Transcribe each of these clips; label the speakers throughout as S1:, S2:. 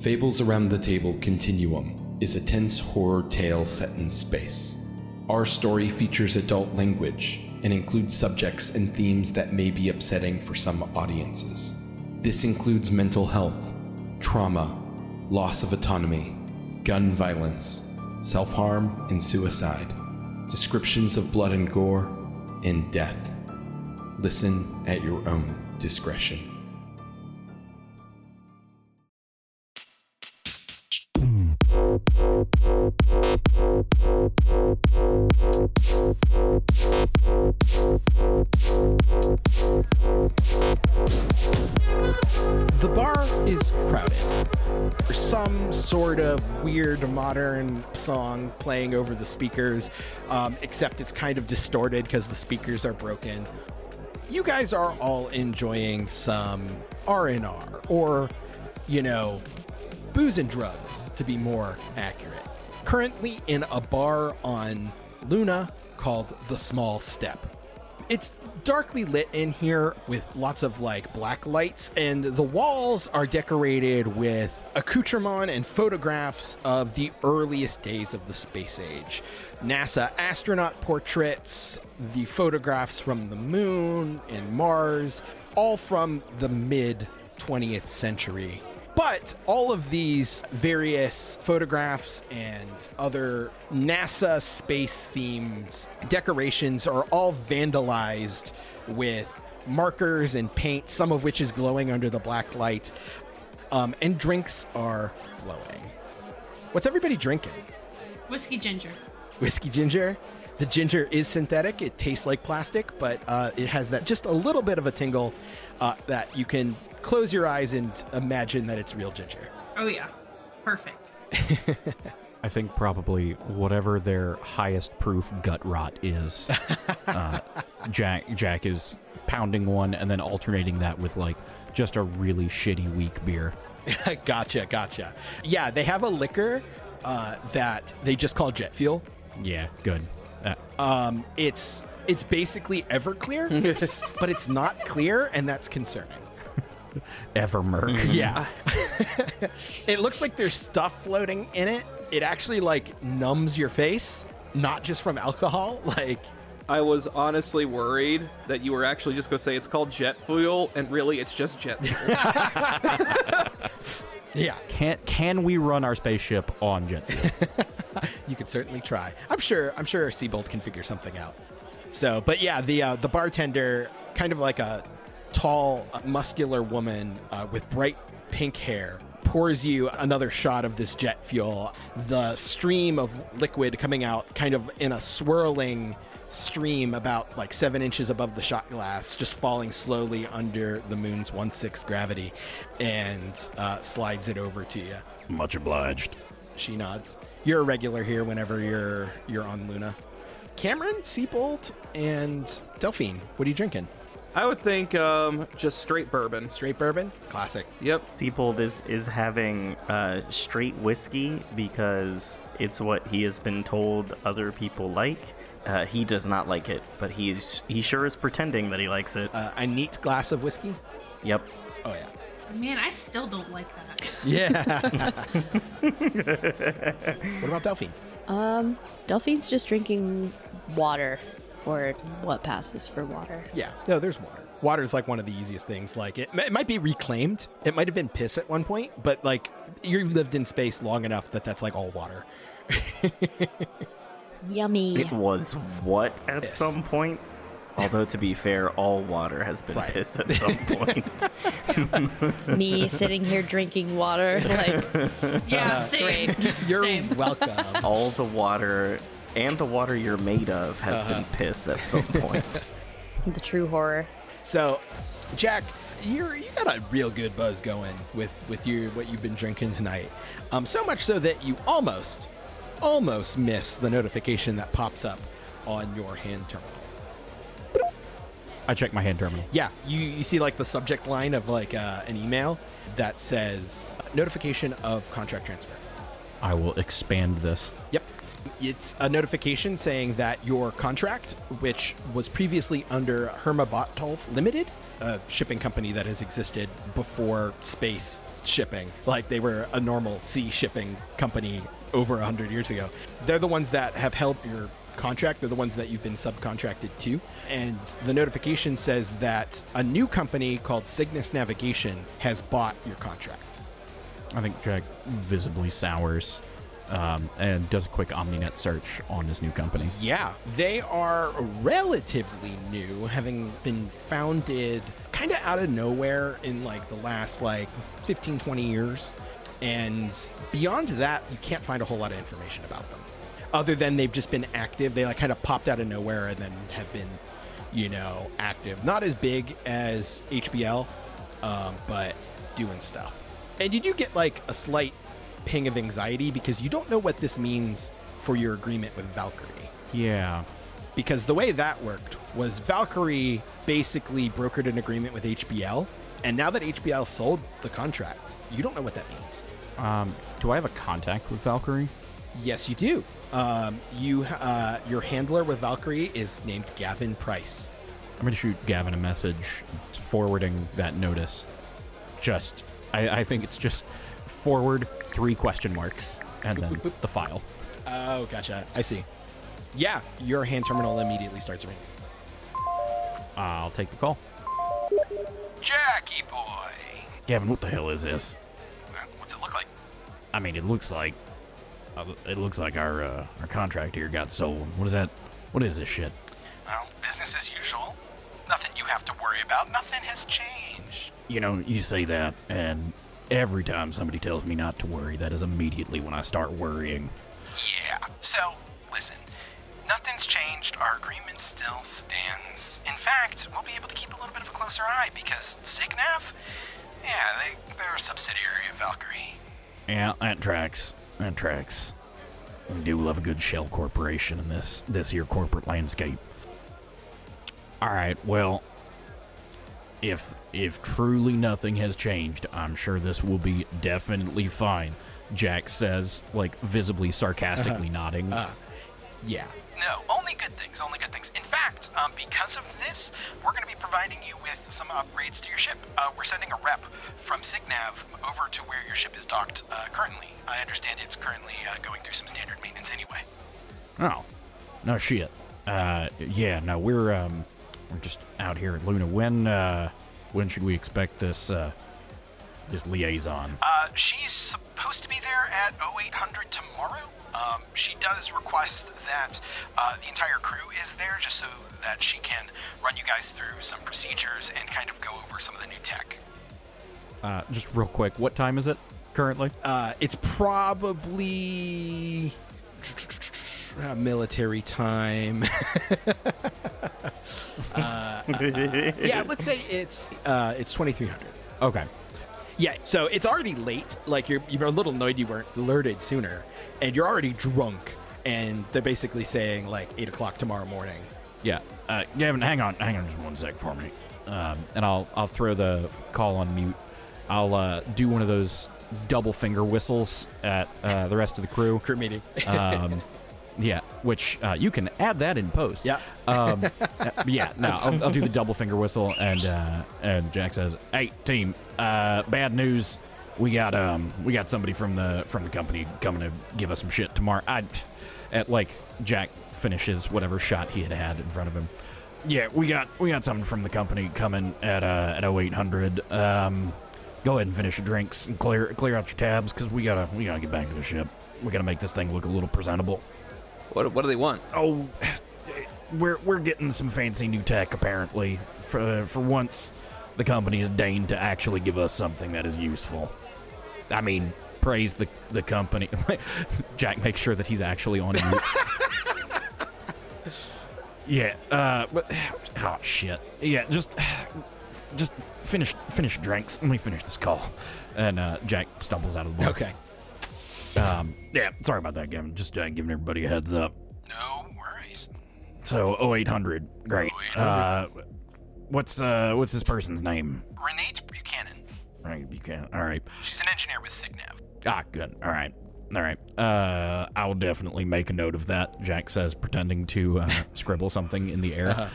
S1: Fables Around the Table Continuum is a tense horror tale set in space. Our story features adult language and includes subjects and themes that may be upsetting for some audiences. This includes mental health, trauma, loss of autonomy, gun violence, self harm, and suicide, descriptions of blood and gore, and death. Listen at your own discretion.
S2: Of weird modern song playing over the speakers, um, except it's kind of distorted because the speakers are broken. You guys are all enjoying some R&R or, you know, booze and drugs to be more accurate. Currently in a bar on Luna called The Small Step. It's darkly lit in here with lots of like black lights, and the walls are decorated with accoutrement and photographs of the earliest days of the space age. NASA astronaut portraits, the photographs from the moon and Mars, all from the mid 20th century. But all of these various photographs and other NASA space themed decorations are all vandalized with markers and paint, some of which is glowing under the black light. Um, and drinks are flowing. What's everybody drinking?
S3: Whiskey ginger.
S2: Whiskey ginger. The ginger is synthetic. It tastes like plastic, but uh, it has that just a little bit of a tingle uh, that you can close your eyes and imagine that it's real ginger.
S3: Oh yeah, perfect.
S4: I think probably whatever their highest proof gut rot is. uh, Jack Jack is pounding one and then alternating that with like just a really shitty weak beer.
S2: gotcha, gotcha. Yeah, they have a liquor uh, that they just call jet fuel.
S4: Yeah, good. Uh,
S2: Um, it's it's basically Everclear, but it's not clear, and that's concerning.
S4: Evermerk.
S2: Yeah. it looks like there's stuff floating in it. It actually like numbs your face, not just from alcohol. Like,
S5: I was honestly worried that you were actually just going to say it's called jet fuel, and really it's just jet fuel.
S2: yeah,
S4: Can can we run our spaceship on jet fuel?
S2: you could certainly try. I'm sure. I'm sure Seibold can figure something out. So, but yeah, the uh, the bartender, kind of like a tall, uh, muscular woman uh, with bright pink hair, pours you another shot of this jet fuel. The stream of liquid coming out, kind of in a swirling stream about like seven inches above the shot glass, just falling slowly under the moon's one sixth gravity, and uh, slides it over to you.
S4: Much obliged.
S2: She nods. You're a regular here whenever you're you're on Luna. Cameron, Seibold, and Delphine. What are you drinking?
S5: I would think um, just straight bourbon.
S2: Straight bourbon? Classic.
S5: Yep.
S6: Seibold is is having uh, straight whiskey because it's what he has been told other people like. Uh, he does not like it, but he's he sure is pretending that he likes it.
S2: Uh, a neat glass of whiskey?
S6: yep.
S2: Oh, yeah.
S3: Man, I still don't like that.
S2: Yeah. what about Delphine?
S7: Um, Delphine's just drinking water, or what passes for water.
S2: Yeah. No, there's water. Water is like one of the easiest things. Like it, it might be reclaimed. It might have been piss at one point, but like you've lived in space long enough that that's like all water.
S7: Yummy.
S6: It was what at
S2: Piss.
S6: some point? Although to be fair, all water has been
S2: Right.
S6: piss at some point.
S7: Me sitting here drinking water, like
S3: Yeah, uh, same.
S7: great.
S2: You're
S3: Same.
S2: welcome.
S6: all the water and the water you're made of has been piss at some point.
S7: the true horror.
S2: So, Jack, you're you got a real good buzz going with with your what you've been drinking tonight. Um, so much so that you almost almost miss the notification that pops up on your hand terminal.
S4: I check my hand terminal.
S2: Yeah, you you see like the subject line of like uh, an email that says uh, notification of contract transfer.
S4: I will expand this.
S2: Yep. It's a notification saying that your contract, which was previously under Herma Bottolf Limited, a shipping company that has existed before space shipping, like they were a normal sea shipping company over 100 years ago. They're the ones that have held your contract. They're the ones that you've been subcontracted to. And the notification says that a new company called Cygnus Navigation has bought your contract.
S4: I think Jack visibly sours um, and does a quick OmniNet search on this new company.
S2: Yeah, they are relatively new, having been founded kind of out of nowhere in like the last like 15, 20 years. And beyond that, you can't find a whole lot of information about them. Other than they've just been active. They like kind of popped out of nowhere and then have been, you know, active. Not as big as HBL, um, but doing stuff. And you do get like a slight ping of anxiety because you don't know what this means for your agreement with Valkyrie
S4: Yeah.
S2: because the way that worked was Valkyrie basically brokered an agreement with HBL, and now that HBL sold the contract, you don't know what that means.
S4: Um, do I have a contact with Valkyrie?
S2: Yes, you do. Um, you, uh, your handler with Valkyrie is named Gavin Price.
S4: I'm going to shoot Gavin a message forwarding that notice. Just, I, I think it's just forward three question marks and then the file.
S2: Oh, gotcha. I see. Yeah, your hand terminal immediately starts ringing.
S4: I'll take the call.
S1: Jackie boy.
S4: Gavin, what the hell is this?
S1: Uh, What's it look like?
S4: I mean, it looks like uh, it looks like our uh, our contract here got sold. What is that? What is this shit?
S1: Well, business as usual. Nothing you have to worry about. Nothing has changed.
S4: You know, you say that, and every time somebody tells me not to worry, that is immediately when I start worrying.
S1: Yeah. So, listen. Nothing's changed. Our agreement still stands. In fact, we'll be able to keep a little bit of a closer eye because Signav, yeah, they, they're a subsidiary of Valkyrie.
S4: Yeah, that tracks. That tracks. We do love a good shell corporation in this this here corporate landscape. All right, well, if if truly nothing has changed, I'm sure this will be definitely fine. Jack says, like visibly sarcastically nodding.
S2: Yeah.
S1: No, only good things, only good things. In fact, um, because of this, we're going to be providing you with some upgrades to your ship. Uh, we're sending a rep from Signav over to where your ship is docked uh, currently. I understand it's currently uh, going through some standard maintenance anyway.
S4: Oh, no shit. Uh, yeah, no, we're um, we're just out here at Luna. When uh, when should we expect this uh, this liaison?
S1: Uh, she's supposed to be there at 0800 tomorrow. Um, she does request that uh, the entire crew is there just so that she can run you guys through some procedures and kind of go over some of the new tech.
S4: Uh, just real quick, what time is it currently?
S2: Uh, it's probably uh, military time. uh, yeah, let's say it's uh, it's 2300.
S4: Okay.
S2: Yeah, so it's already late. Like you're you're a little annoyed you weren't alerted sooner, and you're already drunk. And they're basically saying like eight o'clock tomorrow morning.
S4: Yeah, uh, Gavin, hang on, hang on just one sec for me, um, and I'll I'll throw the call on mute. I'll uh, do one of those double finger whistles at uh, the rest of the crew.
S2: Crew meeting.
S4: Um, yeah, which uh, you can add that in post.
S2: Yeah.
S4: Um, uh, yeah. No, I'll, I'll do the double finger whistle, and uh, and Jack says, "Hey, team, uh, bad news. We got um we got somebody from the from the company coming to give us some shit tomorrow." I, at like Jack finishes whatever shot he had had in front of him. Yeah, we got we got something from the company coming at uh at 0800. Um, go ahead and finish your drinks and clear clear out your tabs because we gotta we gotta get back to the ship. We gotta make this thing look a little presentable.
S5: What, what do they want?
S4: Oh, we're we're getting some fancy new tech apparently. For for once, the company has deigned to actually give us something that is useful. I mean, praise the the company. Jack makes sure that he's actually on mute. yeah, uh, but oh shit. Yeah, just just finish finish drinks. Let me finish this call. And uh, Jack stumbles out of the bar.
S2: okay.
S4: Um, yeah, sorry about that, Gavin. Just uh, giving everybody a heads up.
S1: No worries.
S4: So 0800, great.
S1: 0800.
S4: Uh, what's uh what's this person's name?
S1: Renate Buchanan.
S4: Right, Buchanan. All right.
S1: She's an engineer with Signav.
S4: Ah, good. All right. All right. Uh, I'll definitely make a note of that. Jack says, pretending to uh, scribble something in the air.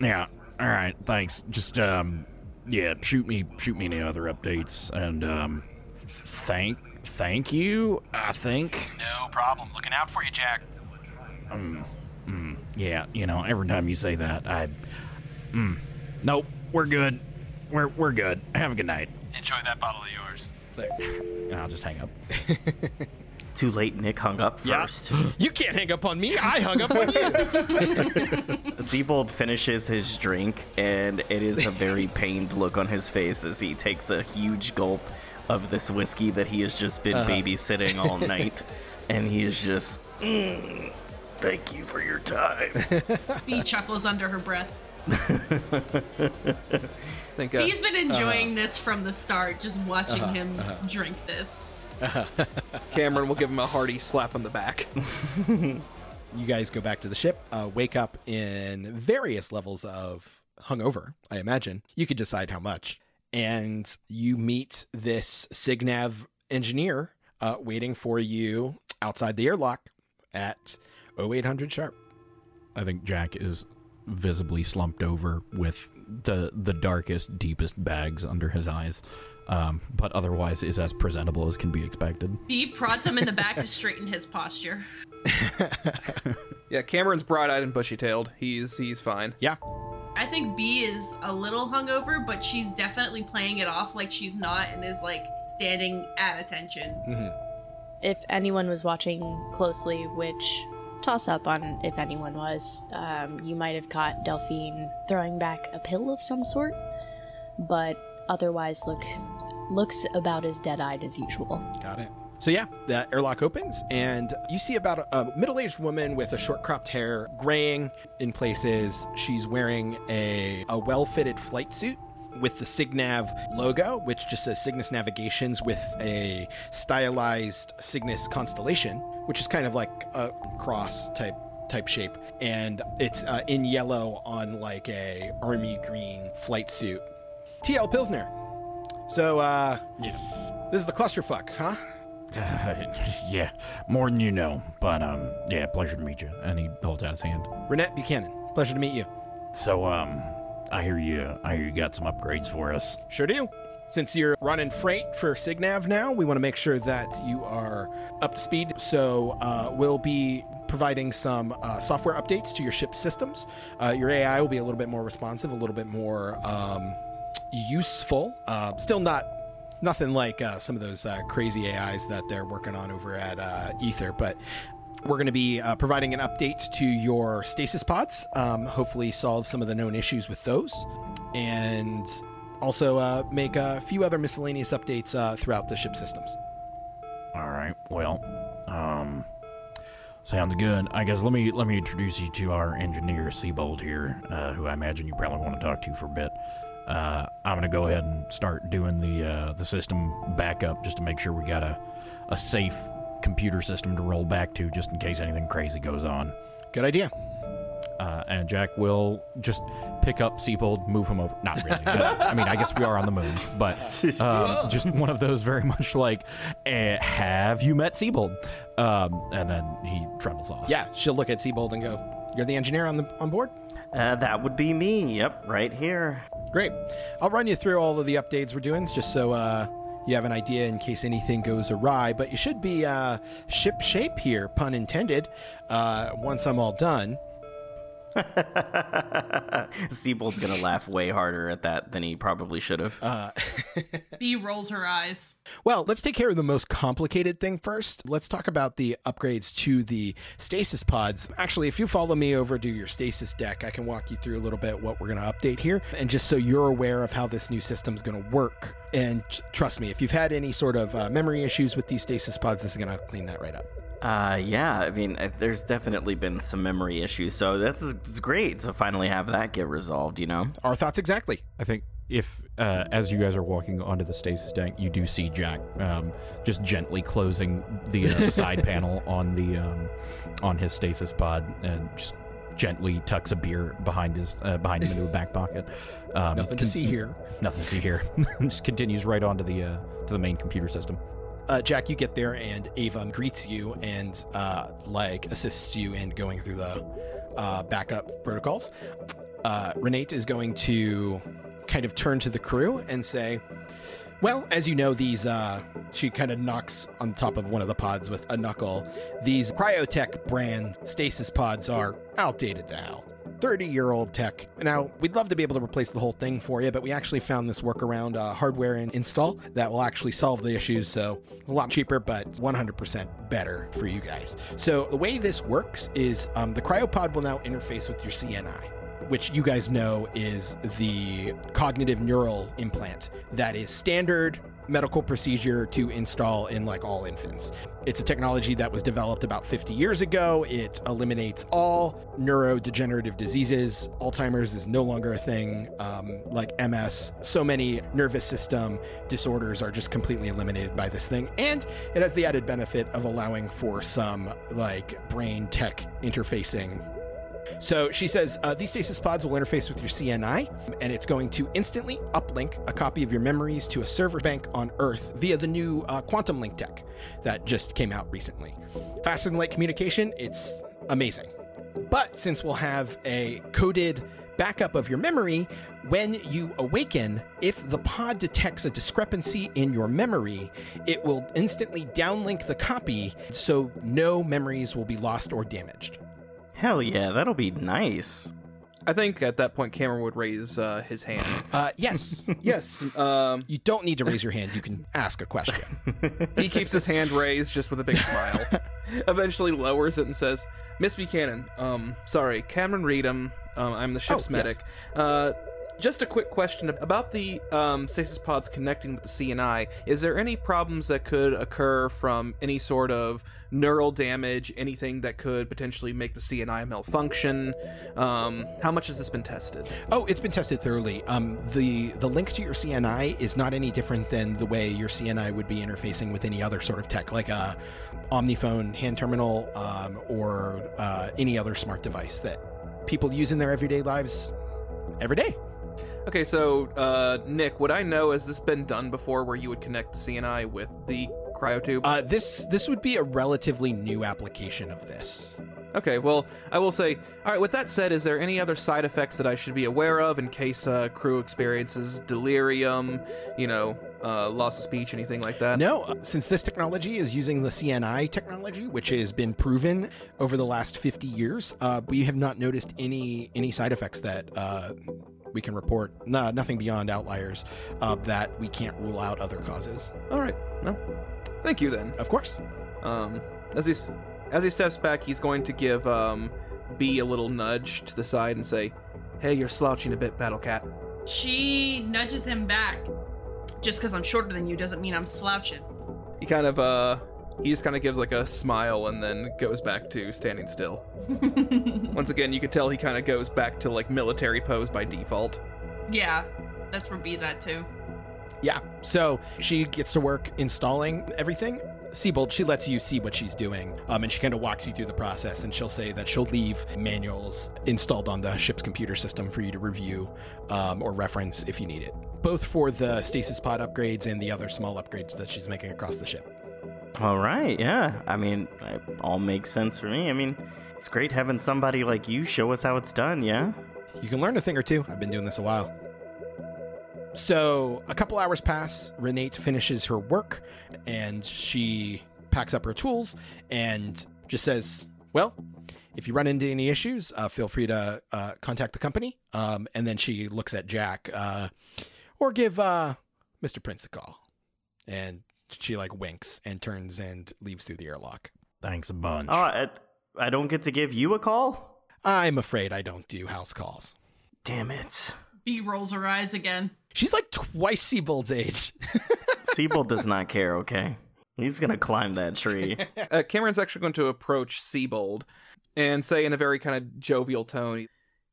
S4: Yeah. All right. Thanks. Just um, yeah. Shoot me. Shoot me any other updates. And um, thank thank you. I think.
S2: No problem. Looking out for you, Jack.
S4: Yeah. You know, every time you say that, I. Mm, nope. We're good. We're we're good. Have a good night.
S2: Enjoy that bottle of yours.
S4: I'll just hang up.
S6: Too late, Nick hung up
S2: Yeah.
S6: first.
S2: You can't hang up on me. I hung up on you.
S6: Seibold finishes his drink, and it is a very pained look on his face as he takes a huge gulp of this whiskey that he has just been babysitting all night. And he is just, "Mm, thank you for your time.
S3: Bea chuckles under her breath.
S5: think uh,
S3: He's been enjoying this from the start, just watching him drink this.
S5: Cameron will give him a hearty slap on the back.
S2: you guys go back to the ship, uh, wake up in various levels of hungover, I imagine. You could decide how much. And you meet this Signav engineer uh, waiting for you outside the airlock at 0800 sharp.
S4: I think Jack is visibly slumped over with the the darkest, deepest bags under his eyes, um, but otherwise is as presentable as can be expected.
S3: He prods him in the back to straighten his posture.
S5: Yeah, Cameron's bright-eyed and bushy-tailed. He's he's fine.
S2: Yeah.
S3: I think Bea is a little hungover, but she's definitely playing it off like she's not and is like standing at attention.
S7: If anyone was watching closely, which toss up on if anyone was, um, you might have caught Delphine throwing back a pill of some sort, but otherwise look looks about as dead-eyed as usual.
S2: Got it. So yeah, the airlock opens, and you see about a, a middle-aged woman with a short cropped hair, graying in places. She's wearing a, a well-fitted flight suit with the Signav logo, which just says Cygnus Navigations with a stylized Cygnus constellation, which is kind of like a cross type type shape, and it's uh, in yellow on like a army green flight suit. TL Pilsner. So uh, yeah, this is the clusterfuck, huh?
S4: yeah, more than you know. But um, yeah, pleasure to meet you. And he holds out his hand.
S2: Renate Buchanan. Pleasure to meet you.
S4: So um, I hear you. I hear you got some upgrades for us.
S2: Sure do. Since you're running freight for Signav now, we want to make sure that you are up to speed. So uh, we'll be providing some uh, software updates to your ship systems. Uh, your AI will be a little bit more responsive, a little bit more um, useful. Uh, still not nothing like uh, some of those uh, crazy AIs that they're working on over at uh, Ether, but we're going to be uh, providing an update to your stasis pods. Um, hopefully, solve some of the known issues with those, and also uh, make a few other miscellaneous updates uh, throughout the ship systems.
S4: All right. Well, um, sounds good. I guess let me let me introduce you to our engineer Seibold here, uh, who I imagine you probably want to talk to for a bit. Uh, I'm gonna go ahead and start doing the uh, the system backup just to make sure we got a a safe computer system to roll back to, just in case anything crazy goes on.
S2: Good idea.
S4: Uh, and Jack will just pick up Seibold, move him over. Not really. but, I mean, I guess we are on the moon, but um, just one of those very much like, eh, "Have you met Seibold?" Um, and then he trundles off.
S2: Yeah, she'll look at Seibold and go, "You're the engineer on the on board."
S6: Uh, that would be me. Yep, right here.
S2: Great. I'll run you through all of the updates we're doing, just so uh, you have an idea in case anything goes awry. But you should be uh, ship shape here, pun intended. Uh, once I'm all done.
S6: Seibold's gonna laugh way harder at that than he probably should have.
S2: Uh,
S3: Bea rolls her eyes.
S2: Well, let's take care of the most complicated thing first. Let's talk about the upgrades to the stasis pods. Actually, if you follow me over to your stasis deck, I can walk you through a little bit what we're going to update here. And just so you're aware of how this new system's going to work. And t- trust me, if you've had any sort of uh, memory issues with these stasis pods, this is going to clean that right up.
S6: Uh, yeah, I mean, there's definitely been some memory issues, so that's it's great to finally have that get resolved. You know.
S2: Our thoughts exactly.
S4: I think if, uh, as you guys are walking onto the stasis deck, you do see Jack um, just gently closing the, uh, the side panel on the um, on his stasis pod and just gently tucks a beer behind his uh, behind him into a back pocket. Um,
S2: Nothing to
S4: con-
S2: see here.
S4: Nothing to see here. just continues right onto the uh, to the main computer system.
S2: Uh, Jack, you get there and Ava greets you and uh, like assists you in going through the uh, backup protocols. Uh, Renate is going to kind of turn to the crew and say, well, as you know, these, uh, she kind of knocks on top of one of the pods with a knuckle. These Cryotech brand stasis pods are outdated now. 30 year old tech. Now, we'd love to be able to replace the whole thing for you, but we actually found this workaround uh, hardware and install that will actually solve the issues. So, a lot cheaper, but 100% better for you guys. So, the way this works is um, the cryopod will now interface with your CNI which you guys know is the cognitive neural implant that is standard medical procedure to install in like all infants. It's a technology that was developed about 50 years ago. It eliminates all neurodegenerative diseases. Alzheimer's is no longer a thing, um, like MS. So many nervous system disorders are just completely eliminated by this thing. And it has the added benefit of allowing for some like brain tech interfacing so she says uh, these stasis pods will interface with your CNI, and it's going to instantly uplink a copy of your memories to a server bank on Earth via the new uh, quantum link tech that just came out recently. Faster than light communication, it's amazing. But since we'll have a coded backup of your memory, when you awaken, if the pod detects a discrepancy in your memory, it will instantly downlink the copy so no memories will be lost or damaged.
S6: Hell yeah, that'll be nice.
S5: I think at that point Cameron would raise uh, his hand.
S2: Uh, yes.
S5: yes. Um,
S2: you don't need to raise your hand. You can ask a question.
S5: he keeps his hand raised just with a big smile. Eventually lowers it and says, Miss Buchanan, um, sorry, Cameron Redam, um, I'm the ship's
S2: Oh, yes.
S5: medic. Uh, just a quick question about the um, stasis pods connecting with the CNI. Is there any problems that could occur from any sort of neural damage, anything that could potentially make the CNI malfunction? Um, how much has this been tested?
S2: Oh, it's been tested thoroughly. Um, the the link to your CNI is not any different than the way your CNI would be interfacing with any other sort of tech, like a Omniphone hand terminal um, or uh, any other smart device that people use in their everyday lives every day.
S5: Okay, so uh, Nick, would I know has this been done before, where you would connect the CNI with the cryotube?
S2: Uh, this this would be a relatively new application of this.
S5: Okay, well, I will say, all right, with that said, is there any other side effects that I should be aware of in case uh, crew experiences delirium, you know, uh, loss of speech, anything like that?
S2: No, uh, since this technology is using the CNI technology, which has been proven over the last 50 years, uh, we have not noticed any any side effects that uh, we can report. No, nothing beyond outliers uh, that we can't rule out other causes.
S5: All right, well, thank you then.
S2: Of course.
S5: Um, as he as he steps back, he's going to give um, Bea a little nudge to the side and say, "Hey, you're slouching a bit, Battle Cat."
S3: She nudges him back. Just because I'm shorter than you doesn't mean I'm slouching.
S5: He kind of uh, he just kind of gives like a smile and then goes back to standing still. Once again, you could tell he kind of goes back to like military pose by default.
S3: Yeah, that's where Bea's at too.
S2: Yeah. So she gets to work installing everything. Seibold, she lets you see what she's doing, um, and she kind of walks you through the process. And she'll say that she'll leave manuals installed on the ship's computer system for you to review um, or reference if you need it, both for the stasis pod upgrades and the other small upgrades that she's making across the ship.
S6: All right, yeah. I mean, it all makes sense for me. I mean, it's great having somebody like you show us how it's done, yeah?
S2: You can learn a thing or two. I've been doing this a while. So, a couple hours pass. Renate finishes her work and she packs up her tools and just says, Well, if you run into any issues, uh, feel free to uh, contact the company. Um, and then she looks at Jack uh, or give uh, Mr. Prince a call. And she like winks and turns and leaves through the airlock.
S4: Thanks a bunch.
S6: Oh, I, I don't get to give you a call?
S2: I'm afraid I don't do house calls.
S6: Damn it.
S3: Bea rolls her eyes again.
S2: She's like twice Seibold's age.
S6: Seibold does not care, okay? He's gonna climb that tree.
S5: Uh, Cameron's actually going to approach Seibold and say in a very kind of jovial tone,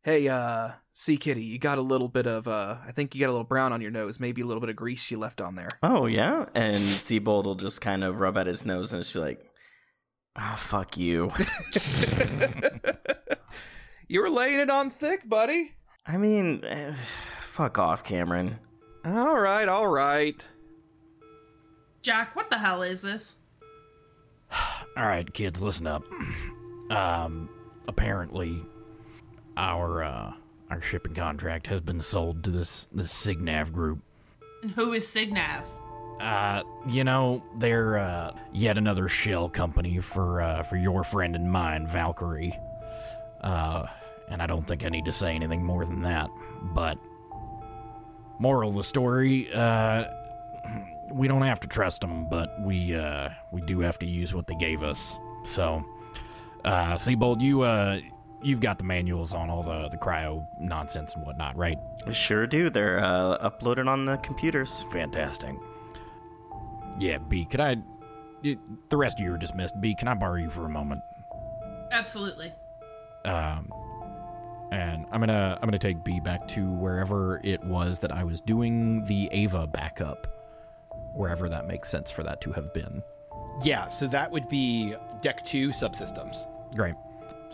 S5: "Hey, uh, Sea Kitty, you got a little bit of uh, I think you got a little brown on your nose, maybe a little bit of grease you left on there."
S6: oh, yeah? And Seibold will just kind of rub at his nose and just be like, oh, fuck you.
S5: you were laying it on thick, buddy.
S6: I mean, eh, fuck off, Cameron.
S5: All right, all right.
S3: Jack, what the hell is this?
S4: All right, kids, listen up. Um, apparently, our uh, our shipping contract has been sold to this this Signav group.
S3: And who is Signav?
S4: Uh, you know, they're uh, yet another shell company for uh, for your friend and mine, Valkyrie. Uh, and I don't think I need to say anything more than that. But moral of the story, uh, we don't have to trust them, but we uh, we do have to use what they gave us. So, uh, Seibold, you uh, you've got the manuals on all the the cryo nonsense and whatnot, right?
S6: Sure do. They're uh, uploaded on the computers.
S4: Fantastic. Yeah, Bea, could I? y- The rest of you are dismissed. Bea, can I borrow you for a moment?
S3: Absolutely.
S4: Um, and I'm gonna I'm gonna take Bea back to wherever it was that I was doing the Ava backup, wherever that makes sense for that to have been.
S2: Yeah, so that would be deck two subsystems.
S4: Great.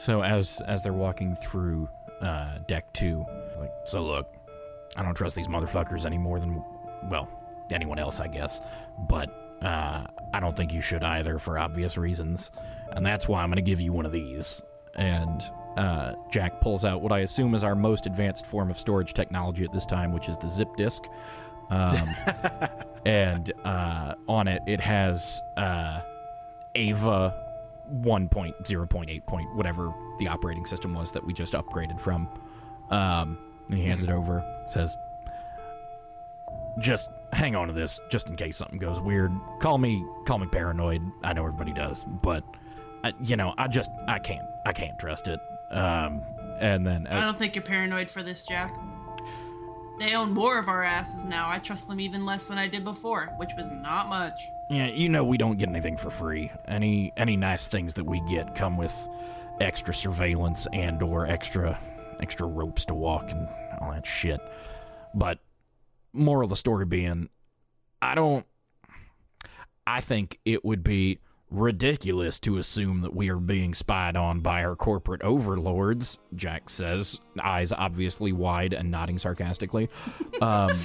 S4: So as as they're walking through uh, deck two, like, so look, I don't trust these motherfuckers any more than, well, anyone else, I guess. But uh, I don't think you should either for obvious reasons, and that's why I'm gonna give you one of these. And uh, Jack pulls out what I assume is our most advanced form of storage technology at this time, which is the zip disk. Um, and uh, on it, it has uh, Ava 1.0.8 point whatever the operating system was that we just upgraded from. Um, and he hands it over, says, "Just hang on to this, just in case something goes weird. Call me, call me paranoid. I know everybody does, but I, you know, I just, I can't, I can't trust it." Um, and then
S3: I
S4: uh,
S3: don't think you're paranoid for this, Jack. They own more of our asses now. I trust them even less than I did before, which was not much.
S4: Yeah, you know we don't get anything for free. Any any nice things that we get come with extra surveillance and or extra extra ropes to walk and all that shit. But moral of the story being I don't I think it would be ridiculous to assume that we are being spied on by our corporate overlords, Jack says, eyes obviously wide and nodding sarcastically. Um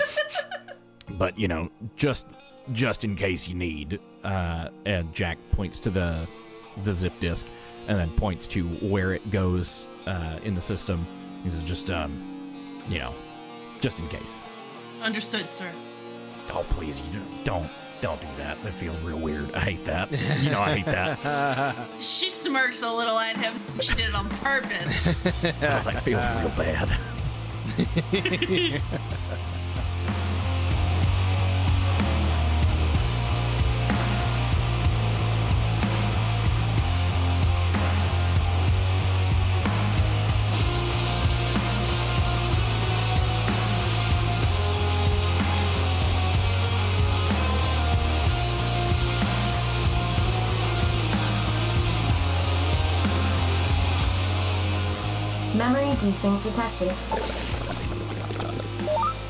S4: but you know, just just in case you need. Uh, and Jack points to the the zip disk, and then points to where it goes uh, in the system. He says, "Just um, you know, just in case."
S3: Understood, sir.
S4: Oh, please, you don't don't do that. That feels real weird. I hate that. You know, I hate that.
S3: She smirks a little at him. She did it on purpose.
S4: Oh, that feels real bad.
S8: Desync detected.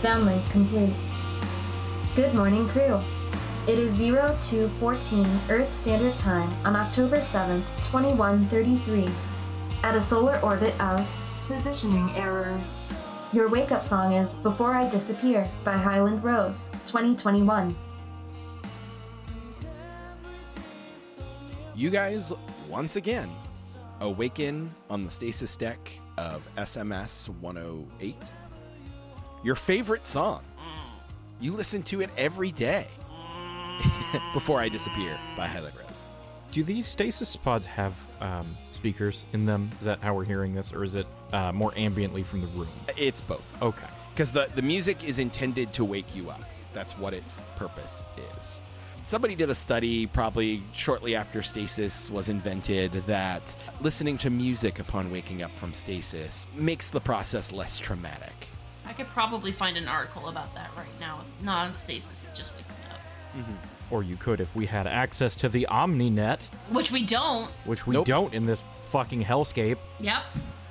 S8: Downlink complete. Good morning, crew. It is 0214 Earth Standard Time on October 7th, 2133, at a solar orbit of positioning error. Your wake up song is Before I Disappear by Highland Rose, 2021.
S2: You guys, once again, awaken on the stasis deck of SMS 108. Your favorite song. You listen to it every day. Before I Disappear by Highland Rose.
S4: Do these stasis pods have um, speakers in them? Is that how we're hearing this, or is it uh, more ambiently from the room?
S2: It's both.
S4: Okay.
S2: Because the, the music is intended to wake you up. That's what its purpose is. Somebody did a study probably shortly after stasis was invented that listening to music upon waking up from stasis makes the process less traumatic.
S3: I could probably find an article about that right now. Not on stasis, just waking up. Mm-hmm.
S4: Or you could if we had access to the OmniNet,
S3: Which we don't.
S4: which we
S2: Nope.
S4: don't in this fucking hellscape.
S3: Yep.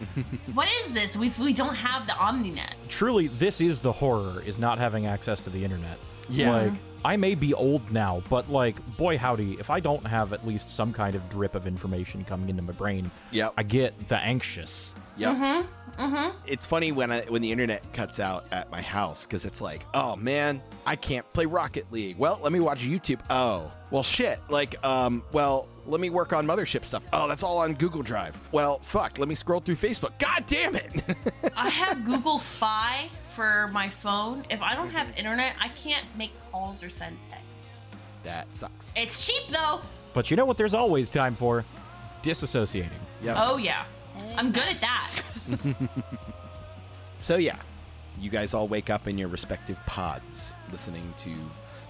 S3: what is this? We, we don't have the OmniNet.
S4: Truly, this is the horror: is not having access to the internet.
S2: Yeah.
S4: Like, I may be old now, but like, boy howdy, if I don't have at least some kind of drip of information coming into my brain,
S2: Yep.
S4: I get the anxious.
S2: Yep.
S3: Mm-hmm. Mm-hmm.
S2: It's funny when I, when the internet cuts out at my house because it's like, oh man, I can't play Rocket League. Well, let me watch YouTube. Oh, well, shit. Like, um, well, let me work on mothership stuff. Oh, that's all on Google Drive. Well, fuck. Let me scroll through Facebook. God damn it.
S3: I have Google Fi for my phone. If I don't have internet, I can't make calls or send texts.
S2: that sucks.
S3: It's cheap though.
S4: But you know what? There's always time for disassociating.
S2: Yep.
S3: Oh yeah. I'm good at that.
S2: So yeah, you guys all wake up in your respective pods, listening to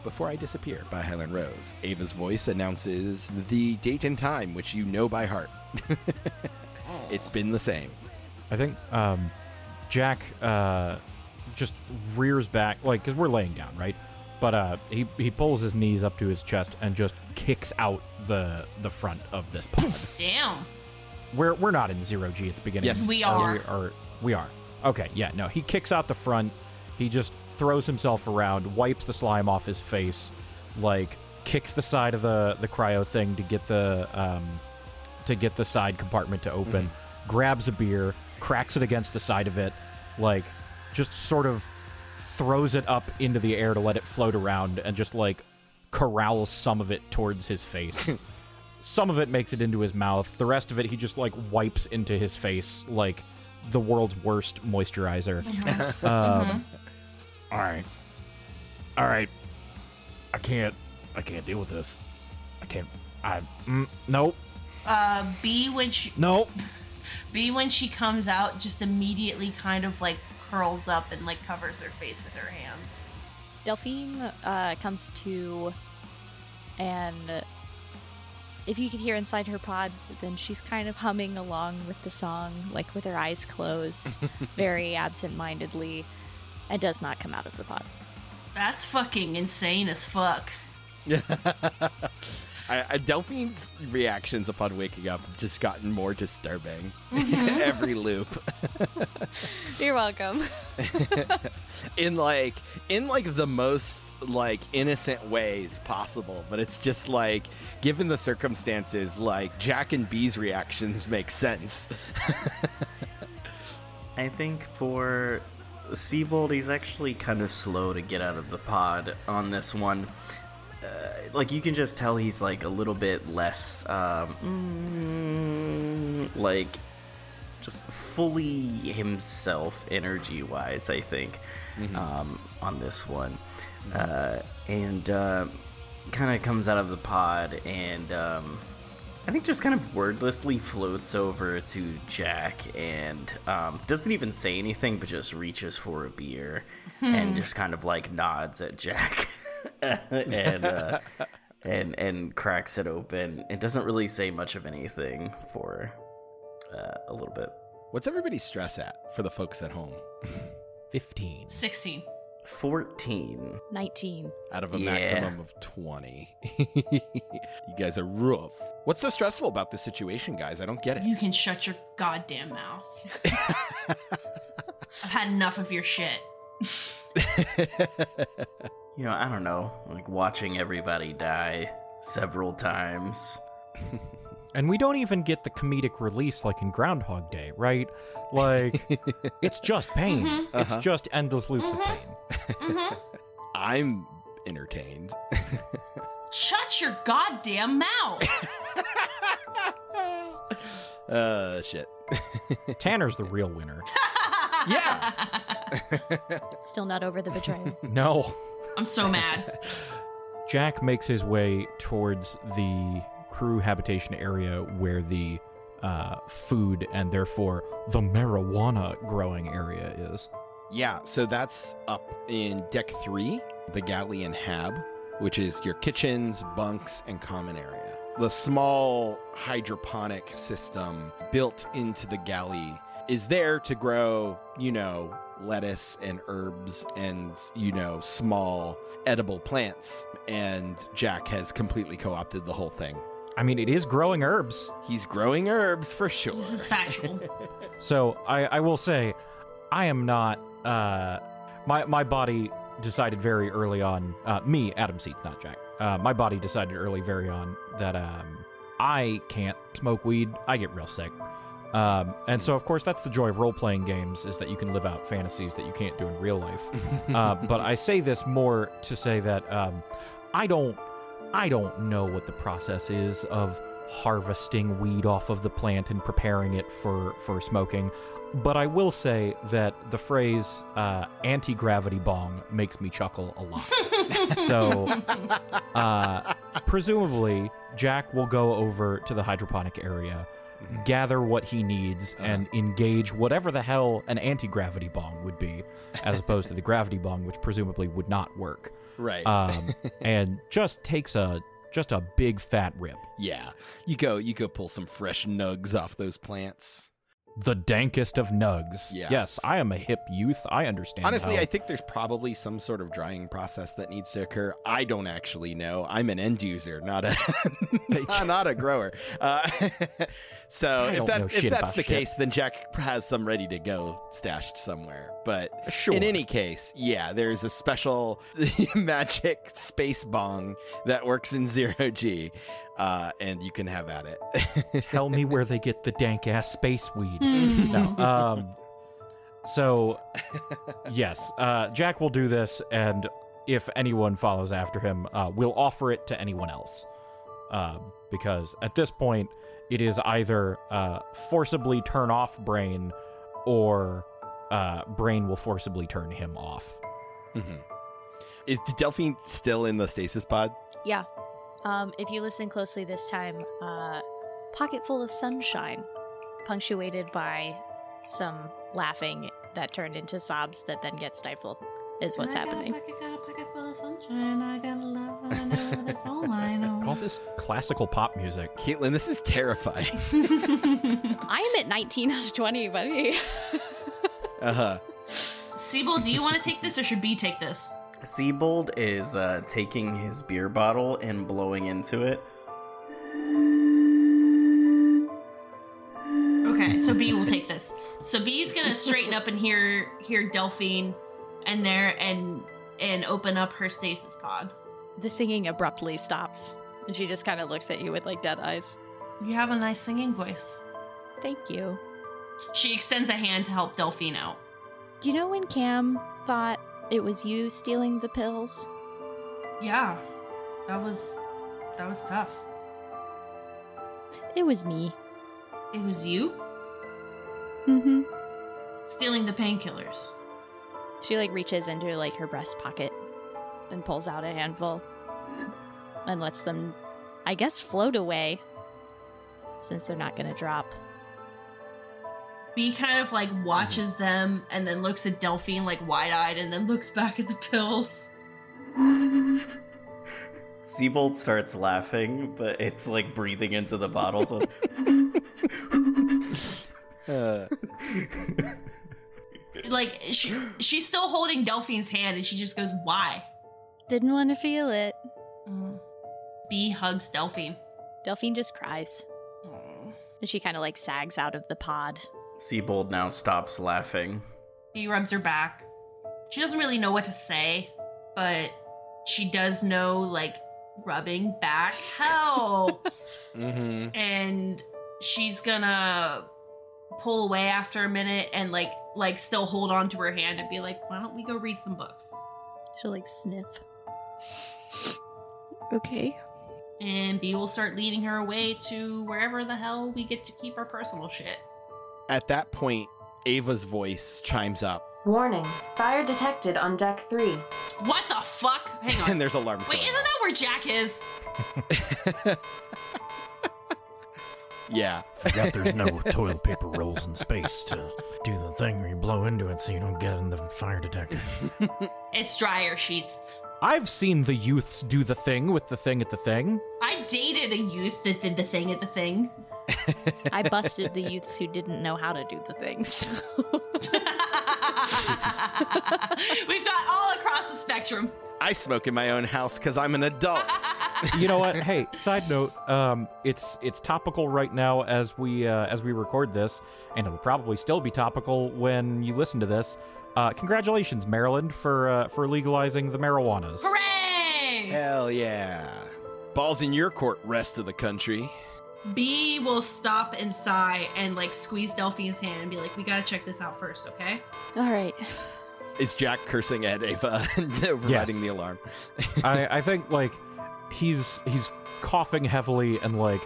S2: "Before I Disappear" by Highland Rose. Ava's voice announces the date and time, which you know by heart. it's been the same.
S4: I think um, Jack uh, just rears back, like, because we're laying down, right? But uh, he he pulls his knees up to his chest and just kicks out the the front of this pod.
S3: Damn.
S4: we're we're not in zero G at the beginning.
S2: Yes.
S3: We
S4: Uh,
S3: are.
S4: We are. We are. Okay. Yeah. No. He kicks out the front. He just throws himself around, wipes the slime off his face, like kicks the side of the the cryo thing to get the um to get the side compartment to open. Grabs a beer, cracks it against the side of it, like just sort of throws it up into the air to let it float around and just like corrals some of it towards his face. some of it makes it into his mouth. The rest of it he just like wipes into his face like the world's worst moisturizer. um, all right. All right. I can't I can't deal with this. I can't I mm, nope.
S3: Uh, Bea when she
S4: Nope.
S3: Bea when she comes out just immediately kind of like curls up and like covers her face with her hands.
S7: Delphine uh, comes to, and if you could hear inside her pod, then she's kind of humming along with the song, like with her eyes closed, very absent mindedly, and does not come out of the pod.
S3: That's fucking insane as fuck.
S2: I, I, Delphine's reactions upon waking up have just gotten more disturbing mm-hmm. every loop.
S7: You're welcome.
S2: in like in like the most like innocent ways possible but it's just like given the circumstances like jack and b's reactions make sense
S6: I think for Seibold, he's actually kind of slow to get out of the pod on this one. Uh, like you can just tell he's like a little bit less, um, mm, like just fully himself energy wise. I think um, on this one, uh, and uh, kind of comes out of the pod and. Um, I think just kind of wordlessly floats over to Jack and um, doesn't even say anything, but just reaches for a beer hmm. and just kind of like nods at Jack and uh, and and cracks it open. It doesn't really say much of anything for uh, a little bit.
S2: What's everybody stress at for the folks at home?
S4: Fifteen.
S3: Sixteen.
S6: 14.
S7: 19.
S2: Out of a
S6: yeah.
S2: maximum of 20. you guys are rough. What's so stressful about this situation, guys? I don't get it.
S3: You can shut your goddamn mouth. I've had enough of your shit.
S6: you know, I don't know. Like watching everybody die several times.
S4: And we don't even get the comedic release like in Groundhog Day, right? Like, it's just pain. Mm-hmm. It's uh-huh. just endless loops of mm-hmm. pain. Mm-hmm.
S2: i'm entertained
S3: Shut your goddamn mouth.
S2: uh shit
S4: Tanner's the real winner.
S2: yeah
S7: Still not over the betrayal.
S4: No.
S3: I'm so mad.
S4: Jack makes his way towards the crew habitation area where the uh, food and therefore the marijuana growing area is.
S2: Yeah, so that's up in deck three, the galley and hab, which is your kitchens, bunks, and common area. The small hydroponic system built into the galley is there to grow, you know, lettuce and herbs and, you know, small edible plants. And Jack has completely co opted the whole thing.
S4: I mean, it is growing herbs.
S2: He's growing herbs for sure.
S3: This is factual.
S4: So I, I will say, I am not. Uh, my my body decided very early on. Uh, me, Adam Seats, not Jack. Uh, my body decided early, very on that um, I can't smoke weed. I get real sick. Um, and so, of course, that's the joy of role playing games is that you can live out fantasies that you can't do in real life. uh, but I say this more to say that um, I don't, I don't know what the process is of harvesting weed off of the plant and preparing it for for smoking. But I will say that the phrase uh, "anti gravity bong" makes me chuckle a lot. so, uh, presumably, Jack will go over to the hydroponic area, gather what he needs, and engage whatever the hell an anti gravity bong would be, as opposed to the gravity bong, which presumably would not work.
S2: Right.
S4: Um, and just takes a just a big fat rip.
S2: yeah. You go you go pull some fresh nugs off those plants.
S4: The dankest of nugs.
S2: Yeah.
S4: Yes, I am a hip youth. I understand.
S2: Honestly,
S4: how-
S2: I think there's probably some sort of drying process that needs to occur. I don't actually know. I'm an end user, not a not, a grower. Uh, so if that if that's the
S4: shit.
S2: case, then Jack has some ready to go stashed somewhere. But
S4: Sure.
S2: in any case, yeah, there's a special magic space bong that works in zero G, uh, and you can have at it.
S4: Tell me where they get the dank ass space weed. no. Um. So, yes, uh, Jack will do this, and if anyone follows after him, uh, we'll offer it to anyone else. Um, because at this point, it is either uh, forcibly turn off Brain, or uh, Brain will forcibly turn him off.
S2: Mhm. Is Delphine still in the stasis pod?
S7: Yeah. Um, if you listen closely this time, uh, pocket full of sunshine, punctuated by some laughing that turned into sobs that then get stifled, is what's happening.
S3: I got a pocket full of sunshine. I got love. I know that's all I know.
S4: All this classical pop music.
S2: Kaitlyn, this is terrifying.
S7: I am at 19 out of 20, buddy.
S2: Uh huh.
S3: Seibold, do you want to take this or should Bea take this?
S6: Seibold is uh, taking his beer bottle and blowing into it.
S3: Okay, so Bea will take this. So Bea's gonna straighten up and hear hear Delphine and there and and open up her stasis pod.
S7: the singing abruptly stops, and she just kind of looks at you with like dead eyes.
S3: You have a nice singing voice.
S7: Thank you.
S3: She extends a hand to help Delphine out.
S7: Do you know when Cam thought it was you stealing the pills?
S3: Yeah, that was that was tough.
S7: It was me.
S3: It was you
S7: Mm-hmm.
S3: stealing the painkillers.
S7: She like reaches into like her breast pocket and pulls out a handful and lets them, I guess, float away since they're not gonna drop.
S3: Bea kind of like watches them and then looks at Delphine like wide eyed and then looks back at the pills.
S6: Seibold starts laughing, but it's like breathing into the bottle. So
S2: Uh,
S3: Like she, she's still holding Delphine's hand and she just goes, "Why?"
S7: Didn't want to feel it.
S3: Mm. Bea hugs Delphine.
S7: Delphine just cries. And she kind of like sags out of the pod.
S6: Seibold now stops laughing.
S3: He rubs her back. She doesn't really know what to say, but she does know like rubbing back helps.
S2: hmm
S3: and she's gonna pull away after a minute and like like still hold on to her hand and be like, "Why don't we go read some books?"
S7: She'll like sniff. Okay.
S3: And Bea will start leading her away to wherever the hell we get to keep our personal shit.
S2: At that point, Ava's voice chimes up,
S8: Warning. Fire detected on deck 3.
S3: What the fuck? Hang on.
S2: and there's alarms
S3: Wait,
S2: going
S3: isn't that where Jack is?
S2: Yeah.
S4: Forgot there's no toilet paper rolls in space to do the thing where you blow into it so you don't get in the fire detector.
S3: It's dryer sheets.
S4: I've seen the youths do the thing with the thing at the thing.
S3: I dated a youth that did the thing at the thing.
S7: I busted the youths who didn't know how to do the things.
S3: We've got all across the spectrum.
S2: I smoke in my own house because I'm an adult.
S4: you know what? Hey, side note, um, it's it's topical right now as we uh, as we record this, and it'll probably still be topical when you listen to this. Uh, congratulations, Maryland, for uh, for legalizing the marijuanas.
S3: Hooray!
S2: Hell yeah. Balls in your court, rest of the country.
S3: Bea will stop and sigh and like squeeze Delphine's hand and be like, "We gotta check this out first, okay?"
S7: All right.
S2: Is Jack cursing at Ava and providing the alarm?
S4: I, I think like he's he's coughing heavily and like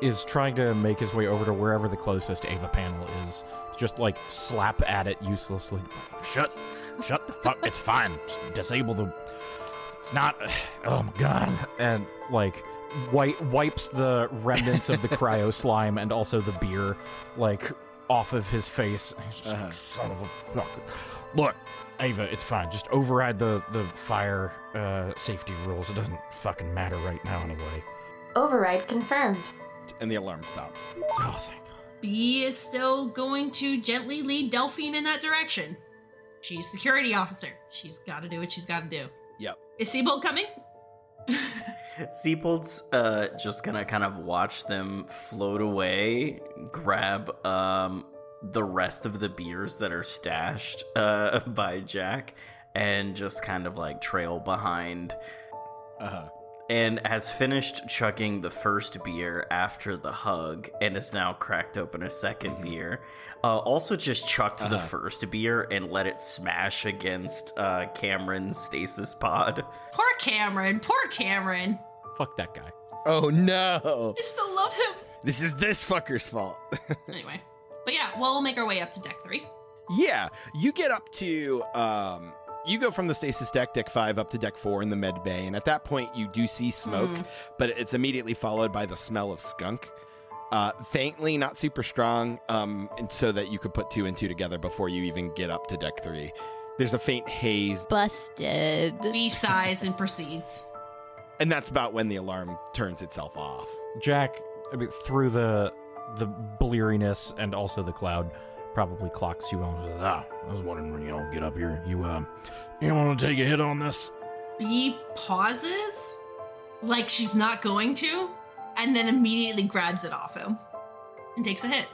S4: is trying to make his way over to wherever the closest Ava panel is. Just like slap at it uselessly. Shut, shut the fuck. It's fine. Just disable the. It's not. Oh my god. And like wi- wipes the remnants of the cryo slime and also the beer like off of his face. He's just like, Son of a fuck. Look, Ava, it's fine. Just override the the fire uh, safety rules. It doesn't fucking matter right now anyway.
S8: Override confirmed.
S2: And the alarm stops.
S4: Oh, thank God.
S3: Bea is still going to gently lead Delphine in that direction. She's security officer. She's got to do what she's got to do.
S2: Yep.
S3: Is Seibold coming?
S6: Seibold's uh, just gonna kind of watch them float away, grab um, the rest of the beers that are stashed uh, by Jack, and just kind of like trail behind.
S2: Uh huh.
S6: And has finished chugging the first beer after the hug, and has now cracked open a 2nd beer. Uh, also, just chucked the
S2: Uh-huh.
S6: first beer and let it smash against uh, Cameron's stasis pod.
S3: Poor Cameron. Poor Cameron.
S4: Fuck that guy.
S2: Oh no!
S3: I still love him.
S2: This is this fucker's fault.
S3: Anyway. But yeah, well, we'll make our way up to deck three.
S2: yeah, you get up to um you go from the stasis deck, deck five, up to deck four in the med bay, and at that point you do see smoke,
S3: Mm.
S2: but it's immediately followed by the smell of skunk. Uh, faintly, not super strong, um, and so that you could put two and two together before you even get up to deck three. There's a faint haze,
S7: Busted.
S3: Bea sighs and proceeds.
S2: and that's about when the alarm turns itself off.
S4: Jack, I mean, through the the bleariness and also the cloud, probably clocks you on. and Says, ah, I was wondering when y'all get up here. You uh, you want to take a hit on this?
S3: Bea pauses, like she's not going to, and then immediately grabs it off him and takes a hit.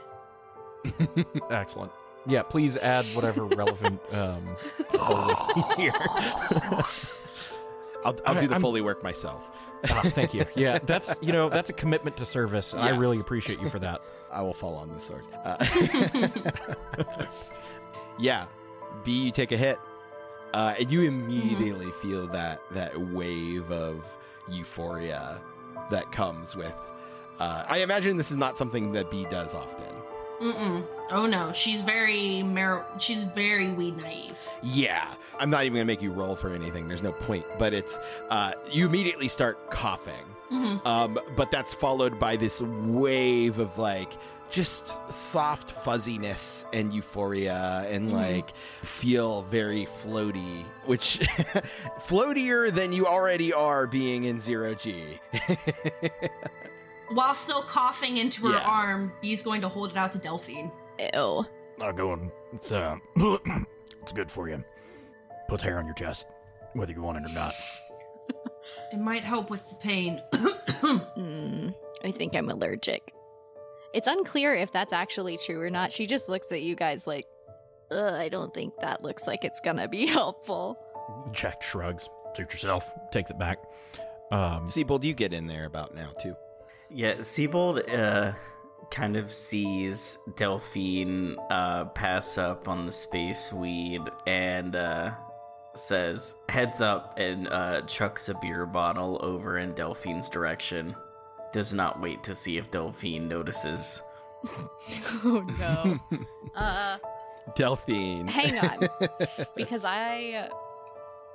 S4: Excellent. Yeah, please add whatever relevant um here.
S2: I'll, I'll
S4: Okay,
S2: do the
S4: I'm-
S2: Foley work myself.
S4: Ah, thank you. Yeah, that's you know that's a commitment to service. and I really appreciate you for that.
S2: I will fall on the sword. Uh, yeah, Bea, you take a hit, uh, and you immediately feel that that wave of euphoria that comes with. Uh, I imagine this is not something that Bea does often.
S3: Mm-mm. Oh no, she's very mar- she's very weed naive.
S2: Yeah, I'm not even gonna make you roll for anything. There's no point. But it's uh, you immediately start coughing.
S3: Mhm.
S2: Um, but that's followed by this wave of like just soft fuzziness and euphoria and
S3: Mhm.
S2: like feel very floaty, which floatier than you already are being in zero G.
S3: While still coughing into her
S2: Yeah.
S3: arm, Bea's going to hold it out to Delphine.
S7: Ew.
S4: I'll go it's uh it's good for you. Puts hair on your chest, whether you want it or not.
S3: It might help with the pain.
S7: Mm, I think I'm allergic. It's unclear if that's actually true or not. She just looks at you guys like, Ugh, I don't think that looks like it's gonna be helpful.
S4: Jack shrugs. Suit yourself. Takes it back. Um,
S2: Seibold, you get in there about now too.
S6: Yeah, Seibold uh, kind of sees Delphine uh, pass up on the space weed and uh, says, heads up, and uh, chucks a beer bottle over in Delphine's direction. Does not wait to see if Delphine notices.
S7: oh no. uh,
S2: Delphine.
S7: hang on, because I,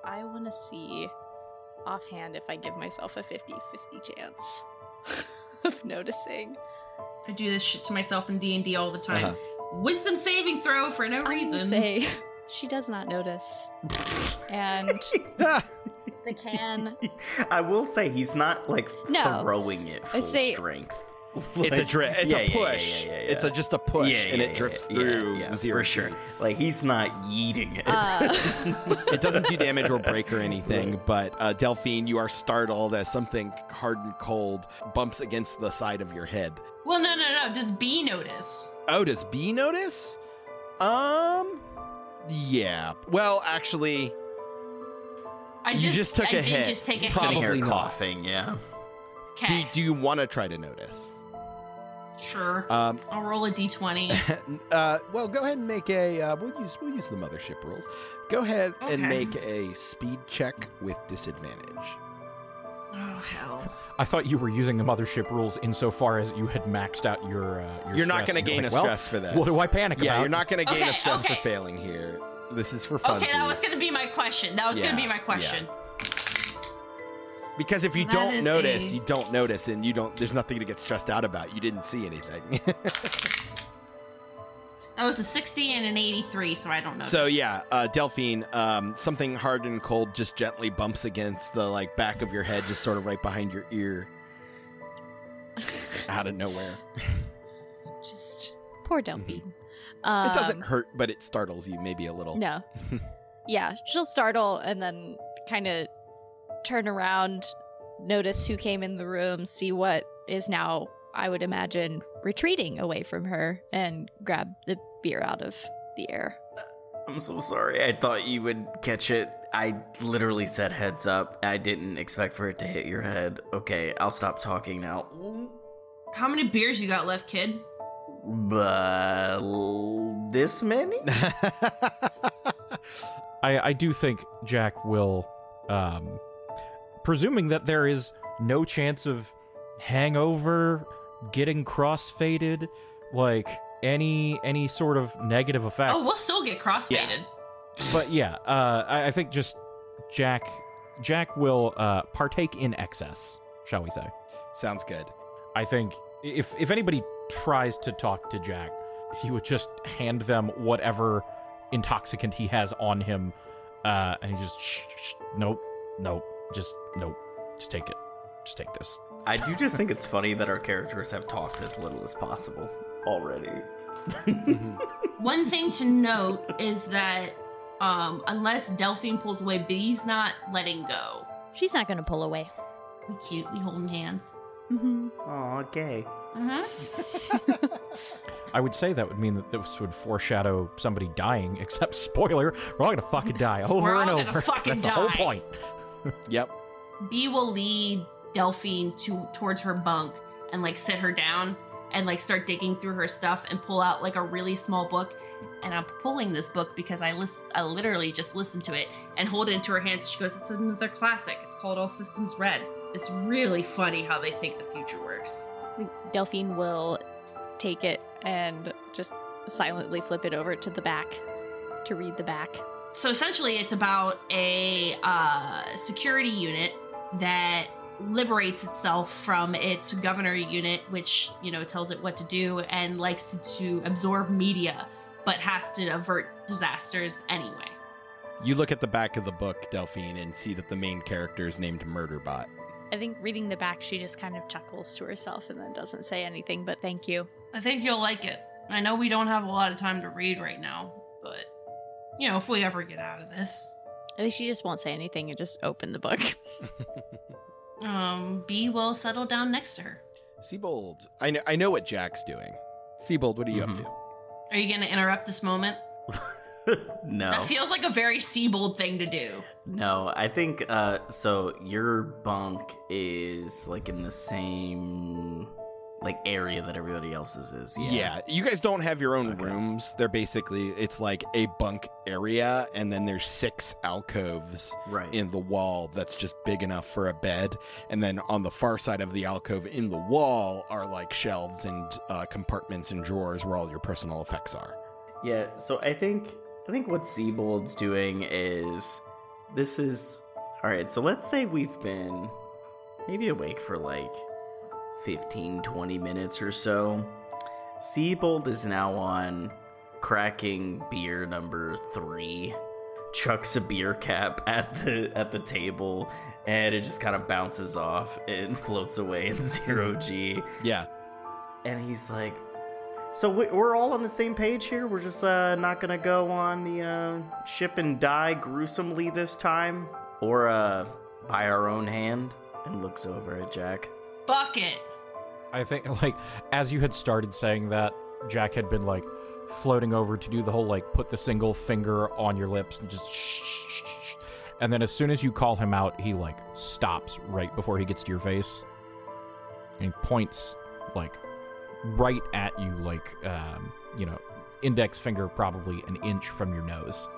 S7: I want to see offhand if I give myself a 50-50 chance of noticing.
S3: I do this shit to myself in D and D all the time.
S2: Uh-huh.
S3: Wisdom saving throw for no
S7: I'm
S3: reason.
S7: say she does not notice, and the can.
S6: I will say he's not like
S7: No.
S6: throwing it full
S7: I'd say-
S6: strength.
S2: It's a
S6: Like-
S2: drip. It's
S6: Yeah,
S2: a
S6: yeah, yeah,
S2: push.
S6: yeah, yeah,
S2: It's a just a push,
S6: Yeah,
S2: and it drifts
S6: yeah,
S2: through
S6: yeah,
S2: the zero
S6: for sure. Like he's not yeeting it.
S7: Uh,
S2: It doesn't do damage or break or anything, but uh, Delphine, you are startled as something hard and cold bumps against the side of your head.
S3: Well, no, no, no. Does Bea notice?
S2: Oh, does Bea notice? Um, yeah. Well, actually,
S3: I
S2: You
S3: just,
S2: just took
S3: I
S2: a
S3: did
S2: hit.
S3: just take a
S2: Probably
S6: Sitting
S3: hit.
S6: here
S2: not.
S6: coughing, yeah.
S2: do,
S3: Okay.
S2: do you want to try to notice?
S3: Sure.
S2: Um,
S3: I'll roll a d20.
S2: uh, well, go ahead and make a. Uh, we'll use we'll use the mothership rules. Go ahead and
S3: Okay.
S2: make a speed check with disadvantage.
S3: Oh hell.
S4: I thought you were using the mothership rules insofar as you had maxed out your. Uh, your
S2: You're not going to gain
S4: like,
S2: a
S4: well,
S2: stress for this.
S4: What do I panic
S2: Yeah,
S4: about?
S2: you're not going to gain
S3: Okay,
S2: a stress
S3: okay.
S2: for failing here. This is for fun.
S3: Okay, that was gonna be my question. That was
S2: Yeah,
S3: gonna be my
S2: yeah.
S3: question.
S2: Because if you don't notice,
S3: a
S2: you don't notice, and you don't. There's nothing to get stressed out about. You didn't see anything.
S3: That was a 60 and an 83, so I don't know.
S2: so yeah, uh, Delphine, um, something hard and cold just gently bumps against the like back of your head, just sort of right behind your ear, out of nowhere.
S7: Just poor Delphine.
S2: it doesn't
S7: Um,
S2: hurt, but it startles you maybe a little.
S7: No. yeah, she'll startle and then kind of turn around, notice who came in the room, see what is now, I would imagine, retreating away from her, and grab the beer out of the air.
S6: I'm so sorry. I thought you would catch it. I literally said heads up. I didn't expect for it to hit your head. Okay, I'll stop talking now.
S3: How many beers you got left, kid?
S6: But this many?
S4: I, I do think Jack will, um, presuming that there is no chance of hangover, getting crossfaded, like any any sort of negative effects.
S3: Oh, we'll still get crossfaded.
S4: but yeah, uh, I, I think just Jack Jack will uh, partake in excess, shall we say?
S2: Sounds good.
S4: I think if if anybody tries to talk to Jack, he would just hand them whatever intoxicant he has on him, uh, and he just shh, shh, nope, nope, just nope, just take it, just take this.
S6: I do just think it's funny that our characters have talked as little as possible already.
S3: One thing to note is that um, unless Delphine pulls away, Bea's not letting go.
S7: She's not going to pull away.
S3: We cute, we holding hands.
S7: Mm-hmm.
S6: Aw, gay.
S3: Uh-huh.
S4: I would say that would mean that this would foreshadow somebody dying. Except spoiler, we're all gonna fucking die over
S3: We're
S4: and
S3: all gonna
S4: over.
S3: fucking
S4: That's the whole point.
S2: Yep.
S3: Bea will lead Delphine to towards her bunk and like sit her down and like start digging through her stuff and pull out like a really small book. And I'm pulling this book because I list I literally just listened to it and hold it into her hands. She goes, "It's another classic. It's called All Systems Red." It's really funny how they think the future works.
S7: Delphine will take it and just silently flip it over to the back to read the back.
S3: So essentially, it's about a uh, security unit that liberates itself from its governor unit, which you know tells it what to do and likes to absorb media, but has to avert disasters anyway.
S2: You look at the back of the book, Delphine, and see that the main character is named Murderbot.
S7: I think reading the back, she just kind of chuckles to herself and then doesn't say anything but thank you.
S3: I think you'll like it. I know we don't have a lot of time to read right now, but you know, if we ever get out of this,
S7: I think she just won't say anything and just open the book.
S3: um, Bea will settle down next to her.
S2: Seibold, I know, I know what Jack's doing. Seibold, what are you
S6: Mhm.
S2: up to?
S3: Are you going to interrupt this moment?
S6: no.
S3: That feels like a very Seibold thing to do.
S6: No, I think uh so your bunk is like in the same like area that everybody else's is. Yeah.
S2: Yeah. you guys don't have your own
S6: Okay.
S2: rooms. They're basically it's like a bunk area, and then there's six alcoves
S6: Right.
S2: in the wall that's just big enough for a bed, and then on the far side of the alcove in the wall are like shelves and uh, compartments and drawers where all your personal effects are.
S6: Yeah, so I think I think what Seibold's doing is this is all right. So let's say we've been maybe awake for like 15 20 minutes or so. Seibold is now on cracking beer number 3. Chucks a beer cap at the at the table and it just kind of bounces off and floats away in 0 G
S2: Yeah,
S6: and he's like so we- we're all on the same page here we're just uh, not gonna go on the uh, ship and die gruesomely this time or uh, by our own hand and looks over at jack
S3: Fuck it.
S4: I think like as you had started saying that, Jack had been like floating over to do the whole like put the single finger on your lips and just shh, shh, shh, shh. and then as soon as you call him out, he like stops right before he gets to your face. And he points like right at you, like um, you know, index finger probably an inch from your nose.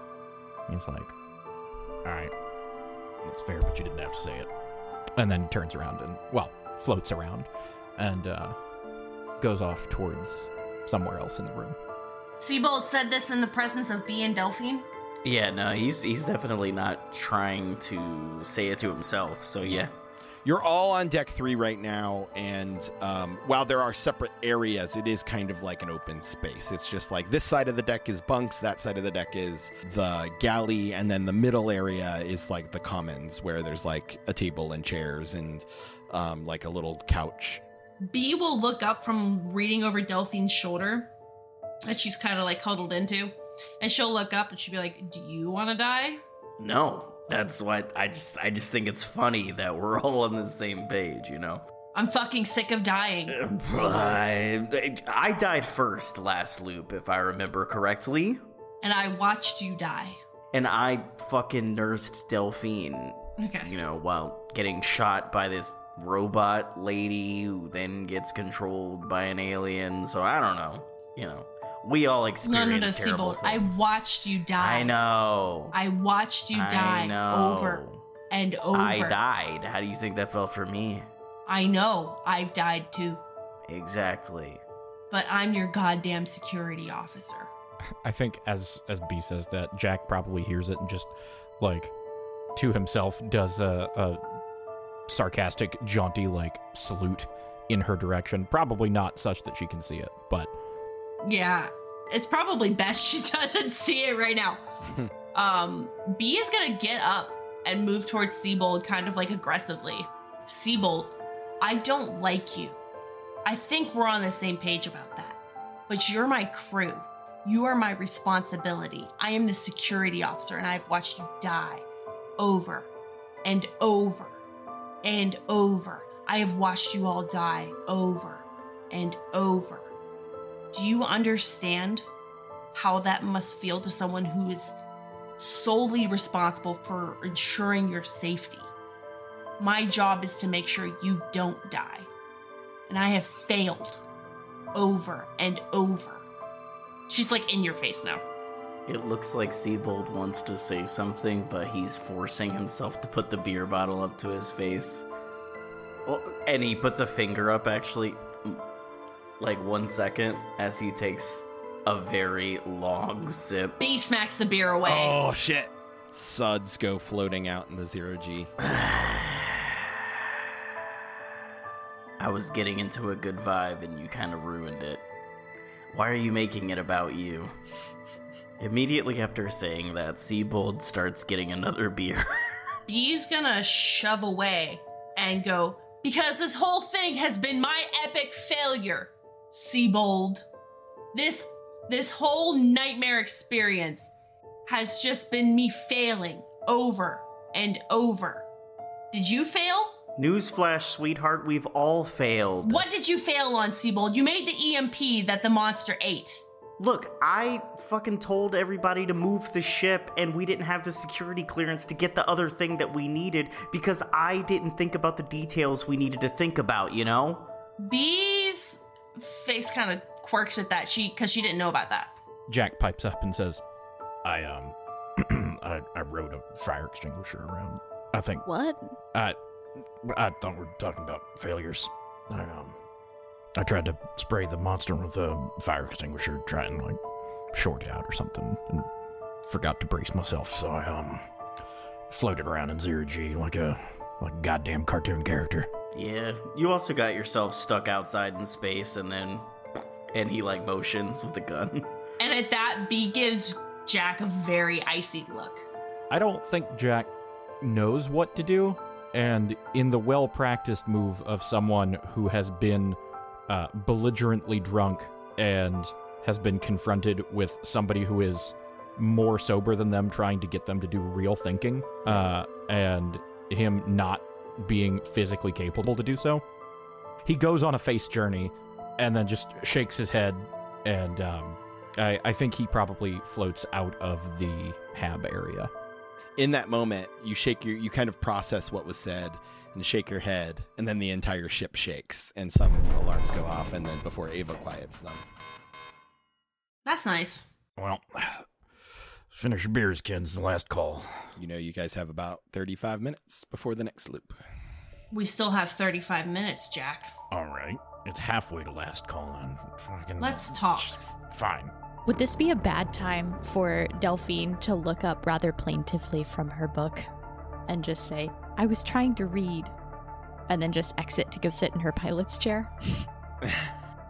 S4: He's like, "All right, that's fair, but you didn't have to say it." And then turns around and well, floats around, and uh, goes off towards somewhere else in the room.
S3: Seibold said this in the presence of Bea and Delphine.
S6: Yeah, no, he's he's definitely not trying to say it to himself. So yeah,
S2: You're all on deck three right now, and um, while there are separate areas, it is kind of like an open space. It's just like this side of the deck is bunks, that side of the deck is the galley, and then the middle area is like the commons where there's like a table and chairs and um, like a little couch.
S3: Bea will look up from reading over Delphine's shoulder that she's kind of like huddled into. And she'll look up and she'll be like, Do you want to die?
S6: no, that's what I just I just think it's funny that we're all on the same page. You know,
S3: I'm fucking sick of dying.
S6: I, I died first last loop, if I remember correctly,
S3: And I watched you die.
S6: and I fucking nursed Delphine
S3: Okay.
S6: you know, while getting shot by this robot lady who then gets controlled by an alien. So I don't know. You know, we all
S3: No,
S6: experience
S3: no, no,
S6: terrible
S3: Seibold. I watched you die.
S6: I know.
S3: I watched you
S6: I
S3: die
S6: know.
S3: over and over.
S6: I died. How do you think that felt for me?
S3: I know I've died too,
S6: Exactly.
S3: but I'm your goddamn security officer.
S4: I think as as Bea says that, Jack probably hears it and just like to himself does a, a sarcastic, jaunty like salute in her direction. Probably not such that she can see it, but
S3: Yeah, it's probably best she doesn't see it right now. um, Bea is gonna get up and move towards Seibold kind of like aggressively. Seibold, I don't like you. I think we're on the same page about that. But you're my crew. You are my responsibility. I am the security officer and I've watched you die over and over and over. I have watched you all die over and over. Do you understand how that must feel to someone who is solely responsible for ensuring your safety? My job is to make sure you don't die. And I have failed over and over. She's like in your face now.
S6: It looks like Seibold wants to say something, but he's forcing himself to put the beer bottle up to his face. Well, and he puts a finger up, actually, like one second, as he takes a very long sip.
S3: He smacks the beer away.
S2: Oh shit! Suds go floating out in the zero G.
S6: I was getting into a good vibe, and you kind of ruined it. Why are you making it about you? Immediately after saying that, Seibold starts getting another beer.
S3: He's gonna shove away and go, because this whole thing has been my epic failure, Seibold. This this whole nightmare experience has just been me failing over and over. Did you fail?
S6: Newsflash, sweetheart, we've all failed.
S3: What did you fail on, Seibold? You made the EMP that the monster ate.
S6: Look, I fucking told everybody to move the ship, and we didn't have the security clearance to get the other thing that we needed because I didn't think about the details we needed to think about, you know?
S3: Bea's face kind of quirks at that. She because she didn't know about that.
S4: Jack pipes up and says, "I um, I, I rode a fire extinguisher around. I think
S7: What?
S4: I I thought we were talking about failures. I um, I tried to spray the monster with a fire extinguisher, try and like short it out or something, and forgot to brace myself, so I um floated around in zero G like a like a goddamn cartoon character.
S6: Yeah, you also got yourself stuck outside in space, and then. And he, like, motions with the gun.
S3: And at that, Bea gives Jack a very icy look.
S4: I don't think Jack knows what to do, and in the well practiced move of someone who has been uh, belligerently drunk and has been confronted with somebody who is more sober than them, trying to get them to do real thinking, uh, and him not being physically capable to do so, he goes on a face journey and then just shakes his head and um, I, I think he probably floats out of the hab area.
S2: in that moment, you shake your, you kind of process what was said, and shake your head, and then the entire ship shakes, and some alarms go off, and then before Ava quiets them.
S3: That's nice.
S4: Well, finish your beers, kids. The last call.
S2: You know, you guys have about 35 minutes before the next loop.
S3: We still have 35 minutes, Jack.
S4: All right. It's halfway to last call, and fucking.
S3: Let's talk.
S4: Fine.
S7: Would this be a bad time for Delphine to look up rather plaintively from her book and just say, I was trying to read, and then just exit to go sit in her pilot's chair?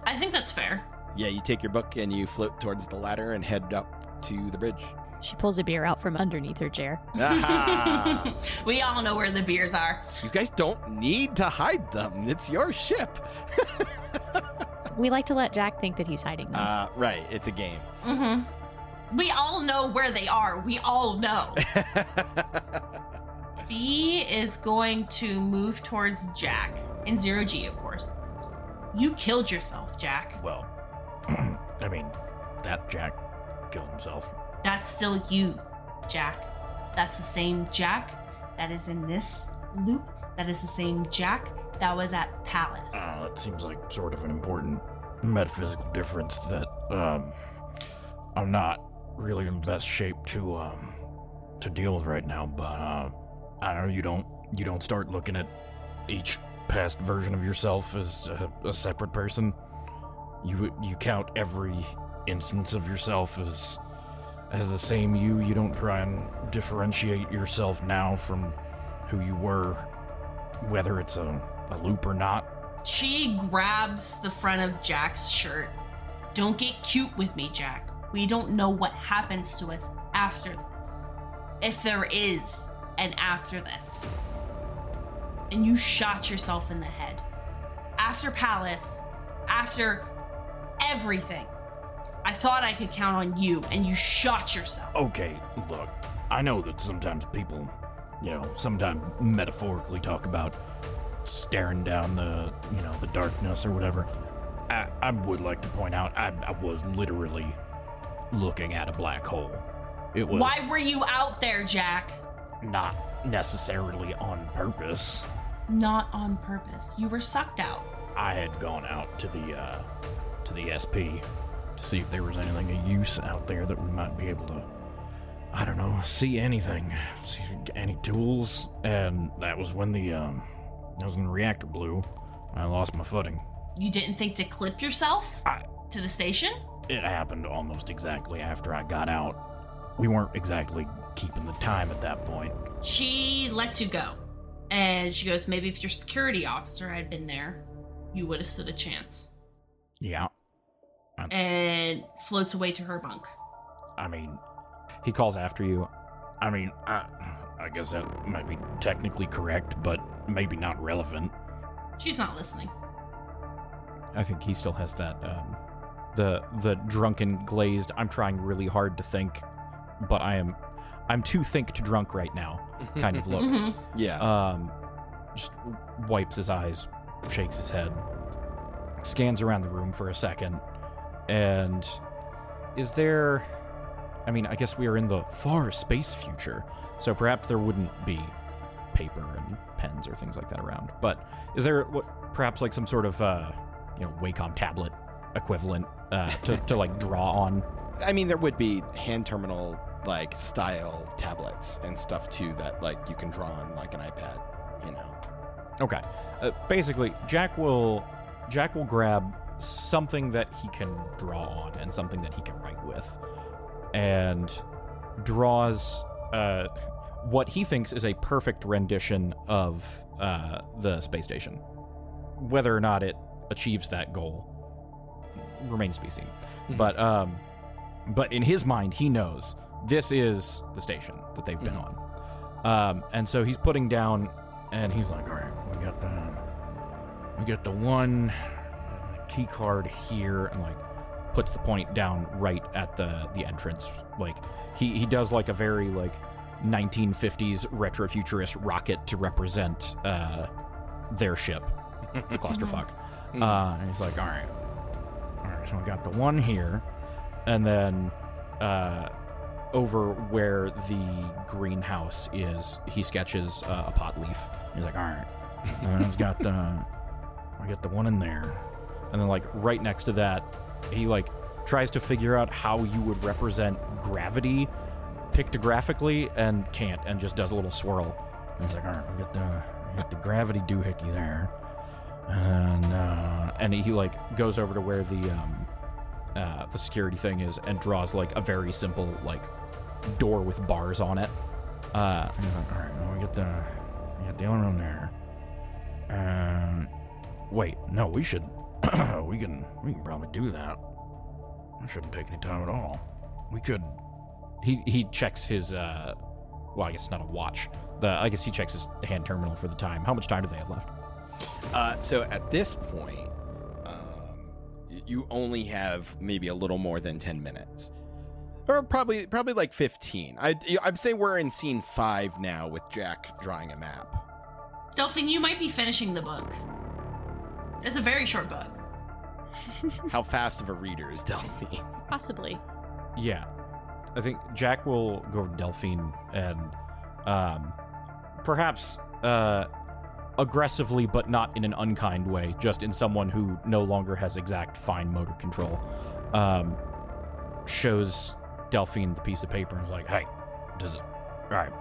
S3: I think that's fair.
S2: Yeah, you take your book and you float towards the ladder and head up to the bridge.
S7: She pulls a beer out from underneath her chair.
S2: Ah,
S3: we all know where the beers are.
S2: you guys don't need to hide them. It's your ship.
S7: We like to let Jack think that he's hiding them.
S2: Uh, right, it's a game.
S3: Mm-hmm. We all know where they are. We all know. Bea is going to move towards Jack in zero G, of course. You killed yourself, Jack.
S4: Well, I mean, that Jack killed himself.
S3: That's still you, Jack. That's the same Jack that is in this loop. That is the same Jack that was at Palace.
S4: Uh, that seems like sort of an important metaphysical difference that um, I'm not really in the best shape to um, to deal with right now. But uh, I don't know. You don't you don't start looking at each past version of yourself as a, a separate person. You you count every instance of yourself as as the same you. You don't try and differentiate yourself now from who you were, whether it's a, a loop or not.
S3: She grabs the front of Jack's shirt. Don't get cute with me, Jack. We don't know what happens to us after this. If there is an after this. And you shot yourself in the head. After Palace, after everything, I thought I could count on you, and you shot yourself.
S4: Okay, look, I know that sometimes people, you know, sometimes metaphorically talk about staring down the, you know, the darkness or whatever. I, I would like to point out I, I was literally looking at a black hole. It was
S3: Why were you out there, Jack?
S4: Not necessarily on purpose.
S3: Not on purpose. You were sucked out.
S4: I had gone out to the uh, to the SP to see if there was anything of use out there that we might be able to, I don't know, see anything, see any tools, and that was when the um, that was when the reactor blew. I lost my footing.
S3: You didn't think to clip yourself
S4: I,
S3: to the station?
S4: it happened almost exactly after I got out. We weren't exactly keeping the time at that point.
S3: She lets you go. And she goes, maybe if your security officer had been there, you would have stood a chance.
S4: Yeah,
S3: And floats away to her bunk.
S4: I mean, he calls after you. I mean, I, I guess that might be technically correct, but maybe not relevant.
S3: She's not listening.
S4: I think he still has that um, the the drunken glazed. I'm trying really hard to think, but I am I'm too think to drunk right now. Kind of look.
S3: Mhm.
S2: Yeah.
S4: Um, just wipes his eyes, shakes his head, scans around the room for a second, and is there? I mean, I guess we are in the far space future, so perhaps there wouldn't be paper and pens or things like that around. But is there what perhaps like some sort of uh, you know Wacom tablet equivalent uh, to to like draw on?
S2: I mean, there would be hand terminal like style tablets and stuff too that like you can draw on like an iPad. You know.
S4: Okay. Uh, basically, Jack will Jack will grab something that he can draw on and something that he can write with, and draws uh, what he thinks is a perfect rendition of uh, the space station. Whether or not it achieves that goal remains to be seen. But um, but in his mind, he knows this is the station that they've been on. Um, and so he's putting down, and he's like, "All right, we got the, we got the one key card here," and like puts the point down right at the the entrance. Like he he does like a very like 1950s retrofuturist rocket to represent uh, their ship, the clusterfuck. uh, and he's like, "All right, all right, so we got the one here, and then." Uh, over where the greenhouse is, he sketches uh, a pot leaf. He's like, all right, Uh, it's got the, I got the one in there, and then like right next to that, he like tries to figure out how you would represent gravity pictographically and can't, and just does a little swirl. And it's like, all right, we got the, we got the gravity doohickey there, and uh, and he like goes over to where the um, uh, the security thing is and draws like a very simple like door with bars on it. Uh, like, all right, well, we got the, we got the other one there. Um, wait, no, we should, we can, we can probably do that. That shouldn't take any time at all. We could. He he checks his uh, well, I guess not a watch. The I guess he checks his hand terminal for the time. How much time do they have left?
S2: Uh, so at this point, y- you only have maybe a little more than 10 minutes. Or probably probably like 15. I'd, I'd say we're in scene five now with Jack drawing a map.
S3: Delphine, you might be finishing the book. It's a very short book.
S2: How fast of a reader is Delphine?
S7: Possibly.
S4: Yeah, I think Jack will go to Delphine and um, perhaps uh, aggressively, but not in an unkind way, just in someone who no longer has exact fine motor control. Um, shows Delphine the piece of paper and is like, "Hey, does it? All right,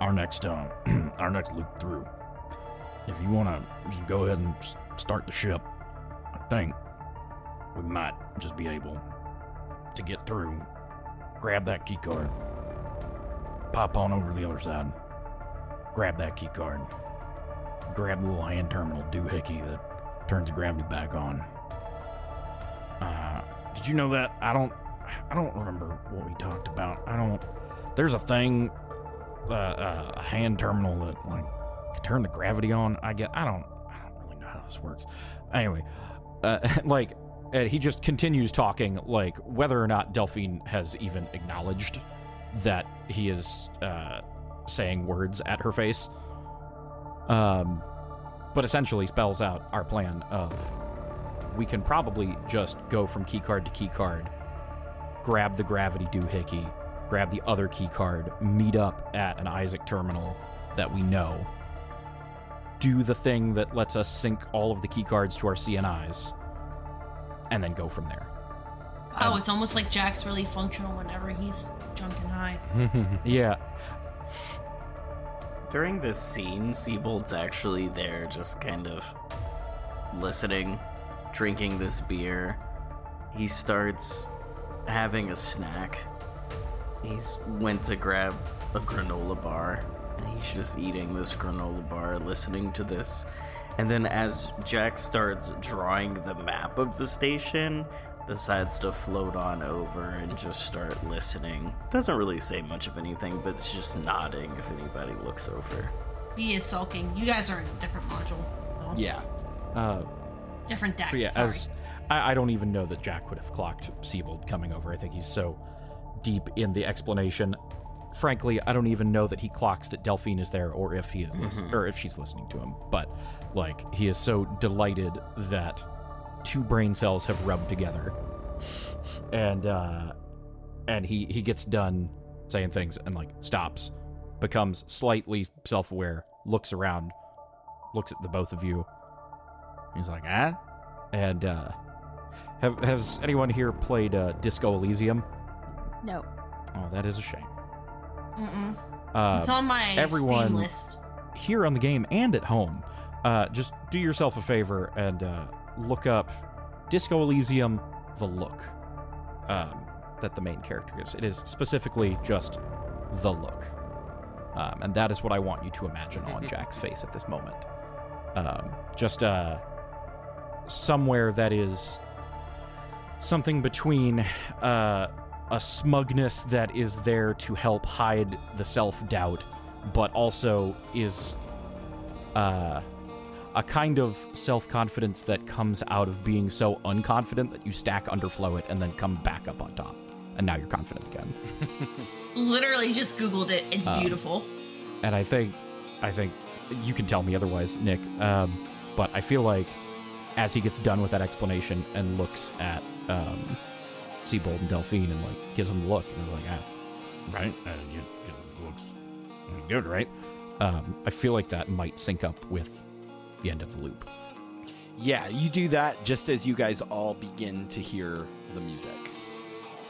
S4: our next uh, our next loop through. If you want to just go ahead and start the ship, I think we might just be able to get through grab that key card, pop on over to the other side, grab that key card, grab the little hand terminal doohickey that turns gravity back on. Uh, did you know that? I don't, I don't remember what we talked about. I don't. There's a thing, uh, uh, a hand terminal that like can turn the gravity on. I get. I don't. I don't really know how this works. Anyway, uh, like and he just continues talking, like whether or not Delphine has even acknowledged that he is uh, saying words at her face. Um, but essentially spells out our plan of we can probably just go from keycard to keycard, grab the gravity doohickey, grab the other keycard, meet up at an Isaac terminal that we know, do the thing that lets us sync all of the keycards to our CNIs, and then go from there.
S3: Oh, it's almost like Jack's really functional whenever he's drunk and high.
S4: yeah.
S6: During this scene, Seibold's actually there just kind of listening, drinking this beer. He starts having a snack. He's went to grab a granola bar and he's just eating this granola bar, listening to this. And then as Jack starts drawing the map of the station, decides to float on over and just start listening. Doesn't really say much of anything, but it's just nodding if anybody looks over.
S3: He is sulking. You guys are in a different module. So.
S2: Yeah.
S4: Uh,
S3: Different deck.
S4: Yeah,
S3: sorry.
S4: as I, I don't even know that Jack would have clocked Seibold coming over. I think he's so deep in the explanation. Frankly, I don't even know that he clocks that Delphine is there, or if he is, lis- or if she's listening to him. But like, he is so delighted that two brain cells have rubbed together, and uh, and he he gets done saying things and like stops, becomes slightly self-aware, looks around, looks at the both of you. He's like, ah, and uh, have has anyone here played uh, Disco Elysium?
S7: No.
S4: Oh, that is a shame.
S3: Mm-mm.
S4: Uh,
S3: it's on my
S4: everyone-
S3: Steam list.
S4: here on the game and at home, uh, just do yourself a favor and uh, look up Disco Elysium: The Look um, that the main character gives. It is specifically just the look, um, and that is what I want you to imagine on Jack's face at this moment. Um, just uh, somewhere that is something between uh, a smugness that is there to help hide the self doubt, but also is uh, a kind of self confidence that comes out of being so unconfident that you stack underflow it and then come back up on top. And now you're confident again.
S3: Literally just Googled it. It's
S4: Um,
S3: beautiful.
S4: And I think, I think you can tell me otherwise, Nick. Um, but I feel like as he gets done with that explanation and looks at um, Seibold and Delphine and like gives them the look, and they're like, ah, right, uh, you, it looks good, right? Um, I feel like that might sync up with the end of the loop.
S2: Yeah, you do that just as you guys all begin to hear the music.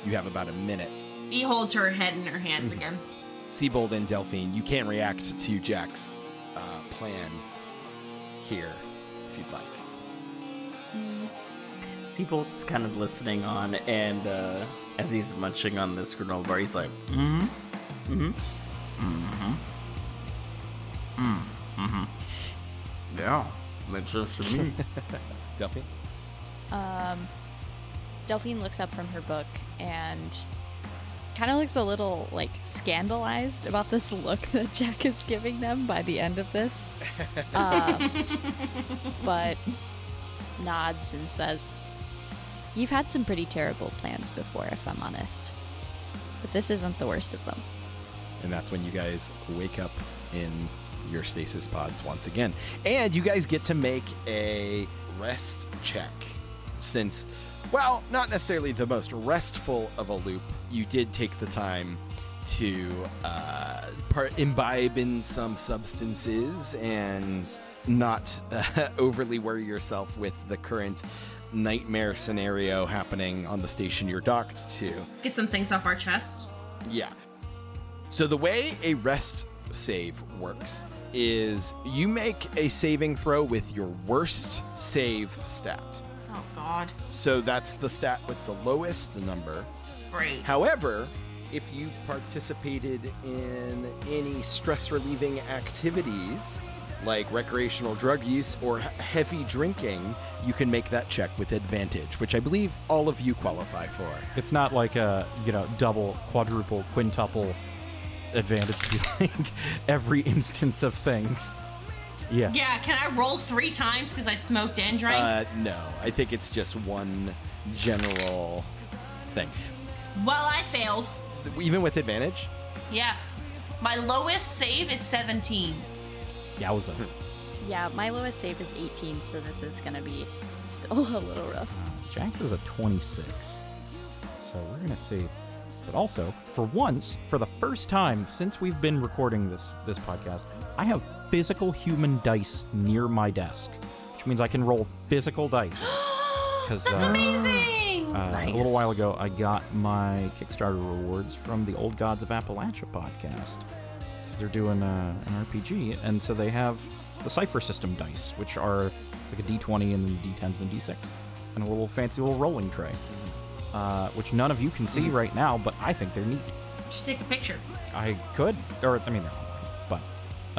S2: You have about a minute.
S3: He holds her head in her hands again.
S2: Seibold and Delphine, you can react to Jack's uh, plan here if you'd like.
S6: Seibold's kind of listening on, and uh, as he's munching on this granola bar, he's like, mm-hmm, mm-hmm, mm-hmm, mm, mm-hmm. Yeah, makes sense to me.
S2: Delphine?
S7: Um, Delphine looks up from her book and kind of looks a little like scandalized about this look that Jack is giving them by the end of this. Um, but nods and says, You've had some pretty terrible plans before, if I'm honest. But this isn't the worst of them.
S2: And that's when you guys wake up in your stasis pods once again. And you guys get to make a rest check. Since, well, not necessarily the most restful of a loop, you did take the time to uh, part, imbibe in some substances and not uh, overly worry yourself with the current nightmare scenario happening on the station you're docked to.
S3: Get some things off our chests.
S2: Yeah. So the way a rest save works is you make a saving throw with your worst save stat.
S3: Oh God.
S2: So that's the stat with the lowest number.
S3: Great.
S2: However, if you participated in any stress relieving activities like recreational drug use or heavy drinking, you can make that check with advantage, which I believe all of you qualify for.
S4: It's not like a you know double, quadruple, quintuple advantage to like every instance of things. Yeah.
S3: Yeah, can I roll three times because I smoked and drank?
S2: Uh, no, I think it's just one general thing.
S3: well, I failed.
S2: Even with advantage?
S3: Yes. My lowest save is 17.
S4: Yowza.
S7: Yeah, my lowest save is 18, so this is gonna be still a little rough.
S4: Jax is a 26. So we're going to see. But also, for once, for the first time since we've been recording this this podcast, I have physical human dice near my desk, which means I can roll physical dice. Because
S3: That's
S4: uh,
S3: amazing.
S4: uh, a little while ago, I got my Kickstarter rewards from the Old Gods of Appalachia podcast. 'Cause They're doing uh, an RPG, and so they have the Cipher System dice, which are like a D20 and then D10s and D6, and a little fancy little rolling tray, uh, which none of you can see right now, but I think they're neat.
S3: Just take a picture.
S4: I could, or I mean, they're online, but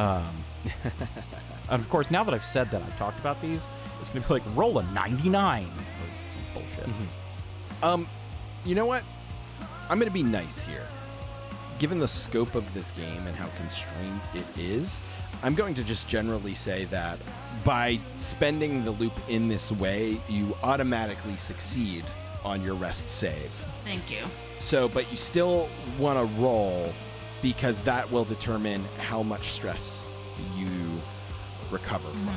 S4: um, and of course, now that I've said that, I've talked about these. It's gonna be like roll a 99 or some bullshit.
S2: Um, you know what? I'm going to be nice here. Given the scope of this game and how constrained it is, I'm going to just generally say that by spending the loop in this way, you automatically succeed on your rest save.
S3: Thank you.
S2: So, but you still want to roll because that will determine how much stress you recover from.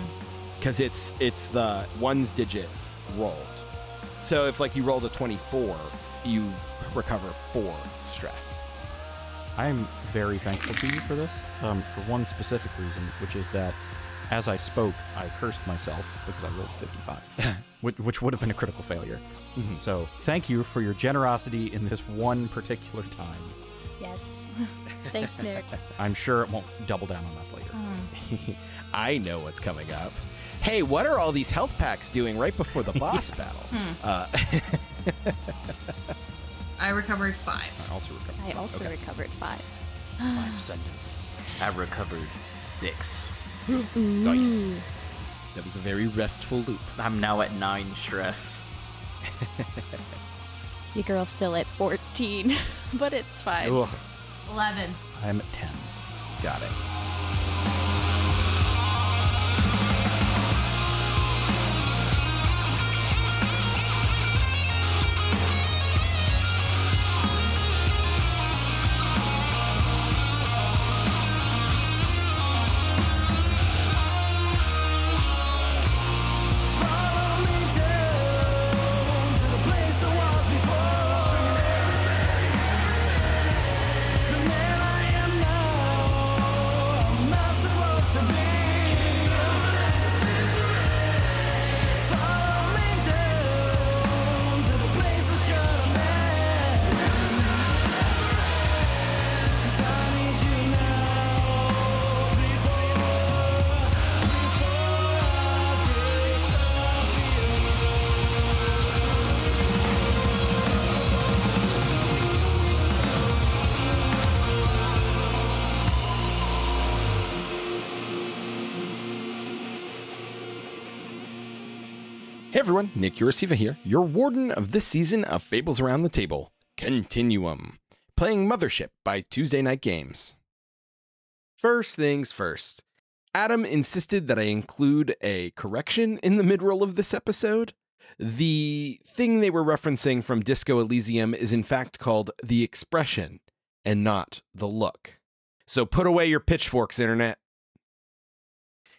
S2: Because it's it's the ones digit rolled. So if like you rolled a 24, you recover four stress.
S4: I'm very thankful to you for this, um, for one specific reason, which is that as I spoke, I cursed myself because I rolled 55, which, which would have been a critical failure. So thank you for your generosity in this one particular time.
S7: Yes. Thanks, Nick.
S4: I'm sure it won't double down on us later.
S2: I know what's coming up. Hey, what are all these health packs doing right before the boss battle? Uh,
S3: I recovered five.
S4: I also recovered
S7: I also recovered five.
S4: five sentence.
S6: I recovered six.
S2: Nice. That was a very restful loop.
S6: I'm now at nine stress.
S7: Your girl's still at 14, but it's fine.
S4: Ugh,
S3: 11.
S4: I'm at 10.
S2: Got it. Everyone, Nick Uroseva here, your warden of this season of Fables Around the Table, Continuum, playing Mothership by Tuesday Knight Games. First things first, Adam insisted that I include a correction in the midroll of this episode. The thing they were referencing from Disco Elysium is in fact called the expression and not the look. So put away your pitchforks, Internet.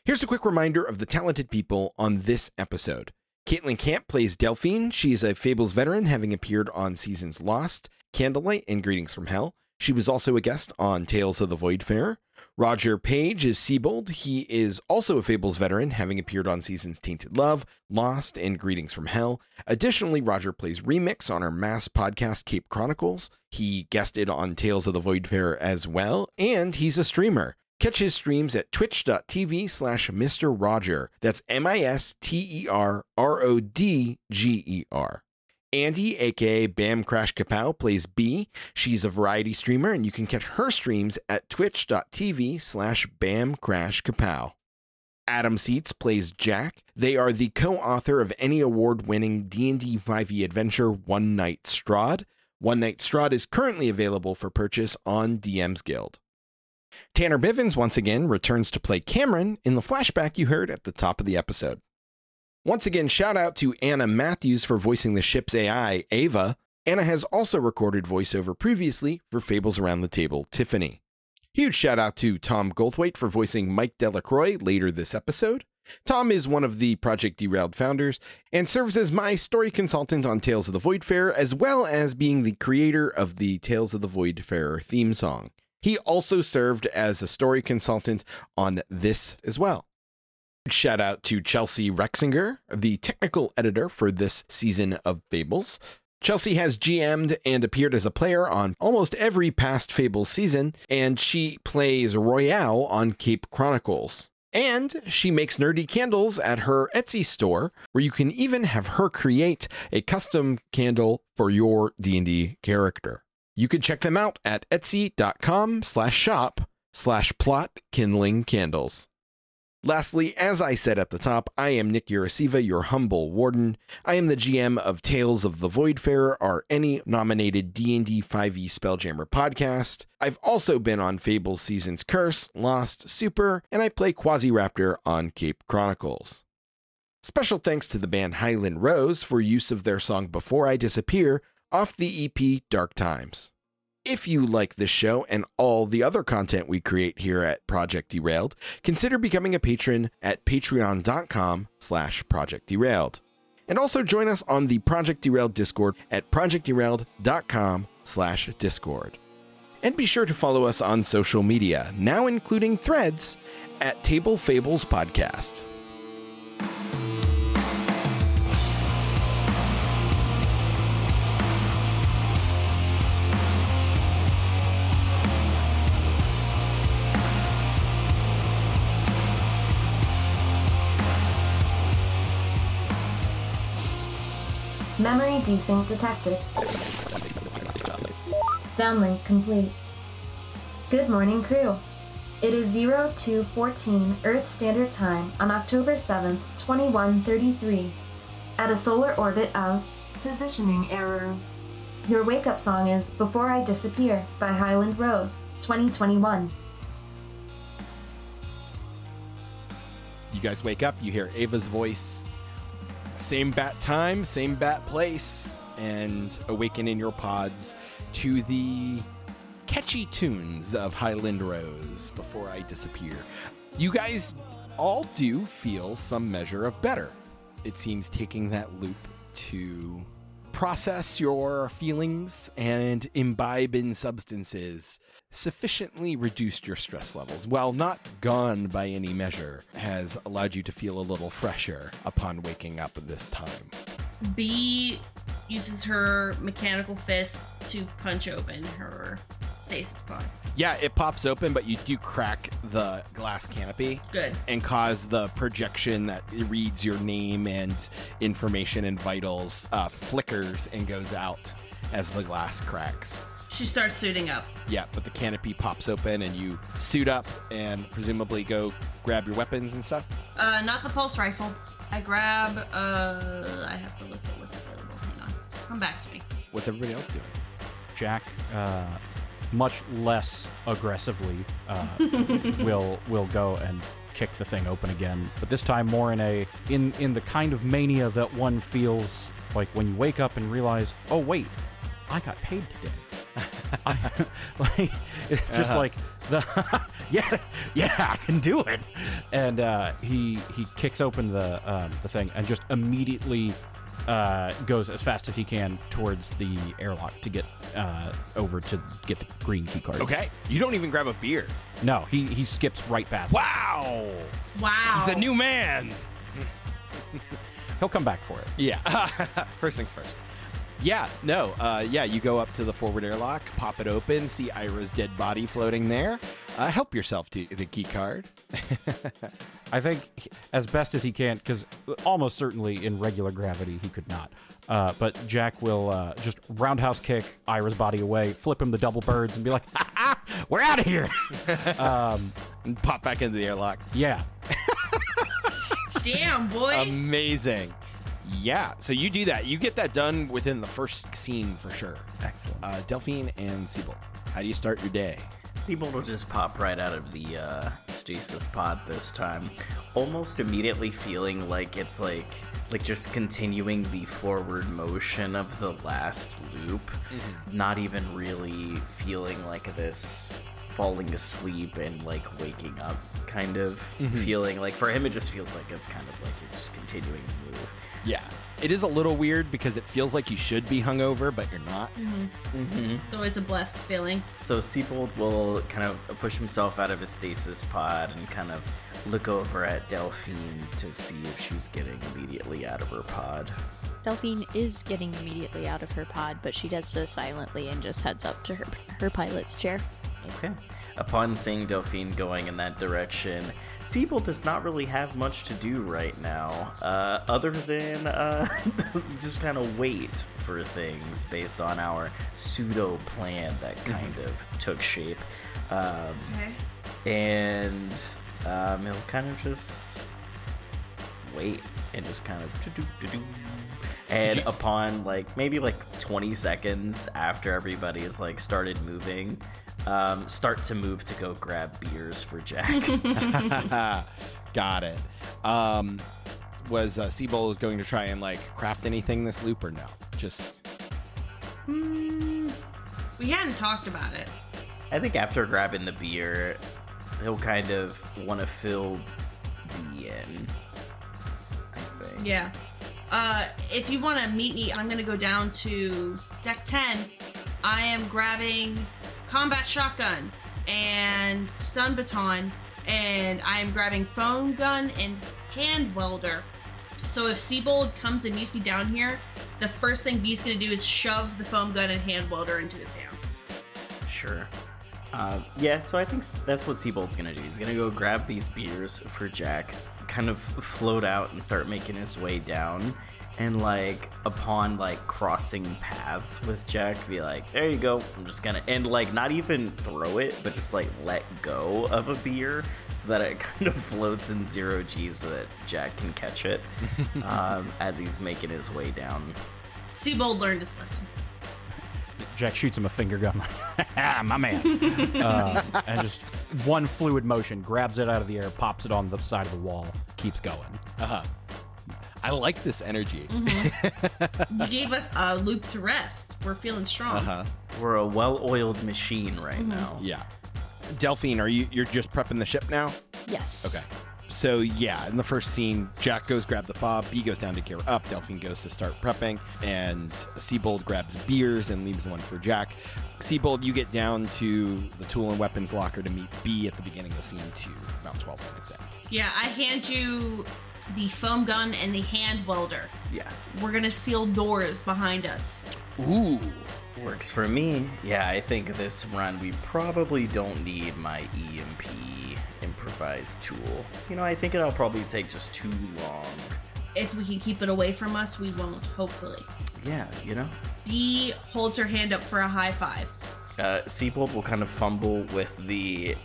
S2: Here's a quick reminder of the talented people on this episode. Kaitlyn Camp plays Delphine. She is a Fables veteran, having appeared on seasons Lost, Candlelight, and Greetings from Hell. She was also a guest on Tales of the Voidfarer. Rodger Page is Seibold. He is also a Fables veteran, having appeared on seasons Tainted Love, Lost, and Greetings from Hell. Additionally, Rodger plays Remix on our Masks podcast Cape Chronicles. He guested on Tales of the Voidfarer as well, and he's a streamer. Catch his streams at twitch.tv slash MisterRodger. That's M I S T E R R O D G E R. Andi, aka Bam Crash Kapow, plays Bea. She's a variety streamer, and you can catch her streams at twitch.tv slash Bam Crash Kapow. Adam Seats plays Jack. They are the co-author of ENnie award-winning D&D 5e adventure One Night Strahd. One Night Strahd is currently available for purchase on DM's Guild. Tanner Bivens once again returns to play Cameron in the flashback you heard at the top of the episode. Once again, shout out to Anna Matthews for voicing the ship's AI, Ava. Anna has also recorded voiceover previously for Fables Around the Table, Tiffany. Huge shout out to Tom Goldthwait for voicing Mike Delacroix later this episode. Tom is one of the Project Derailed founders and serves as my story consultant on Tales of the Voidfarer, as well as being the creator of the Tales of the Voidfarer theme song. He also served as a story consultant on this as well. Shout out to Chelsea Reixinger, the technical editor for this season of Fables. Chelsea has GM'd and appeared as a player on almost every past Fables season, and she plays Royale on Cape Chronicles. And she makes nerdy candles at her Etsy store, where you can even have her create a custom candle for your D&D character. You can check them out at etsy.com slash shop slash plot kindling candles. Lastly, as I said at the top, I am Nick Uroseva, your humble warden. I am the GM of Tales of the Voidfarer, our ENnie nominated D&D 5e Spelljammer podcast. I've also been on Fable Seasons Curse, Lost, Super, and I play Quasi-Raptor on Cape Chronicles. Special thanks to the band Highland Rose for use of their song Before I Disappear off the EP Dark Times. If you like this show and all the other content we create here at Project Derailed, consider becoming a patron at patreon.com slash project derailed. And also join us on the Project Derailed Discord at projectderailed.com slash discord. And be sure to follow us on social media, now including threads, at Table Fables Podcast.
S8: Memory desync detected. Downlink complete. Good morning, crew. It is 0214 Earth Standard Time on October 7th, 2133, at a solar orbit of positioning error. Your wake up song is Before I Disappear by Highland Rose, 2021.
S2: You guys wake up, you hear Ava's voice. Same bat time, same bat place, and awaken in your pods to the catchy tunes of Highland Rose before I disappear. You guys all do feel some measure of better. It seems taking that loop to process your feelings and imbibe in substances sufficiently reduced your stress levels. While not gone by any measure, has allowed you to feel a little fresher upon waking up this time.
S3: Bea uses her mechanical fist to punch open her stasis pod.
S2: Yeah, it pops open, but you do crack the glass canopy
S3: Good.
S2: and cause the projection that reads your name and information and vitals uh, flickers and goes out as the glass cracks.
S3: She starts suiting up.
S2: Yeah, but the canopy pops open and you suit up and presumably go grab your weapons and stuff.
S3: Uh, not the pulse rifle. I grab. Uh, I have to look at what's available. Hang on. Come back to me.
S2: What's everybody else doing?
S4: Jack, uh, much less aggressively, uh, will will go and kick the thing open again. But this time, more in a in in the kind of mania that one feels like when you wake up and realize, oh wait, I got paid today. I, like it's just
S2: Uh-huh.
S4: like the yeah yeah I can do it, and uh, he he kicks open the um, the thing and just immediately uh, goes as fast as he can towards the airlock to get uh, over to get the green key card.
S2: Okay. You don't even grab a beer.
S4: No, he he skips right past. it.
S2: Wow.
S3: Wow.
S2: He's a new man.
S4: He'll come back for it.
S2: Yeah. first things first. Yeah, no. Uh, yeah, you go up to the forward airlock, pop it open, see Ira's dead body floating there. Uh, help yourself to the key card.
S4: I think as best as he can, because almost certainly in regular gravity he could not. Uh, but Jack will uh, just roundhouse kick Ira's body away, flip him the double birds, and be like, ha, ha, "We're out of here." um,
S2: and pop back into the airlock.
S4: yeah,
S3: Damn, boy.
S2: Amazing. Yeah, so you do that. You get that done within the first scene for sure.
S4: excellent.
S2: Uh, Delphine and Seibold, how do you start your day?
S6: Seibold will just pop right out of the uh, stasis pod this time, almost immediately feeling like it's like like just continuing the forward motion of the last loop, not even really feeling like this falling asleep and like waking up kind of feeling. Like for him, it just feels like it's kind of like you're just continuing to move.
S2: Yeah, it is a little weird because it feels like you should be hungover, but you're not.
S6: Mm-hmm.
S3: It's always a blessed feeling.
S6: So Seibold will kind of push himself out of his stasis pod and kind of look over at Delphine to see if she's getting immediately out of her pod.
S7: Delphine is getting immediately out of her pod, but she does so silently and just heads up to her her pilot's chair.
S6: Okay. Upon seeing Delphine going in that direction, Seibold does not really have much to do right now, uh, other than uh, just kind of wait for things based on our pseudo plan that kind of took shape. Um,
S3: Okay.
S6: and um, he'll kind of just wait and just kind of do do do and upon like maybe like 20 seconds after everybody has like started moving um, start to move to go grab beers for jack
S2: Got it. Um, was uh, Seibold going to try and like craft anything this loop or no? Just
S3: We hadn't talked about it.
S6: i think after grabbing the beer he'll kind of want to fill the in i think
S3: Yeah. Uh, if you want to meet me, I'm gonna go down to deck 10. I am grabbing combat shotgun and stun baton, and I am grabbing foam gun and hand welder. So if Seibold comes and meets me down here, the first thing Bea's gonna do is shove the foam gun and hand welder into his hands.
S6: Sure. Uh, yeah, so I think that's what Seibold's gonna do. He's gonna go grab these beers for Jack, kind of float out and start making his way down. And like upon like crossing paths with Jack, be like, there you go. I'm just gonna and like not even throw it, but just like let go of a beer so that it kind of floats in zero G so that Jack can catch it um, as he's making his way down.
S3: Seibold learned his lesson.
S4: Jack shoots him a finger gun, "Ah, my man, um, and just one fluid motion grabs it out of the air, pops it on the side of the wall, keeps going.
S2: uh I like this energy.
S3: You gave us a loop to rest. We're feeling strong.
S2: Uh huh.
S6: We're a well-oiled machine right now.
S2: Yeah. Delphine, are you you're just prepping the ship now?
S7: Yes.
S2: Okay. So yeah, in the first scene, Jack goes grab the fob, Bea goes down to gear up, Delphine goes to start prepping, and Seibold grabs beers and leaves one for Jack. Seibold, you get down to the tool and weapons locker to meet Bea at the beginning of the scene two, about 12 minutes in.
S3: Yeah, I hand you the foam gun and the hand welder.
S6: Yeah.
S3: We're gonna seal doors behind us.
S2: Ooh.
S6: Works for me. Yeah, I think this run we probably don't need my EMP improvised tool. You know, I think it'll probably take just too long.
S3: If we can keep it away from us, we won't, hopefully.
S6: Yeah, you know?
S3: Bea holds her hand up for a high five.
S6: Uh, Seibold will kind of fumble with the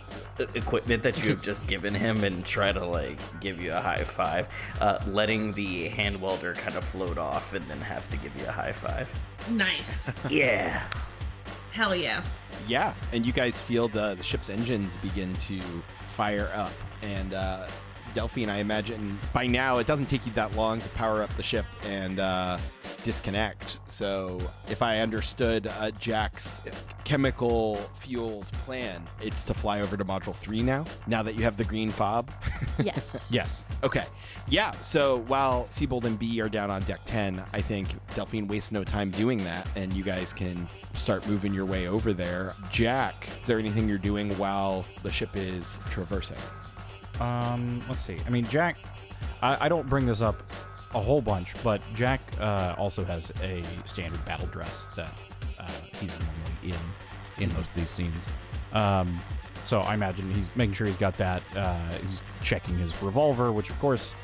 S6: equipment that you have just given him and try to like give you a high five, uh, letting the hand welder kind of float off and then have to give you a high five.
S3: Nice.
S6: Yeah.
S3: Hell yeah.
S2: Yeah, and you guys feel the the ship's engines begin to fire up, and uh, Delphine, I imagine by now it doesn't take you that long to power up the ship and uh, disconnect. So, if I understood uh, Jack's chemical fueled plan, it's to fly over to Module Three now. Now that you have the green fob.
S7: Yes.
S4: Yes.
S2: Okay. Yeah. So while Seibold and Bea are down on deck 10, I think Delphine wastes no time doing that, and you guys can start moving your way over there. Jack, is there anything you're doing while the ship is traversing?
S4: Um, let's see. I mean, Jack. I, I don't bring this up a whole bunch, but Jack uh, also has a standard battle dress that uh, he's normally in in most of these scenes. Um, so I imagine he's making sure he's got that. Uh, he's checking his revolver, which of course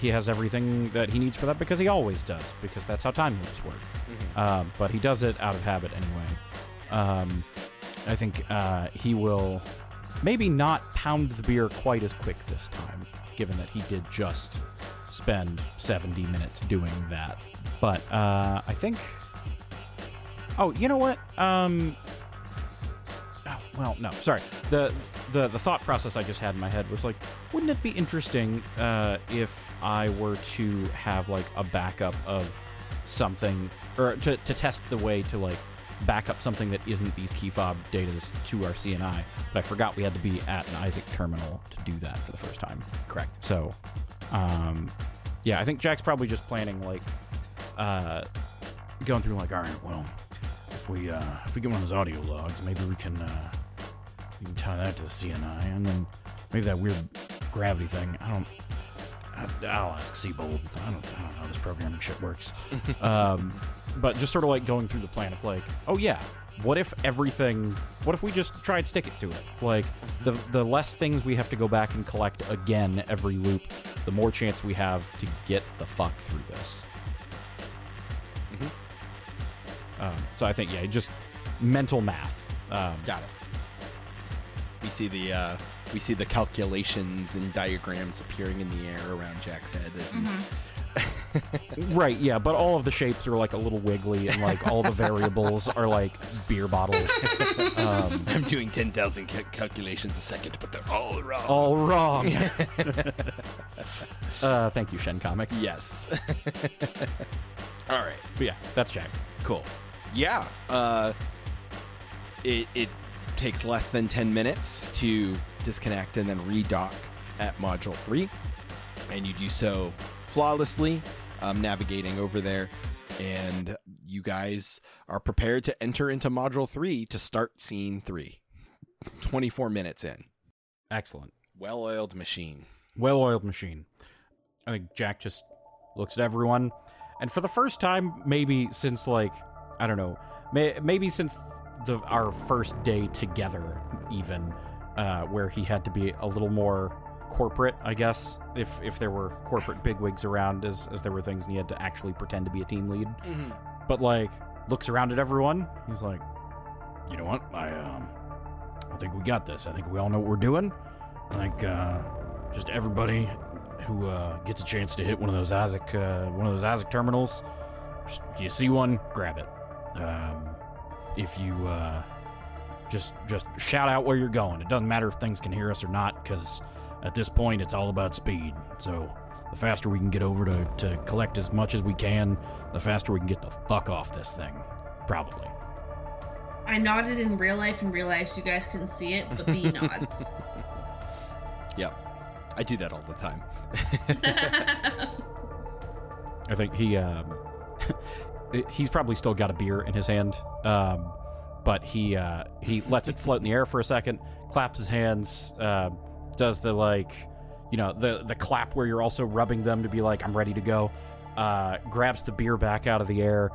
S4: he has everything that he needs for that because he always does, because that's how time loops work. Um, but he does it out of habit anyway. Um, I think uh, he will maybe not pound the beer quite as quick this time, given that he did just spend 70 minutes doing that. But uh, I think. Oh, you know what? Um. Oh, well, no, sorry. The, the the thought process I just had in my head was like, wouldn't it be interesting uh, if I were to have like a backup of something, or to, to test the way to like back up something that isn't these key fob datas to our CNI? But I forgot we had to be at an Isaac terminal to do that for the first time.
S2: Correct.
S4: So, um, yeah, I think Jack's probably just planning like uh, going through like, all right, well, if we uh, if we get one of those audio logs, maybe we can uh, we can tie that to the CNI, and then maybe that weird gravity thing. I don't. I'll ask Seibold. I don't, I don't know how this programming shit works. um, but just sort of like going through the plan of like, oh yeah, what if everything? What if we just try and stick it to it? Like the the less things we have to go back and collect again every loop, the more chance we have to get the fuck through this. Um, so I think yeah, just mental math. Um,
S2: Got it. We see the uh, we see the calculations and diagrams appearing in the air around Jack's head as he's
S4: Right, yeah, but all of the shapes are like a little wiggly, and like all the variables are like beer bottles. Um,
S2: I'm doing 10,000 ca- calculations a second, but they're all wrong.
S4: all wrong. uh, thank you, Shen Comix.
S2: Yes. all right.
S4: But yeah, that's Jack.
S2: Cool. Yeah. Uh, it, it takes less than 10 minutes to disconnect and then redock at Module 3. And you do so flawlessly, um, navigating over there. And you guys are prepared to enter into Module 3 to start Scene 3. 24 minutes in.
S4: Excellent.
S2: Well oiled machine.
S4: well-oiled machine. I think Jack just looks at everyone, and for the first time, maybe since like I don't know, may, maybe since the our first day together, even uh, where he had to be a little more corporate, I guess. If if there were corporate bigwigs around, as as there were things, and he had to actually pretend to be a team lead. But like looks around at everyone, he's like, you know what, I um, I think we got this. I think we all know what we're doing. I think uh, just everybody who uh, gets a chance to hit one of those Isaac, uh, one of those Isaac terminals, just you see one, grab it. Um, if you uh, just just shout out where you're going. It doesn't matter if things can hear us or not, because at this point it's all about speed. So the faster we can get over to, to collect as much as we can, the faster we can get the fuck off this thing. Probably.
S3: I nodded in real life and realized you guys couldn't see it, but Bea nods.
S2: Yep. I do that all the time.
S4: I think he um, he's probably still got a beer in his hand, um, but he uh, he lets it float in the air for a second, claps his hands, uh, does the like, you know, the the clap where you're also rubbing them to be like I'm ready to go. Uh, grabs the beer back out of the air,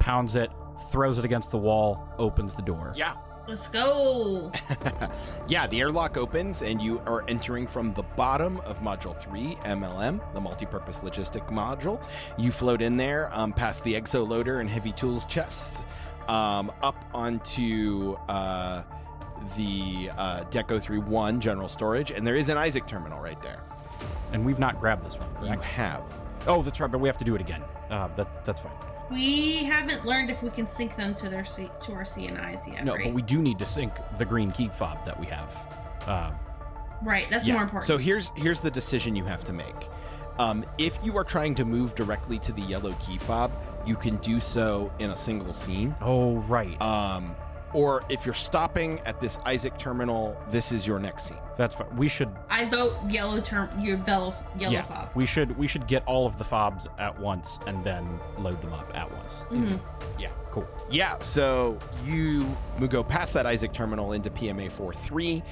S4: pounds it, throws it against the wall, opens the door.
S2: Yeah.
S3: Let's go.
S2: Yeah, the airlock opens and you are entering from the bottom of Module 3, MLM, the multi-purpose logistic module. You float in there um, past the exoloader and heavy tools chest. um, up onto uh, the uh, Deco 1 general storage, and there is an Isaac terminal right there.
S4: And we've not grabbed this one,
S2: You have.
S4: Oh, that's right, but we have to do it again. Uh, that that's fine.
S3: We haven't learned if we can sync them to their C- to our CNIs yet,
S4: No,
S3: right?
S4: but we do need to sync the green key fob that we have. Uh,
S3: right, that's
S2: Yeah.
S3: more important.
S2: So here's here's the decision you have to make. Um, if you are trying to move directly to the yellow key fob, you can do so in a single scene.
S4: oh, right.
S2: Um, or if you're stopping at this Isaac terminal, this is your next scene.
S4: that's fine. We should.
S3: I vote yellow term your yellow yellow
S4: yeah,
S3: fob.
S4: we should we should get all of the fobs at once and then load them up at once.
S3: Mhm.
S2: Yeah.
S4: Cool.
S2: Yeah, so you mo- go past that Isaac terminal into PMA four three,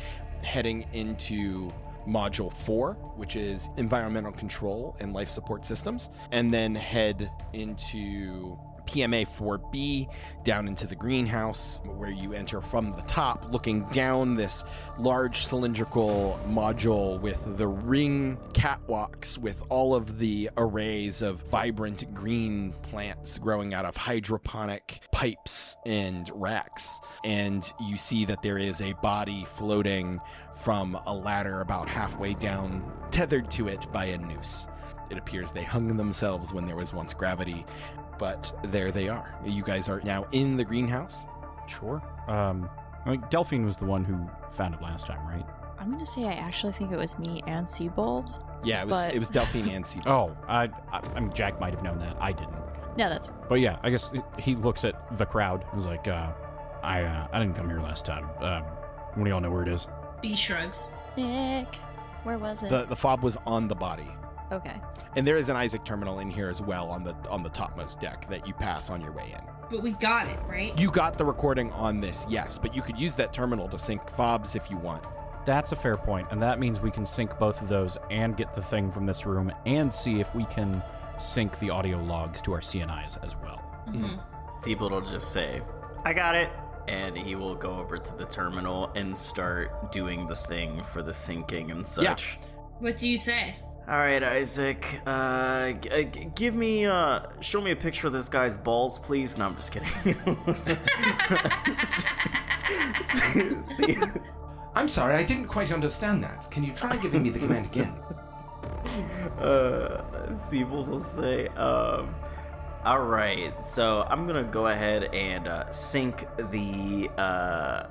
S2: heading into Module 4, which is Environmental Control and Life Support Systems, and then head into PMA 4B down into the greenhouse, where you enter from the top, looking down this large cylindrical module with the ring catwalks with all of the arrays of vibrant green plants growing out of hydroponic pipes and racks. And you see that there is a body floating from a ladder about halfway down, tethered to it by a noose. It appears they hung themselves when there was once gravity, but there they are. You guys are now in the greenhouse.
S4: Sure. Um, I think Delphine was the one who found it last time, right?
S7: I'm gonna say I actually think it was me and Seibold.
S2: Yeah, it was
S7: But-
S2: it was Delphine and Seibold.
S4: Oh, I, I, I mean, Jack might have known that. I didn't.
S7: No, that's
S4: But yeah, I guess he looks at the crowd. and was like, uh, I, uh, I didn't come here last time. Um, one of y'all know where it is?
S3: Bea shrugs.
S7: Nick. Where was it?
S2: The the fob was on the body.
S7: Okay.
S2: And there is an Isaac terminal in here as well on the on the topmost deck that you pass on your way in.
S3: But we got it, right?
S2: You got the recording on this, yes, but you could use that terminal to sync fobs if you want.
S4: That's a fair point, and that means we can sync both of those and get the thing from this room and see if we can sync the audio logs to our CNIs as well.
S3: Mhm.
S6: Seibold will just say, I got it. And he will go over to the terminal and start doing the thing for the syncing and such.
S3: What do you say?
S6: All right, Isaac. Uh, g- uh, g- give me, uh, show me a picture of this guy's balls, please. No, I'm just kidding. see, see,
S1: I'm sorry, I didn't quite understand that. Can you try giving me the command again?
S6: uh, Seibold will say, um, all right, so I'm gonna go ahead and uh, sync the. Uh, uh,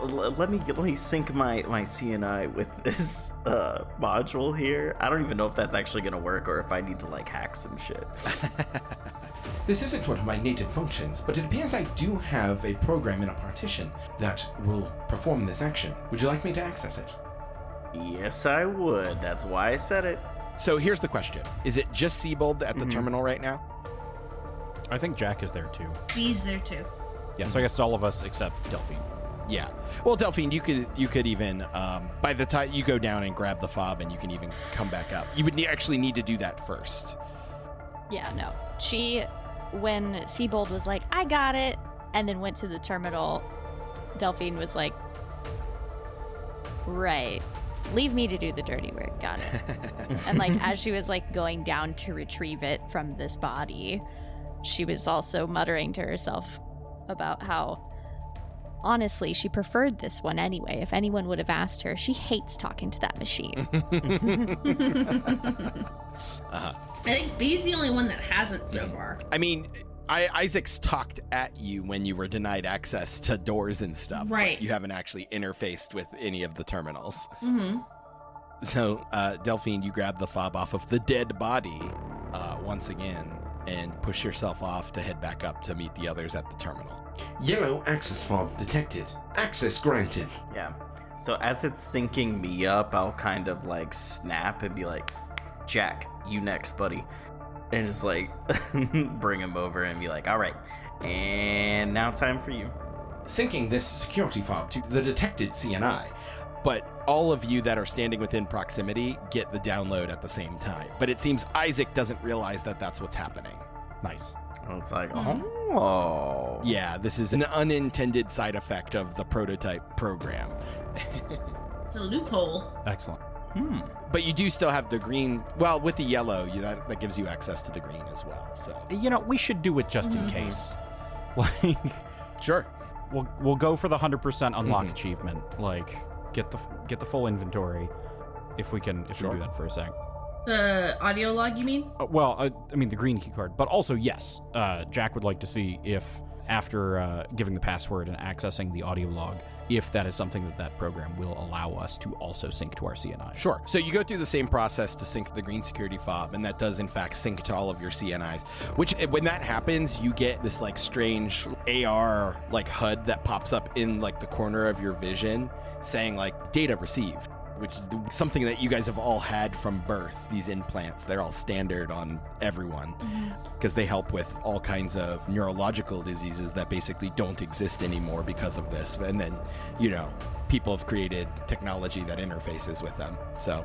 S6: l- let me let me sync my my CNI with this uh, module here. I don't even know if that's actually gonna work or if I need to like hack some shit.
S1: This isn't one of my native functions, but it appears I do have a program in a partition that will perform this action. Would you like me to access it?
S6: yes, I would. That's why I said it.
S2: So here's the question: Is it just Seibold at the
S4: Mhm.
S2: terminal right now?
S4: I think Jack is there too.
S3: Bea's there too.
S4: Yeah, so I guess all of us except Delphine.
S2: Yeah. Well, Delphine, you could you could even um, by the time you go down and grab the fob, and you can even come back up. You would ne- actually need to do that first.
S7: Yeah, no. She, when Seibold was like, I got it, and then went to the terminal, Delphine was like, right. Leave me to do the dirty work. Got it. and like, as she was like going down to retrieve it from this body, she was also muttering to herself about how. Honestly, she preferred this one anyway. If anyone would have asked her, she hates talking to that machine.
S2: uh-huh.
S3: I think Bea's the only one that hasn't so far.
S2: I mean, I, Isaac's talked at you when you were denied access to doors and stuff. but
S3: Right.
S2: you haven't actually interfaced with any of the terminals.
S3: Mm-hmm.
S2: So, uh, Delphine, you grab the fob off of the dead body uh, once again and push yourself off to head back up to meet the others at the terminal.
S1: Yellow access fob detected. Access granted.
S6: Yeah. So as it's syncing me up, I'll kind of like snap and be like, Jack, you next, buddy. And just like bring him over and be like, all right. And now time for you.
S1: Syncing this security fob to the detected CNI.
S2: But all of you that are standing within proximity get the download at the same time. But it seems Isaac doesn't realize that that's what's happening.
S4: Nice.
S6: It's like, oh.
S2: Yeah, this is an unintended side effect of the prototype program.
S3: It's a loophole.
S4: Excellent.
S6: Hmm.
S2: But you do still have the green. Well, with the yellow, you, that, that gives you access to the green as well. So
S4: You know, we should do it just in
S3: Mhm.
S4: case. Like,
S2: Sure.
S4: We'll we'll go for the hundred percent unlock
S2: Mhm.
S4: achievement. Like get the get the full inventory, if we can if
S2: Sure.
S4: we do that for a sec.
S3: The audio log, you mean?
S4: Uh, well, uh, I mean the green key card, but also yes, uh, Jack would like to see if after uh, giving the password and accessing the audio log, if that is something that that program will allow us to also sync to our CNI.
S2: Sure. So you go through the same process to sync the green security fob, and that does in fact sync to all of your CNIs. Which, eh, when that happens, you get this like strange AR like HUD that pops up in like the corner of your vision, saying like data received, which is something that you guys have all had from birth. These implants, they're all standard on everyone mm-hmm. because they help with all kinds of neurological diseases that basically don't exist anymore because of this. And then, you know, people have created technology that interfaces with them. So,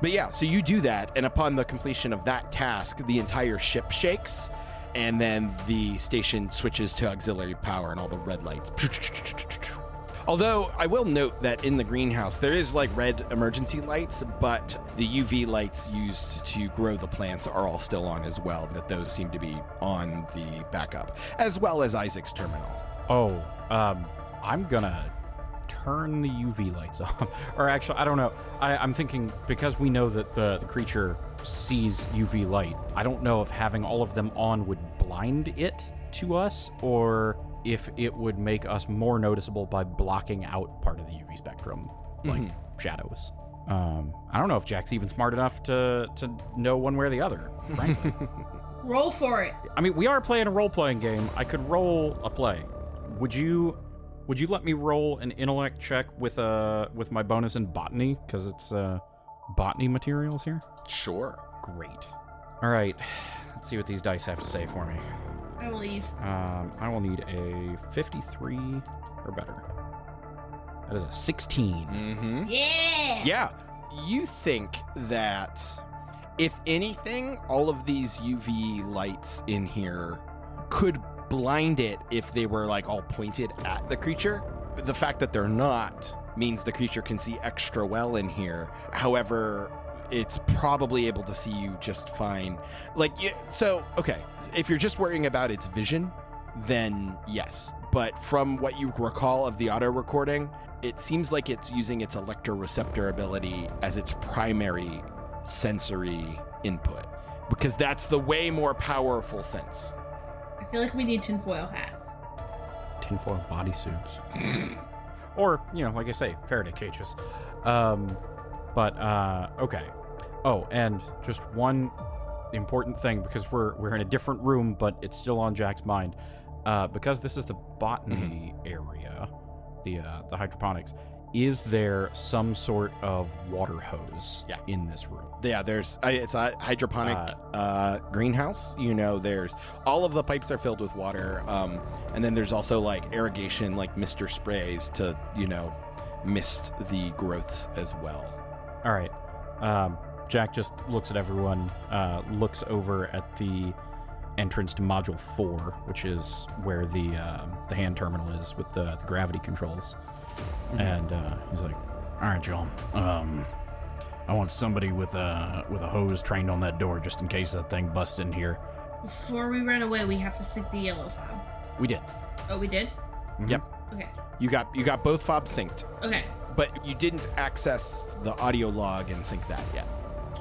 S2: but yeah, so you do that, and upon the completion of that task, the entire ship shakes, and then the station switches to auxiliary power, and all the red lights. Although I will note that in the greenhouse there is like red emergency lights, but the UV lights used to grow the plants are all still on as well. That those seem to be on the backup, as well as Isaac's terminal.
S4: Oh, um, I'm gonna turn the UV lights off. or actually, I don't know. I, I'm thinking because we know that the, the creature sees UV light, I don't know if having all of them on would blind it to us or if it would make us more noticeable by blocking out part of the UV spectrum, like shadows. Um, I don't know if Jack's even smart enough to to know one way or the other, frankly.
S3: Roll for it.
S4: I mean, we are playing a role-playing game. I could roll a play. Would you would you let me roll an intellect check with uh with my bonus in botany cuz it's uh botany materials here?
S2: Sure.
S4: Great. All right. Let's see what these dice have to say for me.
S3: I believe.
S4: Um I will need a 53 or better. That is a 16.
S2: Mm-hmm.
S3: Yeah.
S2: Yeah. You think that if anything, all of these UV lights in here could blind it if they were like all pointed at the creature. The fact that they're not means the creature can see extra well in here. However, it's probably able to see you just fine. Like, so, okay, if you're just worrying about its vision, then yes. But from what you recall of the auto recording, it seems like it's using its electroreceptor ability as its primary sensory input because that's the way more powerful sense.
S3: I feel like we need tinfoil hats.
S4: tinfoil bodysuits. or, you know, like I say, Faraday cages. Um, but uh, okay. Oh, and just one important thing because we're we're in a different room, but it's still on Jack's mind. Uh, because this is the botany area, the uh, the hydroponics. Is there some sort of water hose
S2: Yeah.
S4: in this room?
S2: Yeah, there's I- it's a hydroponic
S4: Uh,
S2: uh, greenhouse. You know, there's all of the pipes are filled with water, um, and then there's also like irrigation, like mister sprays to you know mist the growths as well.
S4: All right. Um, Jack just looks at everyone, uh, looks over at the entrance to Module Four, which is where the um the hand terminal is with the, the gravity controls, and uh, he's like, "All right, y'all. Um, I want somebody with a with a hose trained on that door, just in case that thing busts in here."
S3: Before we run away, we have to sync the yellow fob.
S4: We did.
S3: Oh, we did?
S2: Yep,
S3: Okay.
S2: you got you got both fobs synced,
S3: Okay.
S2: but you didn't access the audio log and sync that yet.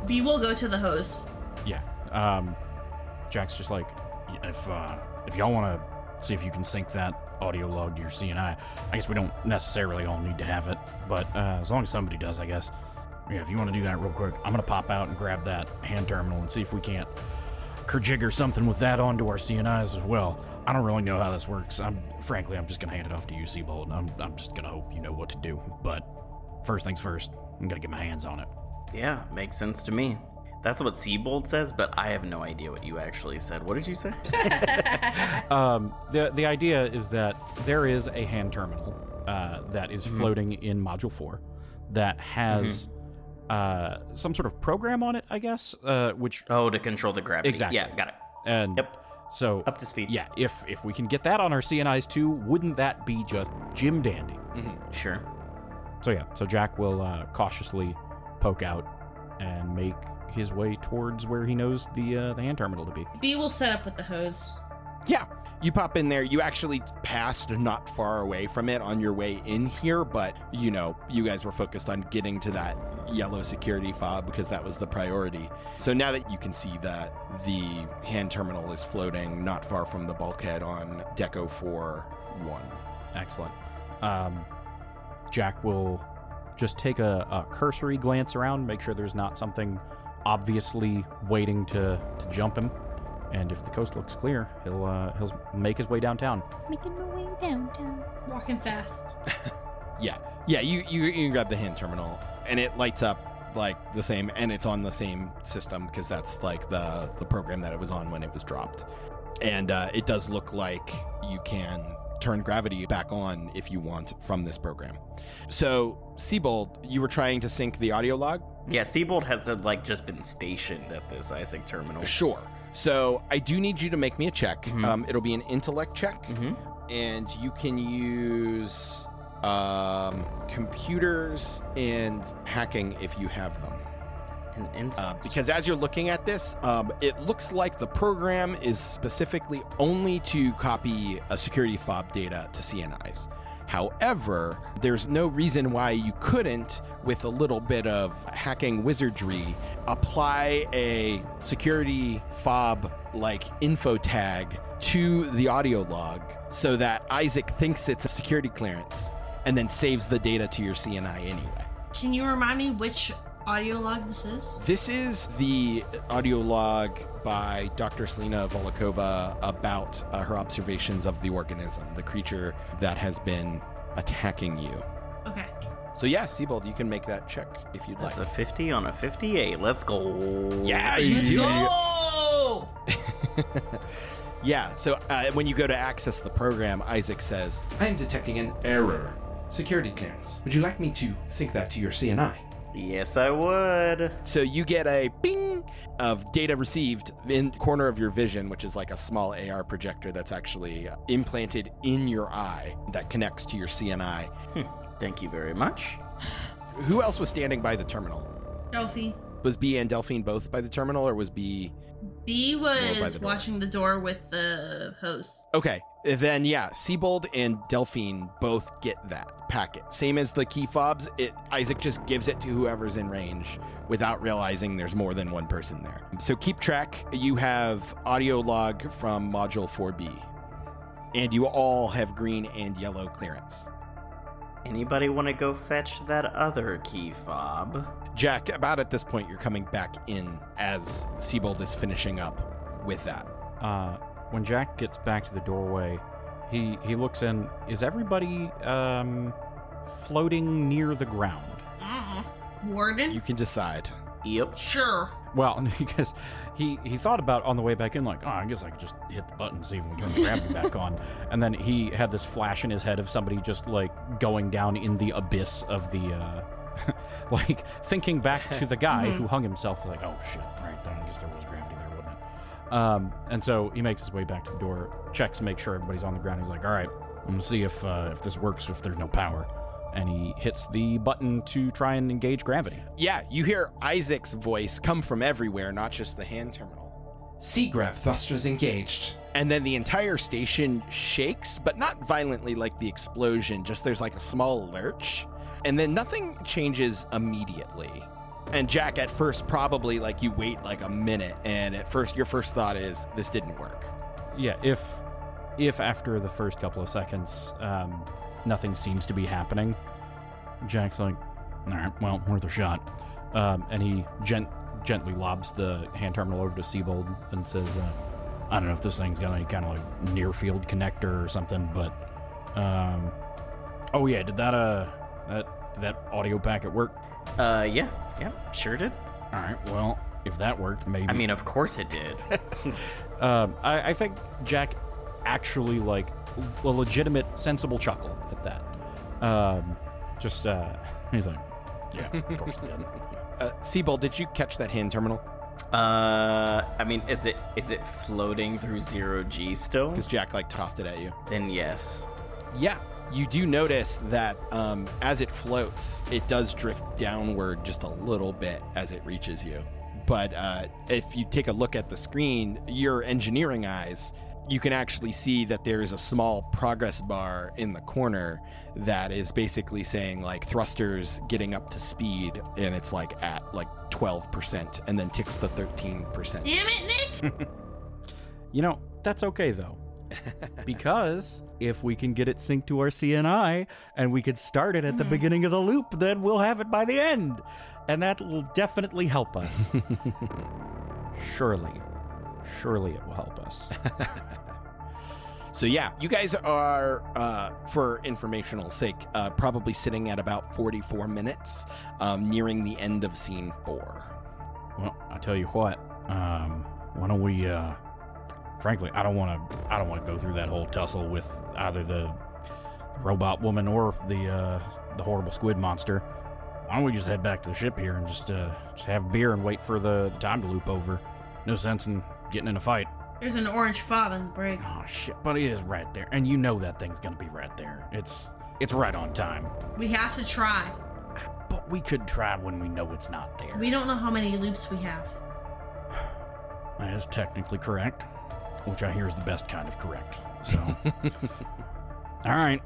S3: Bea will go to the hose.
S4: Yeah. Um, Jack's just like, if uh, if y'all want to see if you can sync that audio log to your CNI, I guess we don't necessarily all need to have it, but uh, as long as somebody does, I guess. Yeah, if you want to do that real quick, I'm gonna pop out and grab that hand terminal and see if we can't kerjigger something with that onto our CNIs as well. I don't really know how this works. I'm frankly, I'm just gonna hand it off to you, Seibold. I'm I'm just gonna hope you know what to do. But first things first, I'm gonna get my hands on it.
S6: Yeah, makes sense to me. That's what Seibold says, but I have no idea what you actually said. What did you say?
S4: Um, the the idea is that there is a hand terminal uh, that is floating in Module Four that has uh, some sort of program on it, I guess. Uh, which
S6: oh, to control the gravity.
S4: Exactly.
S6: Yeah, got it.
S4: and
S6: Yep.
S4: so
S6: Up to speed.
S4: yeah, if if we can get that on our CNIs too, wouldn't that be just Jim Dandy?
S6: Sure.
S4: So yeah, so Jack will uh, cautiously poke out and make his way towards where he knows the uh, the hand terminal to be.
S3: Bea will set up with the hose.
S2: Yeah, you pop in there. You actually passed not far away from it on your way in here, but you know, you guys were focused on getting to that yellow security fob because that was the priority. So now that you can see that the hand terminal is floating not far from the bulkhead on Deco 4 1.
S4: Excellent. Um, Jack will just take a, a cursory glance around, make sure there's not something obviously waiting to, to jump him. And if the coast looks clear, he'll uh, he'll make his way downtown.
S7: Making my way downtown.
S3: Walking fast.
S2: Yeah, yeah. You you you can grab the hand terminal, and it lights up like the same, and it's on the same system because that's like the the program that it was on when it was dropped. And uh, it does look like you can turn gravity back on if you want from this program. So, Seibold, you were trying to sync the audio log.
S6: Yeah, Seibold has uh, like just been stationed at this Isaac terminal.
S2: Sure. So I do need you to make me a check.
S6: Mhm.
S2: Um, it'll be an intellect check,
S6: Mhm.
S2: and you can use um, computers and hacking if you have them.
S6: An int-
S2: Uh, because as you're looking at this, um, it looks like the program is specifically only to copy a security fob data to CNIs. However, there's no reason why you couldn't, with a little bit of hacking wizardry, apply a security fob like info tag to the audio log so that Isaac thinks it's a security clearance and then saves the data to your CNI anyway.
S3: Can you remind me which audio log this is?
S2: This is the audio log by Dr. Selena Volokova about uh, her observations of the organism, the creature that has been attacking you.
S3: Okay.
S2: So yeah, Seibold, you can make that check if you'd
S6: That's
S2: like.
S6: That's a 50 on a 58. Let's go.
S2: Yeah, you
S3: Let's
S2: do.
S3: go!
S2: Yeah, so uh, when you go to access the program, Isaac says,
S1: I am detecting an error. Security clearance. Would you like me to sync that to your CNI?
S6: Yes, I would.
S2: So you get a ping of data received in corner of your vision, which is like a small AR projector that's actually uh, implanted in your eye that connects to your CNI.
S6: Hmm, thank you very much.
S2: Who else was standing by the terminal?
S3: Delphi.
S2: Was Bea and Delphine both by the terminal, or was Bea?
S3: Bea
S2: by the
S3: was watching the door with the hose.
S2: Okay, then yeah, Seibold and Delphine both get that packet. Same as the key fobs, it Isaac just gives it to whoever's in range without realizing there's more than one person there. So keep track. You have audio log from module 4B. And you all have green and yellow clearance.
S6: Anybody want to go fetch that other key fob?
S2: Jack, about at this point, you're coming back in as Seibold is finishing up with that.
S4: Uh, when Jack gets back to the doorway, he he looks in. Is everybody um floating near the ground?
S3: Mm. Warden?
S2: You can decide.
S6: Yep.
S3: Sure.
S4: Well, because he he thought about on the way back in, like, oh, I guess I could just hit the button, see if we can turn the gravity back on. And then he had this flash in his head of somebody just like going down in the abyss of the, uh, like thinking back to the guy who hung himself. Like, oh shit, right there. I guess there was gravity there, wasn't it? Um, and so he makes his way back to the door, checks, make sure everybody's on the ground. He's like, all right, I'm gonna see if uh, if this works. If there's no power. And he hits the button to try and engage gravity.
S2: Yeah, you hear Isaac's voice come from everywhere, not just the hand terminal.
S1: C grav thrusters engaged.
S2: And then the entire station shakes, but not violently like the explosion, just there's like a small lurch. And then nothing changes immediately. And Jack, at first, probably like you wait like a minute, and at first, your first thought is, this didn't work.
S4: yeah if if after the first couple of seconds um, nothing seems to be happening jack's like all right well worth a shot um, and he gent- gently lobs the hand terminal over to Seibold and says uh, i don't know if this thing's got any kind of like near field connector or something but um, oh yeah did that uh that did that audio packet work
S6: Uh, yeah, yeah, sure did.
S4: all right well if that worked maybe
S6: I mean, of course it did.
S4: Um, I, I think Jack actually like a legitimate, sensible chuckle at that. Um, just uh, he's like, yeah, of course he did.
S2: Uh, Seibold, did you catch that hand terminal?
S6: uh, I mean, is it is it floating through zero G still?
S2: Because Jack like tossed it at you.
S6: Then yes.
S2: Yeah, you do notice that um, as it floats, it does drift downward just a little bit as it reaches you. But uh, if you take a look at the screen, your engineering eyes, you can actually see that there is a small progress bar in the corner that is basically saying like thrusters getting up to speed and it's like at like 12% and then ticks to 13%.
S3: Damn it, Nick!
S4: You know, that's okay though. because if we can get it synced to our CNI and we could start it at the mm-hmm. beginning of the loop, then we'll have it by the end. And that will definitely help us. Surely. Surely it will help us.
S2: So yeah, you guys are, uh, for informational sake, uh, probably sitting at about 44 minutes, um, nearing the end of scene four.
S4: Well, I tell you what, um, why don't we, uh, frankly, I don't want to, I don't want to go through that whole tussle with either the robot woman or the, uh, the horrible squid monster. Why don't we just head back to the ship here and just, uh, just have beer and wait for the, the time to loop over? No sense in getting in a fight.
S3: There's an orange fob in the brig.
S4: Oh shit, but it is right there, and you know that thing's gonna be right there. It's, it's right on time.
S3: We have to try.
S4: But we could try when we know it's not there.
S3: We don't know how many loops we have.
S4: That is technically correct, which I hear is the best kind of correct. So, all right.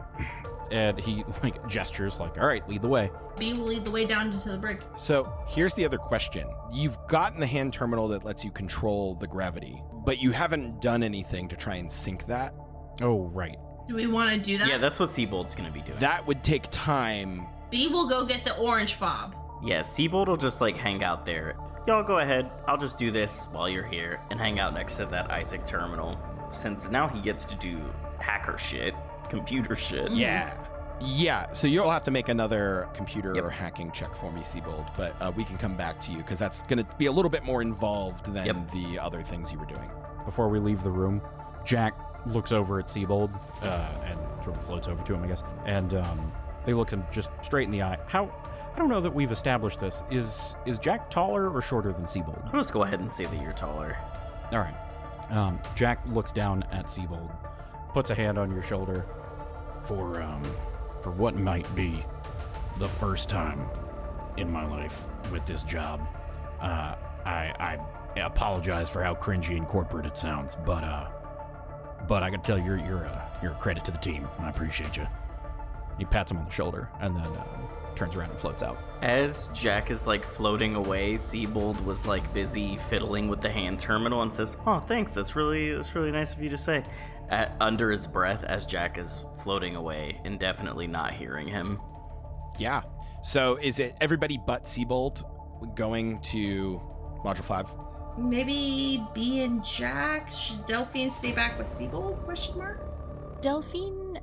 S4: And he like gestures, like, "All right, lead the way."
S3: Bea will lead the way down into the brig.
S2: So here's the other question. You've gotten the hand terminal that lets you control the gravity, but you haven't done anything to try and sync that.
S4: Oh, right.
S3: Do we want to do that?
S6: Yeah, that's what Seibold's gonna be doing.
S2: That would take time.
S3: Bea will go get the orange fob.
S6: Yeah, Seibold will just like hang out there. Y'all go ahead. I'll just do this while you're here and hang out next to that Isaac terminal. Since now he gets to do hacker shit, computer shit.
S2: Yeah. Yeah, so you'll have to make another computer
S6: Yep.
S2: or hacking check for me, Seibold, but uh, we can come back to you because that's going to be a little bit more involved than
S6: Yep.
S2: the other things you were doing.
S4: Before we leave the room, Jack looks over at Seibold uh, and sort of floats over to him, I guess, and um, he looks him just straight in the eye. How? I don't know that we've established this. Is is Jack taller or shorter than Seibold?
S6: I'll just go ahead and say that you're taller.
S4: All right. Um, Jack looks down at Seibold, puts a hand on your shoulder for um, for what might be the first time in my life with this job. Uh, I, I apologize for how cringy and corporate it sounds, but uh, but I can tell you're you're a you're a credit to the team. I appreciate you. He pats him on the shoulder and then uh, turns around and floats out.
S6: As Jack is like floating away, Seibold was like busy fiddling with the hand terminal and says, "Oh, thanks. That's really that's really nice of you to say." At, under his breath, as Jack is floating away, indefinitely not hearing him.
S2: Yeah. So is it everybody but Seibold going to Module 5?
S3: Maybe Bea and Jack. Should Delphine stay back with Seibold? Question mark.
S7: Delphine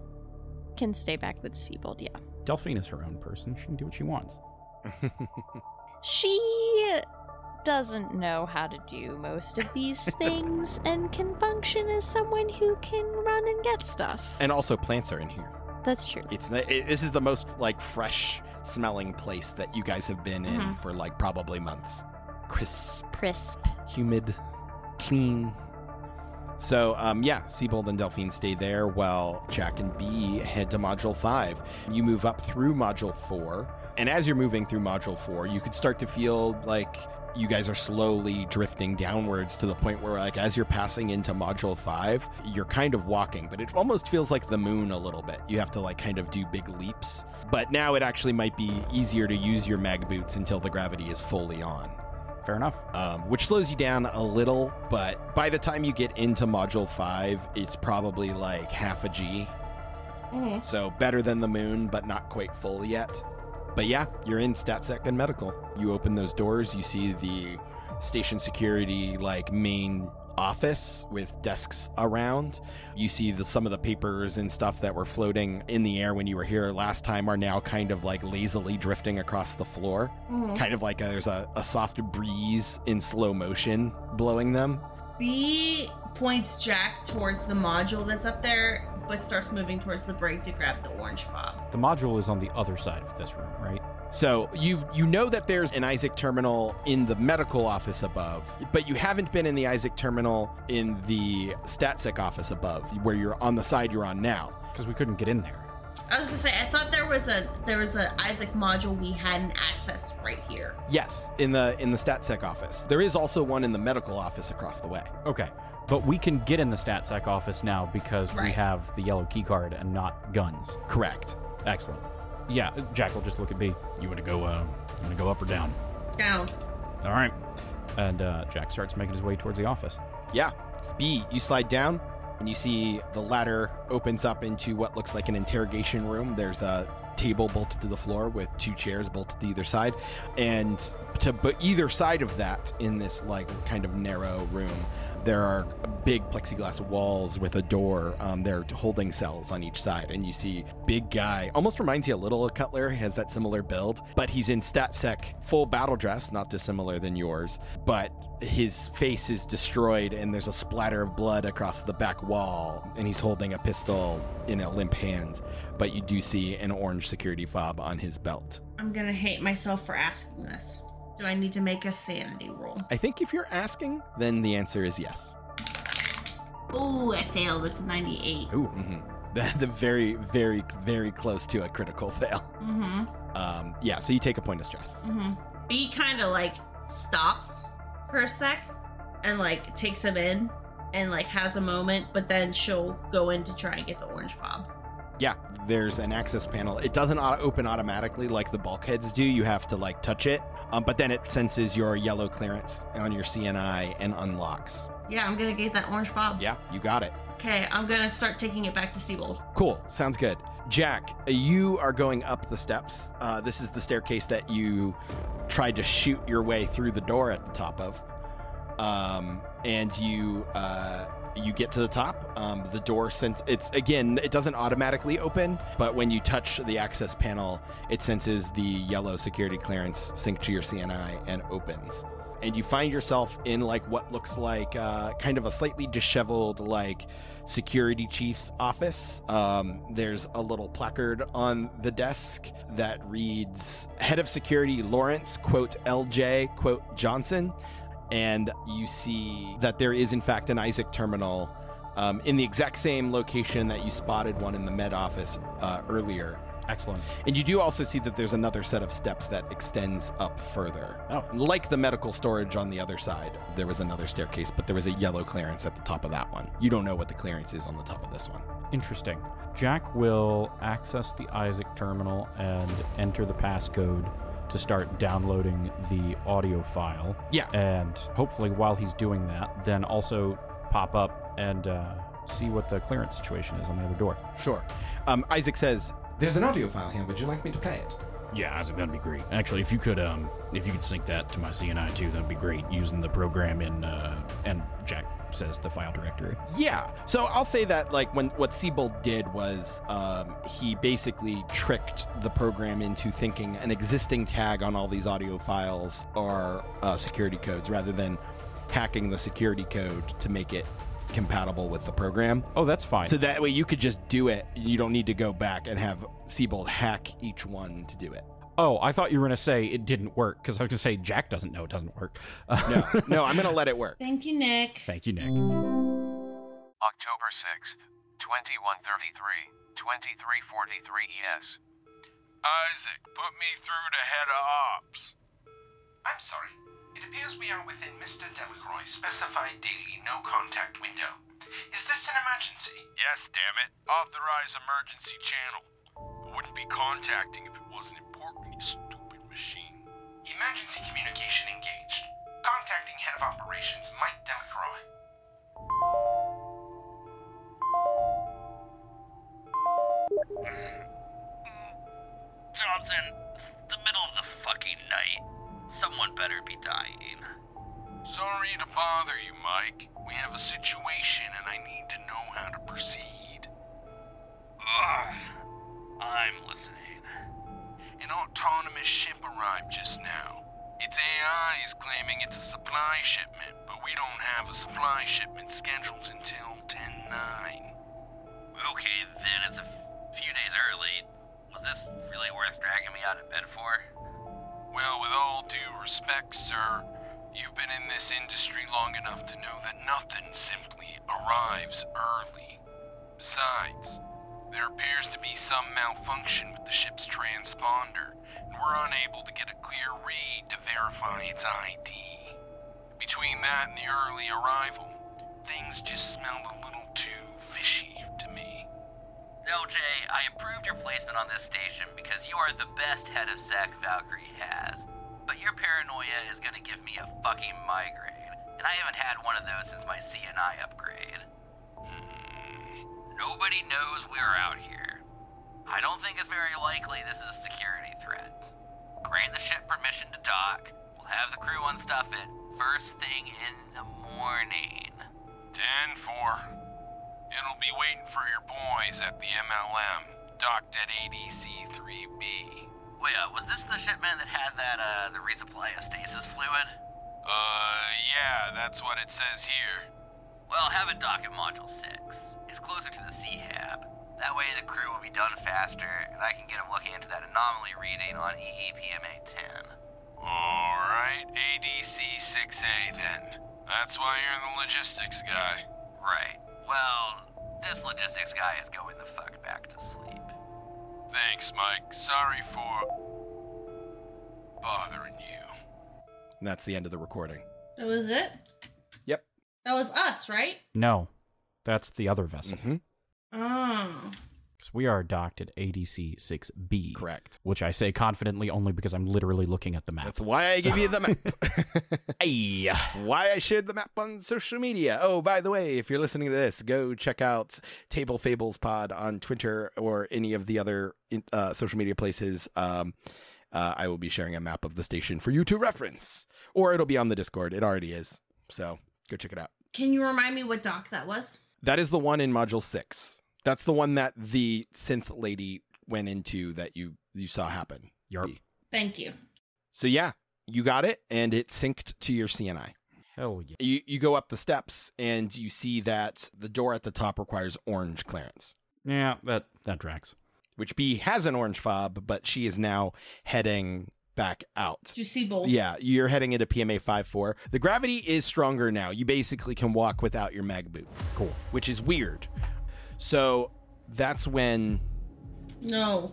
S7: can stay back with Seibold, yeah.
S4: Delphine is her own person. She can do what she wants.
S7: She doesn't know how to do most of these things and can function as someone who can run and get stuff.
S2: And also plants are in here.
S7: That's true.
S2: It's it, this is the most like fresh smelling place that you guys have been in
S3: Mhm.
S2: for like probably months. Crisp,
S7: Crisp.
S2: humid, clean. So um, yeah, Seibold and Delphine stay there while Jack and Bea head to Module Five. You move up through Module Four, and as you're moving through Module Four, you could start to feel like you guys are slowly drifting downwards to the point where like as you're passing into module 5 you're kind of walking but it almost feels like the moon a little bit you have to like kind of do big leaps but now it actually might be easier to use your mag boots until the gravity is fully on
S4: Fair enough.
S2: um, which slows you down a little but by the time you get into module 5 it's probably like half a g
S3: Mm-hmm.
S2: so better than the moon, but not quite full yet. But yeah, you're in StatSec and medical. You open those doors, you see the station security like main office with desks around. You see the, some of the papers and stuff that were floating in the air when you were here last time are now kind of like lazily drifting across the floor.
S3: Mm-hmm.
S2: Kind of like a, there's a, a soft breeze in slow motion blowing them.
S3: Points Jack towards the module that's up there, but starts moving towards the break to grab the orange fob.
S4: The module is on the other side of this room, right?
S2: So you you know that there's an Isaac terminal in the medical office above, but you haven't been in the Isaac terminal in the StatSec office above, where you're on the side you're on now.
S4: Because we couldn't get in there.
S3: I was gonna say I thought there was a there was a Isaac module we hadn't accessed right here.
S2: Yes, in the in the StatSec office. There is also one in the medical office across the way.
S4: Okay. But we can get in the StatSec office now because we
S3: Right.
S4: have the yellow key card and not guns.
S1: Correct.
S4: Excellent. Yeah, Jack will just look at Bea. You want to go? Uh, you want to go up or down?
S3: Down.
S4: All right. And uh, Jack starts making his way towards the office.
S2: Yeah. Bea, you slide down and you see the ladder opens up into what looks like an interrogation room. There's a table bolted to the floor with two chairs bolted to either side. And to but either side of that in this like kind of narrow room, there are big plexiglass walls with a door. Um, they're holding cells on each side, and you see big guy. Almost reminds you a little of Cutler. Has that similar build, but he's in StatSec full battle dress, not dissimilar than yours. But his face is destroyed, and there's a splatter of blood across the back wall, and he's holding a pistol in a limp hand. But you do see an orange security fob on his belt.
S3: I'm gonna hate myself for asking this. Do I need to make a sanity roll?
S2: I think if you're asking, then the answer is yes.
S3: oh I failed. It's 98.
S4: Ooh.
S2: hmm The, the very, very, very close to a critical fail.
S3: Mm-hmm.
S2: Um, yeah, so you take a point of stress.
S3: Mm-hmm. Bea kind of like stops for a sec and like takes him in and like has a moment, but then she'll go in to try and get the orange fob.
S2: Yeah, there's an access panel. It doesn't auto- open automatically like the bulkheads do. You have to like touch it, um, but then it senses your yellow clearance on your CNI and unlocks.
S3: Yeah, I'm gonna get that orange fob.
S2: Yeah, you got it.
S3: Okay, I'm gonna start taking it back to Seibold.
S2: Cool. Sounds good. Jack, you are going up the steps. Uh, this is the staircase that you tried to shoot your way through the door at the top of. Um, and you uh, you get to the top. Um, the door since it's again it doesn't automatically open, but when you touch the access panel, it senses the yellow security clearance sync to your CNI and opens. And you find yourself in like what looks like uh, kind of a slightly disheveled like security chief's office. Um, there's a little placard on the desk that reads "Head of Security Lawrence quote LJ quote Johnson." and you see that there is in fact an Isaac terminal um, in the exact same location that you spotted one in the med office uh, earlier.
S4: Excellent.
S2: And you do also see that there's another set of steps that extends up further.
S4: Oh.
S2: Like the medical storage on the other side, there was another staircase, but there was a yellow clearance at the top of that one. You don't know what the clearance is on the top of this one.
S4: Interesting. Jack will access the Isaac terminal and enter the passcode to start downloading the audio file.
S2: Yeah.
S4: And hopefully, while he's doing that, then also pop up and uh, see what the clearance situation is on the other door.
S2: Sure. Um, Isaac says, There's an audio file here. Would you like me to play it?
S4: Yeah, Isaac, that'd be great. Actually, if you could, um, if you could sync that to my CNI too, that'd be great. Using the program in, uh, and Jack says the file directory.
S2: Yeah. So I'll say that like when what Seibold did was um, he basically tricked the program into thinking an existing tag on all these audio files are uh, security codes rather than hacking the security code to make it compatible with the program.
S4: Oh, that's fine.
S2: So that way you could just do it. You don't need to go back and have Seibold hack each one to do it.
S4: oh, I thought you were gonna say it didn't work because I was gonna say Jack doesn't know it doesn't work.
S2: No, no, I'm gonna let it work.
S3: Thank you, Nick.
S4: Thank you, Nick.
S9: October 6th, 2133, 2343 ES.
S10: Isaac, put me through to head of ops. I'm sorry. It appears we are within Mr. Delacroix's specified daily no contact window. Is this an emergency? Yes, damn it. Authorize emergency channel. I wouldn't be contacting if it wasn't important, you stupid machine. Emergency communication engaged. Situation and I need to know how to proceed.
S11: Ugh. I'm listening.
S10: An autonomous ship arrived just now. Its AI is claiming it's a supply shipment, but we don't have a supply shipment scheduled until 10 9.
S11: Okay, then it's a f- few days early. Was this really worth dragging me out of bed for?
S10: Well, with all due respect, sir, you've been in this industry long enough to know that nothing simply arrives early. Besides, there appears to be some malfunction with the ship's transponder, and we're unable to get a clear read to verify its ID. Between that and the early arrival, things just smelled a little too fishy to me.
S11: LJ, I approved your placement on this station because you are the best head of SAC Valkyrie has. But your paranoia is gonna give me a fucking migraine, and I haven't had one of those since my CNI upgrade. Hmm. Nobody knows we're out here. I don't think it's very likely this is a security threat. Grant the ship permission to dock. We'll have the crew unstuff it first thing in the morning.
S10: 10 4. It'll be waiting for your boys at the MLM, docked at ADC 3B.
S11: Wait, uh, was this the shipment that had that, uh, the resupply of stasis fluid?
S10: Uh, yeah, that's what it says here.
S11: Well, have it dock at Module 6. It's closer to the C-Hab. That way the crew will be done faster, and I can get them looking into that anomaly reading on EEPMA 10.
S10: Alright, ADC 6A then. That's why you're the logistics guy.
S11: Right. Well, this logistics guy is going the fuck back to sleep.
S10: Thanks, Mike. Sorry for bothering you.
S2: And that's the end of the recording.
S3: That was it?
S2: Yep.
S3: That was us, right?
S4: No, that's the other vessel.
S2: Mm-hmm.
S3: Oh.
S4: Because we are docked at ADC 6B.
S2: Correct.
S4: Which I say confidently only because I'm literally looking at the map.
S2: That's why I give you the map.
S4: hey.
S2: Why I shared the map on social media. Oh, by the way, if you're listening to this, go check out Table Fables Pod on Twitter or any of the other uh, social media places. Um, uh, I will be sharing a map of the station for you to reference, or it'll be on the Discord. It already is. So go check it out.
S3: Can you remind me what dock that was?
S2: That is the one in Module Six. That's the one that the synth lady went into that you you saw happen.
S4: Yarp.
S3: Thank you.
S2: So yeah, you got it, and it synced to your CNI.
S4: Hell yeah.
S2: You you go up the steps and you see that the door at the top requires orange clearance.
S4: Yeah, that that tracks.
S2: Which Bea has an orange fob, but she is now heading back out.
S3: Did you see both?
S2: Yeah, you're heading into PMA 5-4. The gravity is stronger now. You basically can walk without your mag boots.
S4: Cool.
S2: Which is weird. So that's when
S3: No.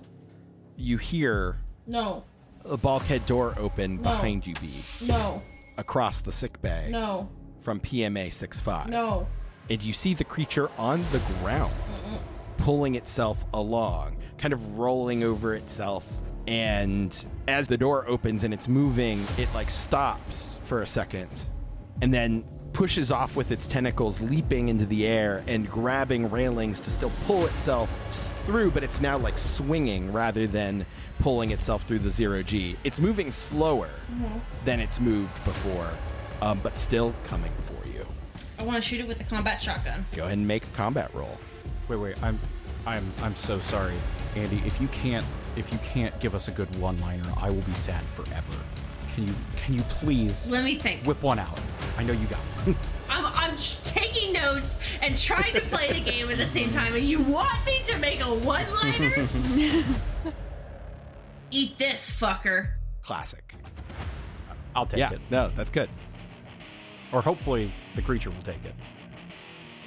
S2: you hear
S3: No.
S2: a bulkhead door open
S3: No.
S2: behind you, Bea,
S3: No.
S2: across the sick bay
S3: No.
S2: from PMA 6-5.
S3: No.
S2: and you see the creature on the ground pulling itself along, kind of rolling over itself. And as the door opens and it's moving, it like stops for a second and then pushes off with its tentacles, leaping into the air and grabbing railings to still pull itself through, but it's now like swinging rather than pulling itself through the zero G. It's moving slower than it's moved before, um, but still coming for you.
S3: I want to shoot it with the combat shotgun.
S2: Go ahead and make a combat roll.
S4: Wait, wait. I'm, I'm, I'm so sorry, Andi. If you can't, if you can't give us a good one-liner, I will be sad forever. Can you, can you please
S3: Let me think.
S4: whip one out? I know you got one.
S3: I'm, I'm taking notes and trying to play the game at the same time, and you want me to make a one liner? Eat this, fucker.
S2: Classic.
S4: I'll take
S2: yeah,
S4: it.
S2: no, that's good.
S4: Or hopefully the creature will take it.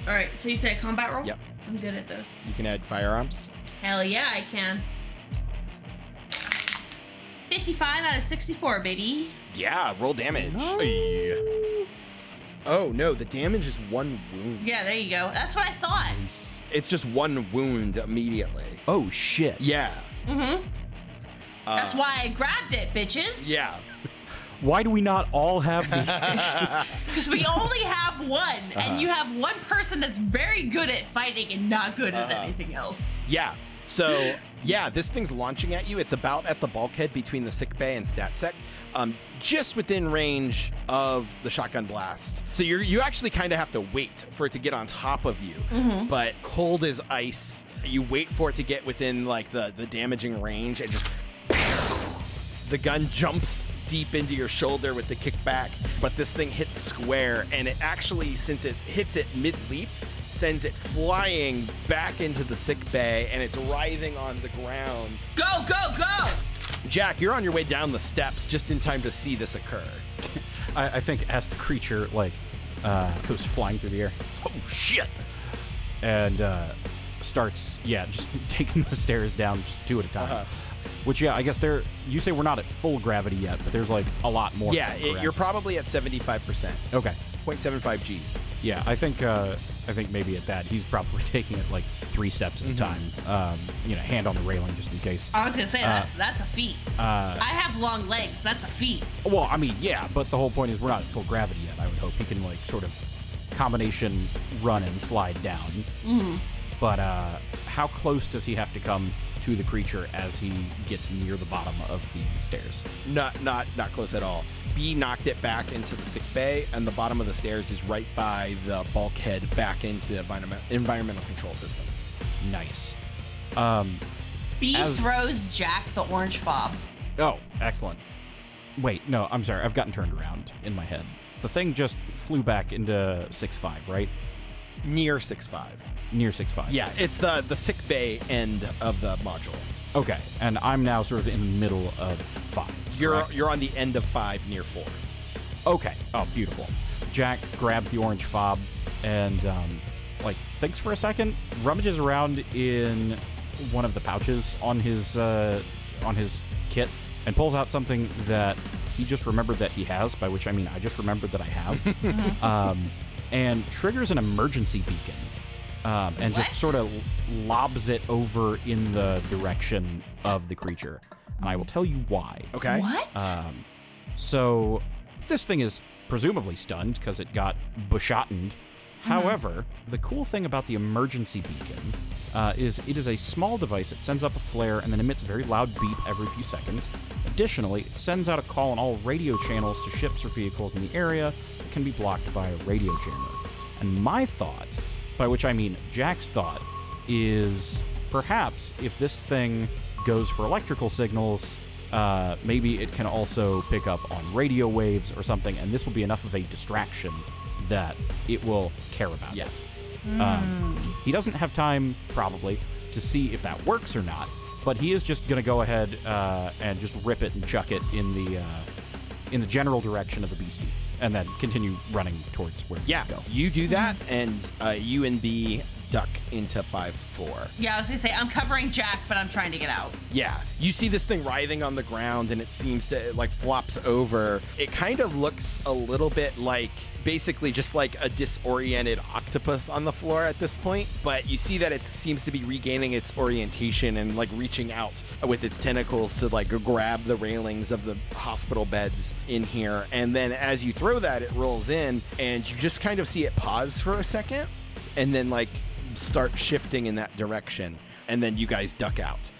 S3: All right, so you say combat roll?
S2: Yep.
S3: I'm good at those.
S2: You can add firearms.
S3: Hell yeah, I can. 55 out of 64, baby.
S2: Yeah, roll damage. Oh no, the damage is one wound.
S3: Yeah, there you go. That's what I thought.
S2: It's just one wound immediately.
S4: Oh shit.
S2: Yeah.
S3: Mm-hmm.
S2: Uh,
S3: That's why I grabbed it, bitches.
S2: Yeah.
S4: Why do we not all have these?
S3: Because we only have one,
S2: Uh-huh.
S3: and you have one person that's very good at fighting and not good at
S2: Uh-huh.
S3: anything else.
S2: Yeah. So yeah, this thing's launching at you. It's about at the bulkhead between the sick bay and statsec, um, just within range of the shotgun blast. So you you actually kind of have to wait for it to get on top of you.
S3: Mhm.
S2: But cold as ice, you wait for it to get within like the the damaging range, and just the gun jumps deep into your shoulder with the kickback, but this thing hits square, and it actually, since it hits it mid leap, sends it flying back into the sick bay, and it's writhing on the ground.
S3: Go, go, go!
S2: Jack, you're on your way down the steps just in time to see this occur.
S4: I, I think as the creature like uh, goes flying through the air, oh shit, and uh, starts yeah just taking the stairs down just two at a time.
S2: Uh-huh.
S4: Which yeah, I guess there. You say we're not at full gravity yet, but there's like a lot more.
S2: yeah, it, you're probably at 75%.
S4: okay.
S2: 0.75 G's.
S4: Yeah, I think uh, I think maybe at that he's probably taking it like three steps at a time. Um, you know, hand on the railing just in case.
S3: I was gonna say that's that's a feat.
S4: Uh,
S3: I have long legs. That's a feat.
S4: well, I mean, yeah, but the whole point is we're not at full gravity yet. I would hope he can like sort of combination run and slide down.
S3: Mm.
S4: But uh, how close does he have to come to the creature as he gets near the bottom of the stairs?
S2: Not not not close at all. Bea knocked it back into the sick bay, and the bottom of the stairs is right by the bulkhead back into environment, environmental control systems.
S4: Nice. Um,
S3: Bea
S4: As-
S3: throws Jack the orange fob.
S4: Oh, excellent. Wait, no, I'm sorry. I've gotten turned around in my head. The thing just flew back into six five, right?
S2: Near six five.
S4: Near six five.
S2: Yeah, it's the the sick bay end of the module.
S4: Okay, and I'm now sort of in the middle of five.
S2: You're
S4: correct?
S2: you're on the end of five, near four.
S4: Okay. Oh, beautiful. Jack grabs the orange fob and, um, like, thinks for a second, rummages around in one of the pouches on his uh, on his kit, and pulls out something that he just remembered that he has. By which I mean I just remembered that I have, um, and triggers an emergency beacon. Um, and
S3: What?
S4: just sort of lobs it over in the direction of the creature. And I will tell you why.
S2: Okay.
S3: What?
S4: Um, so this thing is presumably stunned because it got bushottened. However, the cool thing about the emergency beacon uh, is it is a small device that sends up a flare and then emits a very loud beep every few seconds. Additionally, it sends out a call on all radio channels to ships or vehicles in the area that can be blocked by a radio jammer. And my thought, by which I mean Jack's thought, is perhaps if this thing goes for electrical signals, uh, maybe it can also pick up on radio waves or something, and this will be enough of a distraction that it will care about.
S2: Yes.
S4: Um, he doesn't have time, probably, to see if that works or not, but he is just going to go ahead uh, and just rip it and chuck it in the uh, in the general direction of the beastie, and then continue running towards where
S2: Yeah,
S4: we go.
S2: you do that, and uh, you and Bea duck into five four.
S3: yeah, I was gonna say I'm covering Jack, but I'm trying to get out.
S2: Yeah, you see this thing writhing on the ground, and it seems to it, like flops over. It kind of looks a little bit like basically just like a disoriented octopus on the floor at this point. But you see that it seems to be regaining its orientation and like reaching out with its tentacles to like grab the railings of the hospital beds in here. And then as you throw that, it rolls in, and you just kind of see it pause for a second, and then like start shifting in that direction. And then you guys duck out.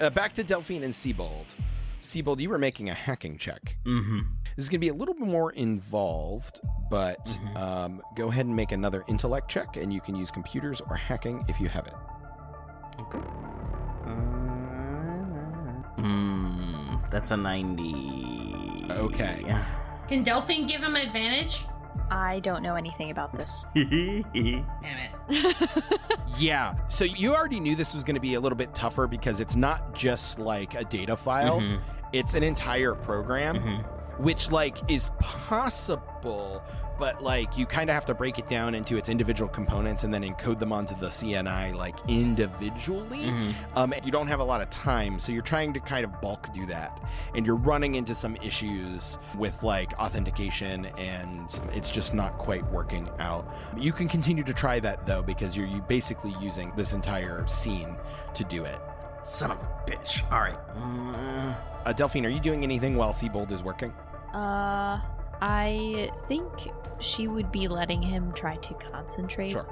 S2: Uh, back to Delphine and Seibold. Seibold, you were making a hacking check.
S6: Mm-hmm.
S2: This is going to be a little bit more involved, but um, go ahead and make another intellect check, and you can use computers or hacking if you have it.
S6: Okay. Mm, that's a 90.
S2: Okay.
S3: Can Delphine give him advantage?
S7: I don't know anything about this.
S3: Damn it.
S2: Yeah. So you already knew this was going to be a little bit tougher because it's not just like a data file,
S6: Mhm.
S2: it's an entire program.
S6: Mhm.
S2: which like is possible but like you kind of have to break it down into its individual components and then encode them onto the cni like individually
S6: Mhm.
S2: um, and you don't have a lot of time so you're trying to kind of bulk do that and you're running into some issues with like authentication and it's just not quite working out you can continue to try that though because you're you basically using this entire scene to do it
S6: Son of a bitch. All right. Mm,
S2: uh, delphine are you doing anything while Seibold is working
S7: Uh, I think she would be letting him try to concentrate.
S2: Sure.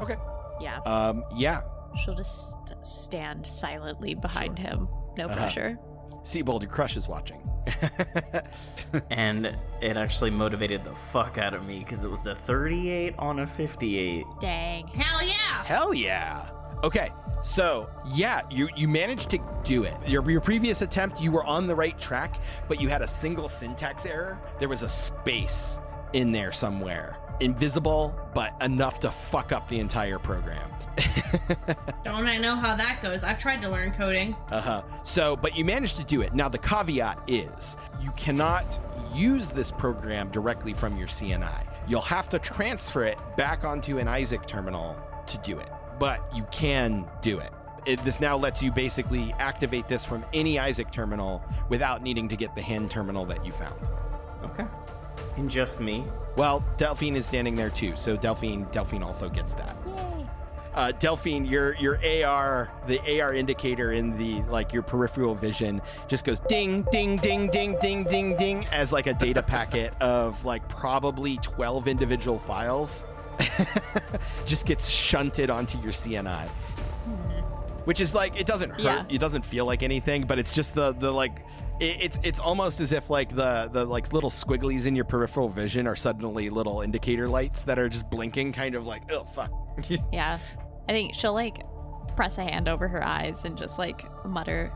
S2: Okay.
S7: Yeah.
S2: um yeah
S7: She'll just stand silently behind him. No
S2: Uh-huh.
S7: pressure.
S2: Seibold, your crush is watching.
S6: and it actually motivated the fuck out of me because it was a 38 on a 58.
S7: Dang.
S3: Hell yeah!
S2: Hell yeah. Okay, so yeah, you you managed to do it. Your your previous attempt, you were on the right track, but you had a single syntax error. There was a space in there somewhere, invisible, but enough to fuck up the entire program.
S3: Don't I know how that goes? I've tried to learn coding.
S2: Uh huh. So, but you managed to do it. Now, the caveat is you cannot use this program directly from your CNI. You'll have to transfer it back onto an Isaac terminal to do it, but you can do it. It, this now lets you basically activate this from any Isaac terminal without needing to get the hand terminal that you found.
S6: Okay. And just me.
S2: Well, Delphine is standing there too, so Delphine Delphine also gets that. Uh, Delphine, your your AR, the AR indicator in the like your peripheral vision just goes ding, ding, ding, ding, ding, ding, ding as like a data packet of like probably twelve individual files, just gets shunted onto your CNI, hmm. which is like it doesn't hurt,
S7: Yeah.
S2: it doesn't feel like anything, but it's just the the like. it- It's it's almost as if like the the like little squigglies in your peripheral vision are suddenly little indicator lights that are just blinking, kind of like oh fuck.
S12: Yeah. I think she'll like press a hand over her eyes and just like mutter,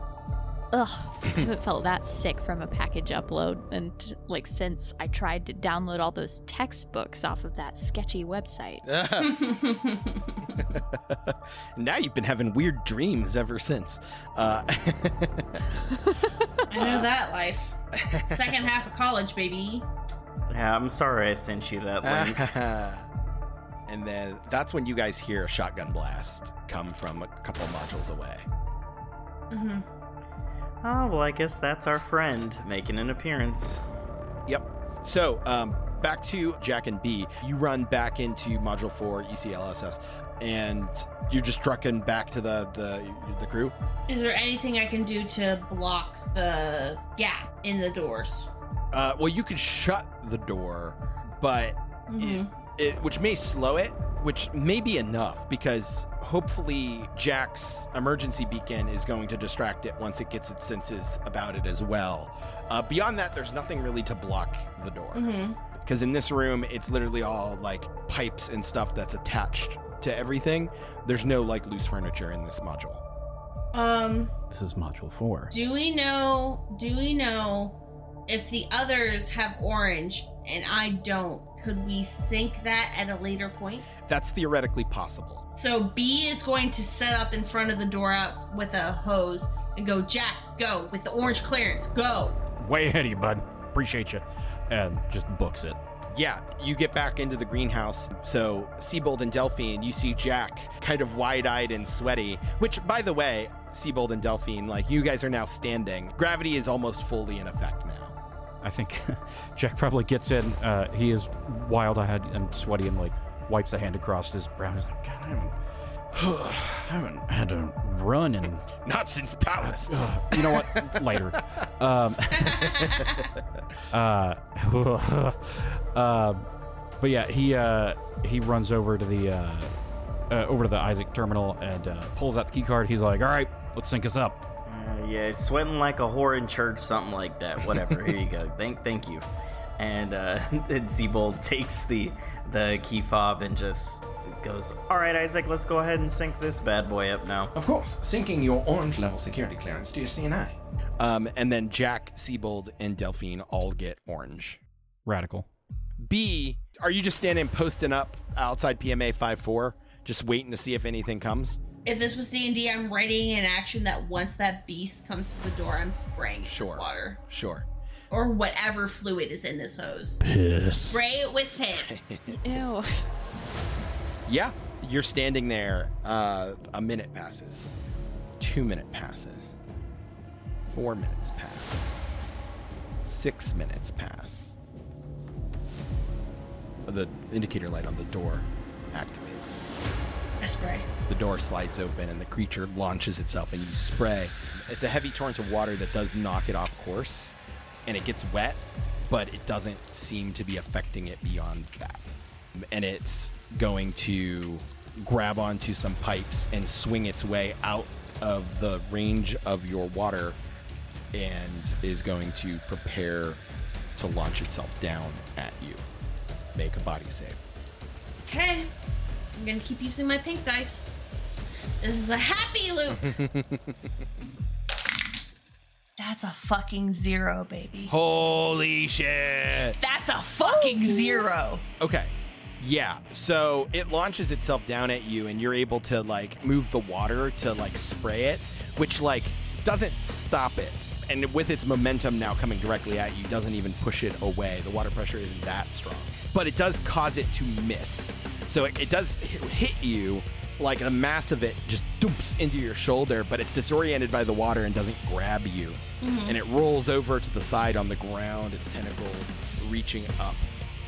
S12: Ugh, I haven't felt that sick from a package upload. And like since I tried to download all those textbooks off of that sketchy website.
S2: now you've been having weird dreams ever since. Uh,
S3: I know that life. Second half of college, baby.
S6: Yeah, I'm sorry I sent you that link.
S2: and then that's when you guys hear a shotgun blast come from a couple modules away.
S3: Mm-hmm.
S6: Oh, well, I guess that's our friend making an appearance.
S2: Yep. So, um, back to Jack and Bea. You run back into Module 4 E ECLSS, and you're just trucking back to the, the, the crew.
S3: Is there anything I can do to block the gap in the doors?
S2: Uh, well, you could shut the door, but
S3: Mm-hmm.
S2: it, which may slow it, which may be enough because hopefully Jack's emergency beacon is going to distract it once it gets its senses about it as well. Uh, beyond that, there's nothing really to block the door
S3: Mm-hmm.
S2: because in this room, it's literally all like pipes and stuff that's attached to everything. There's no like loose furniture in this module.
S3: Um,
S4: This is module four.
S3: do we know? Do we know if the others have orange and I don't? Could we sync that at a later point?
S2: That's theoretically possible.
S3: So Bea is going to set up in front of the door out with a hose and go, Jack, go with the orange clearance, go.
S4: Way ahead of you, bud. Appreciate you. And just books it.
S2: Yeah, you get back into the greenhouse. So, Seibold and Delphine, you see Jack kind of wide eyed and sweaty, which, by the way, Seibold and Delphine, like you guys are now standing. Gravity is almost fully in effect now.
S4: I think Jack probably gets in. Uh, he is wild-eyed and sweaty, and like wipes a hand across his brow. He's like, God, I haven't, I haven't had to run in.
S2: Not since Palace.
S4: Uh, you know what? Later. Um, uh, um, but yeah, he uh, he runs over to the uh, uh, over to the Isaac terminal and uh, pulls out the key card. He's like, "All right, let's sync us up."
S6: Uh, yeah, sweating like a whore in church, something like that. Whatever. Here you go. Thank, thank you. And uh, and Seibold takes the the key fob and just goes, "All right, Isaac, let's go ahead and sync this bad boy up now."
S10: Of course, syncing your orange level security clearance to your CNI.
S2: Um, and then Jack, Seibold, and Delphine all get orange.
S4: Radical.
S2: Bea, are you just standing posting up outside PMA 5-4, just waiting to see if anything comes?
S3: If this was D&D, I'm writing an action that once that beast comes to the door, I'm spraying it
S2: Sure.
S3: with water.
S2: Sure.
S3: Or whatever fluid is in this hose.
S4: Piss.
S3: Spray it with piss.
S12: Ew.
S2: Yeah, you're standing there. Uh, a minute passes. Two minute passes. Four minutes pass. Six minutes pass. The indicator light on the door activates.
S3: I spray.
S2: The door slides open and the creature launches itself, and you spray. It's a heavy torrent of water that does knock it off course, and it gets wet, but it doesn't seem to be affecting it beyond that. And it's going to grab onto some pipes and swing its way out of the range of your water and is going to prepare to launch itself down at you. Make a body save.
S3: Okay. I'm gonna keep using my pink dice. This is a happy loop. That's a fucking zero, baby.
S2: Holy shit!
S3: That's a fucking zero.
S2: Okay. Yeah. So it launches itself down at you and you're able to like move the water to like spray it, which like doesn't stop it. And with its momentum now coming directly at you, doesn't even push it away. The water pressure isn't that strong. But it does cause it to miss. So it, it does hit, hit you like the mass of it just dumps into your shoulder, but it's disoriented by the water and doesn't grab you. And it rolls over to the side on the ground, its tentacles reaching up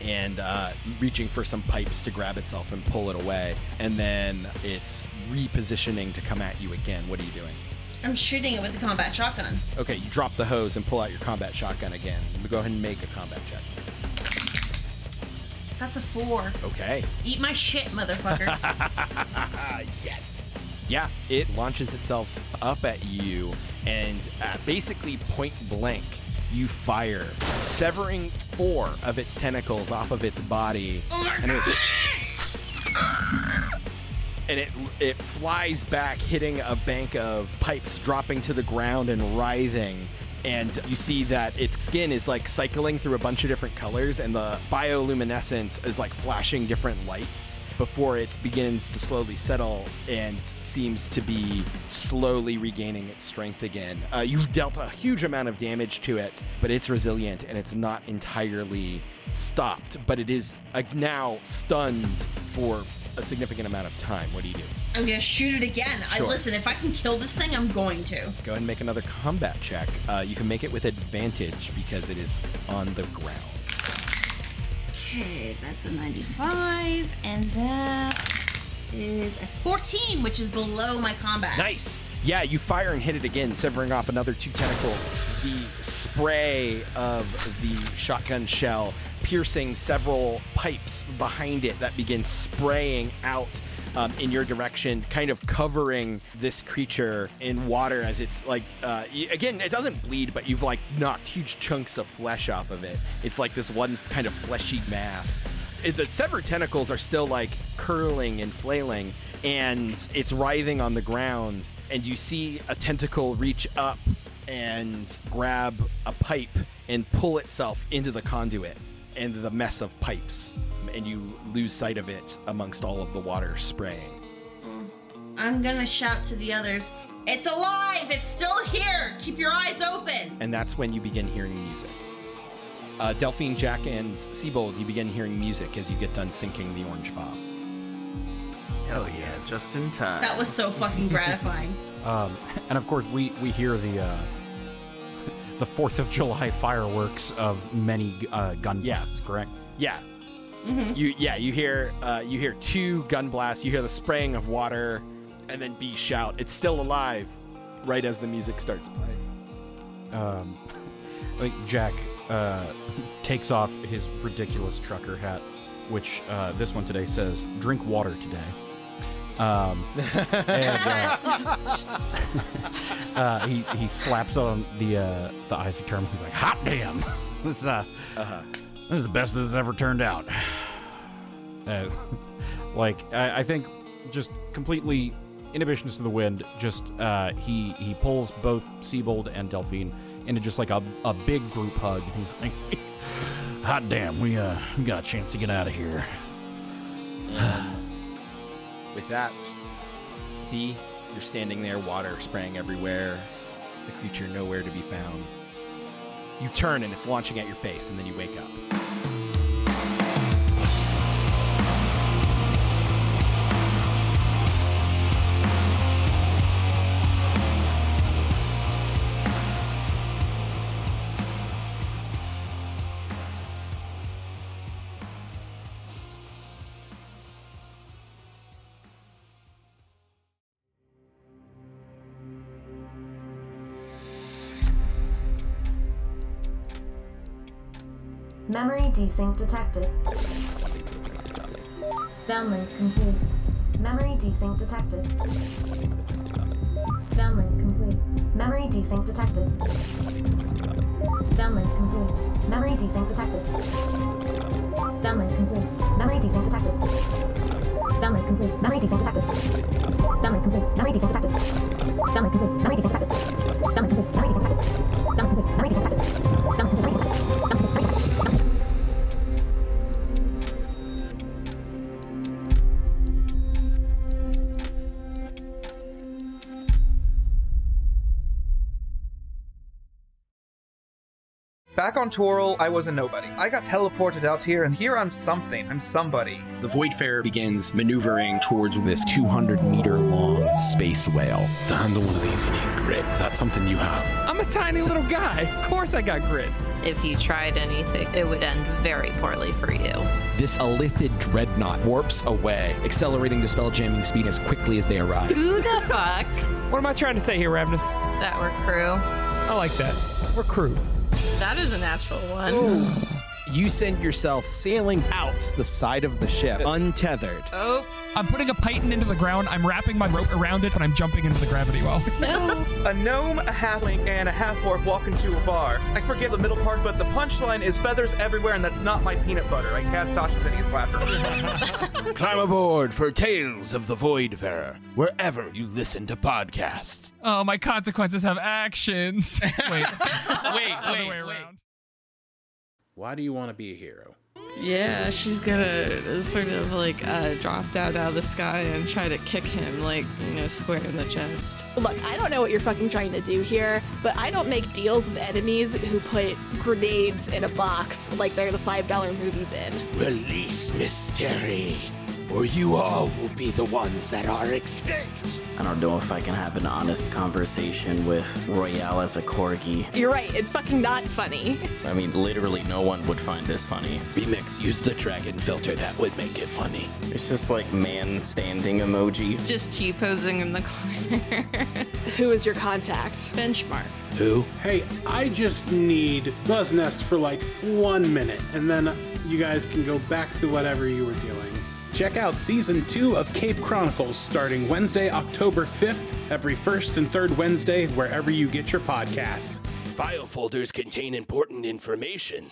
S2: and uh, reaching for some pipes to grab itself and pull it away. And then it's repositioning to come at you again. What are you doing?
S3: I'm shooting it with the combat shotgun.
S2: Okay, you drop the hose and pull out your combat shotgun again. Go ahead and make a combat check.
S3: That's a four.
S2: Okay.
S3: Eat my shit, motherfucker.
S2: yes. Yeah, it launches itself up at you, and at basically point blank, you fire, severing four of its tentacles off of its body, oh and it, and it it flies back, hitting a bank of pipes, dropping to the ground and writhing. And you see that its skin is like cycling through a bunch of different colors, and the bioluminescence is like flashing different lights before it begins to slowly settle and seems to be slowly regaining its strength again. Uh, you've dealt a huge amount of damage to it, but it's resilient and it's not entirely stopped, but it is uh, now stunned for a significant amount of time. What do you do?
S3: I'm gonna shoot it again.
S2: Sure.
S3: I listen. If I can kill this thing, I'm going to.
S2: Go ahead and make another combat check. Uh, you can make it with advantage because it is on the ground.
S3: Okay, that's a 95, and that is a 14, which is below my combat.
S2: Nice. Yeah, you fire and hit it again, severing off another two tentacles. The spray of the shotgun shell piercing several pipes behind it that begin spraying out um, in your direction, kind of covering this creature in water as it's like, uh, again, it doesn't bleed, but you've like knocked huge chunks of flesh off of it. It's like this one kind of fleshy mass. The severed tentacles are still like curling and flailing, and it's writhing on the ground. And you see a tentacle reach up and grab a pipe and pull itself into the conduit and the mess of pipes. And you lose sight of it amongst all of the water spraying.
S3: I'm gonna shout to the others. It's alive! It's still here! Keep your eyes open!
S2: And that's when you begin hearing music. Uh, Delphine, Jack, and Seibold, you begin hearing music as you get done sinking the orange file.
S6: Hell yeah, just in time.
S3: That was so fucking gratifying.
S4: Um, and of course, we we hear the uh, the Fourth of July fireworks of many uh, gun blasts. Correct?
S2: Yeah.
S3: Mhm.
S2: You yeah, you hear uh, you hear two gun blasts, you hear the spraying of water, and then Bea shout, It's still alive, right as the music starts playing.
S4: Um, like Jack uh, takes off his ridiculous trucker hat, which uh, this one today says "Drink water today." Um, and uh, uh, he he slaps on the uh, the Isaac term. He's like, "Hot damn! This uh,
S2: uh-huh.
S4: This is the best this has ever turned out." Uh, like I, I think just completely inhibitions to the wind. Just uh, he he pulls both Seibold and Delphine into just like a, a big group hug. He's like, "Hot damn, we uh we got a chance to get out of here."
S2: And with that, Bea, you're standing there, water spraying everywhere, the creature nowhere to be found. You turn and it's launching at your face, and then you wake up.
S8: Memory desync detected. Downlink complete. Memory desync detected. Downlink complete. Memory desync detected. Downlink complete. Memory desync detected. Downlink complete. Memory desync detected. Downlink complete. Memory desync detected. Downlink complete. Memory desync detected. Downlink complete. Memory desync detected. Downlink complete. Memory desync detected. Downlink complete. Memory desync detected. Downlink
S5: on Toril, I was a nobody. I got teleported out here, and here I'm something. I'm somebody.
S2: The Voidfarer begins maneuvering towards this 200 meter long space whale.
S13: To handle one of these, you need grit. Is that something you have?
S14: I'm a tiny little guy. Of course I got grit.
S15: If you tried anything, it would end very poorly for you.
S2: This Illithid dreadnought warps away, accelerating to spelljamming speed as quickly as they arrive.
S15: Who the fuck?
S14: What am I trying to say here, Ravnus?
S15: That we're crew.
S14: I like that. We're crew.
S15: That is a natural one.
S2: You send yourself sailing out the side of the ship, untethered.
S15: Oh.
S14: I'm putting a python into the ground. I'm wrapping my rope around it, but I'm jumping into the gravity well.
S15: No.
S5: A gnome, a halfling, and a half orc walk into a bar. I forget the middle part, but the punchline is feathers everywhere, and that's not my peanut butter. I cast Tasha's hideous laughter.
S10: Climb aboard for Tales of the Voidfarer, wherever you listen to podcasts.
S14: Oh, my consequences have actions. Wait,
S10: wait,
S14: other way around.
S13: Why do you want to be a hero?
S16: Yeah, she's gonna sort of like uh, drop down out of the sky and try to kick him, like, you know, square in the chest.
S17: Look, I don't know what you're fucking trying to do here, but I don't make deals with enemies who put grenades in a box like they're the $5 movie bin.
S10: Release Mystery, or you all will be the ones that are extinct.
S6: I don't know if I can have an honest conversation with Royale as a corgi.
S17: You're right, it's fucking not funny.
S6: I mean, literally, no one would find this funny.
S10: Remix, use the dragon filter, that would make it funny.
S6: It's just like man standing emoji.
S16: Just T posing in the corner.
S17: Who is your contact?
S16: Benchmark.
S10: Who?
S18: Hey, I just need Buzz Nest for like one minute, and then you guys can go back to whatever you were doing. Check out season two of Cape Chronicles starting Wednesday, October 5th, every first and third Wednesday, wherever you get your podcasts.
S10: File folders contain important information.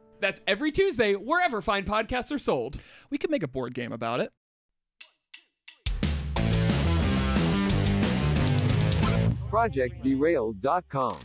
S14: That's every Tuesday, wherever fine podcasts are sold.
S19: We could make a board game about it.
S20: ProjectDerailed.com.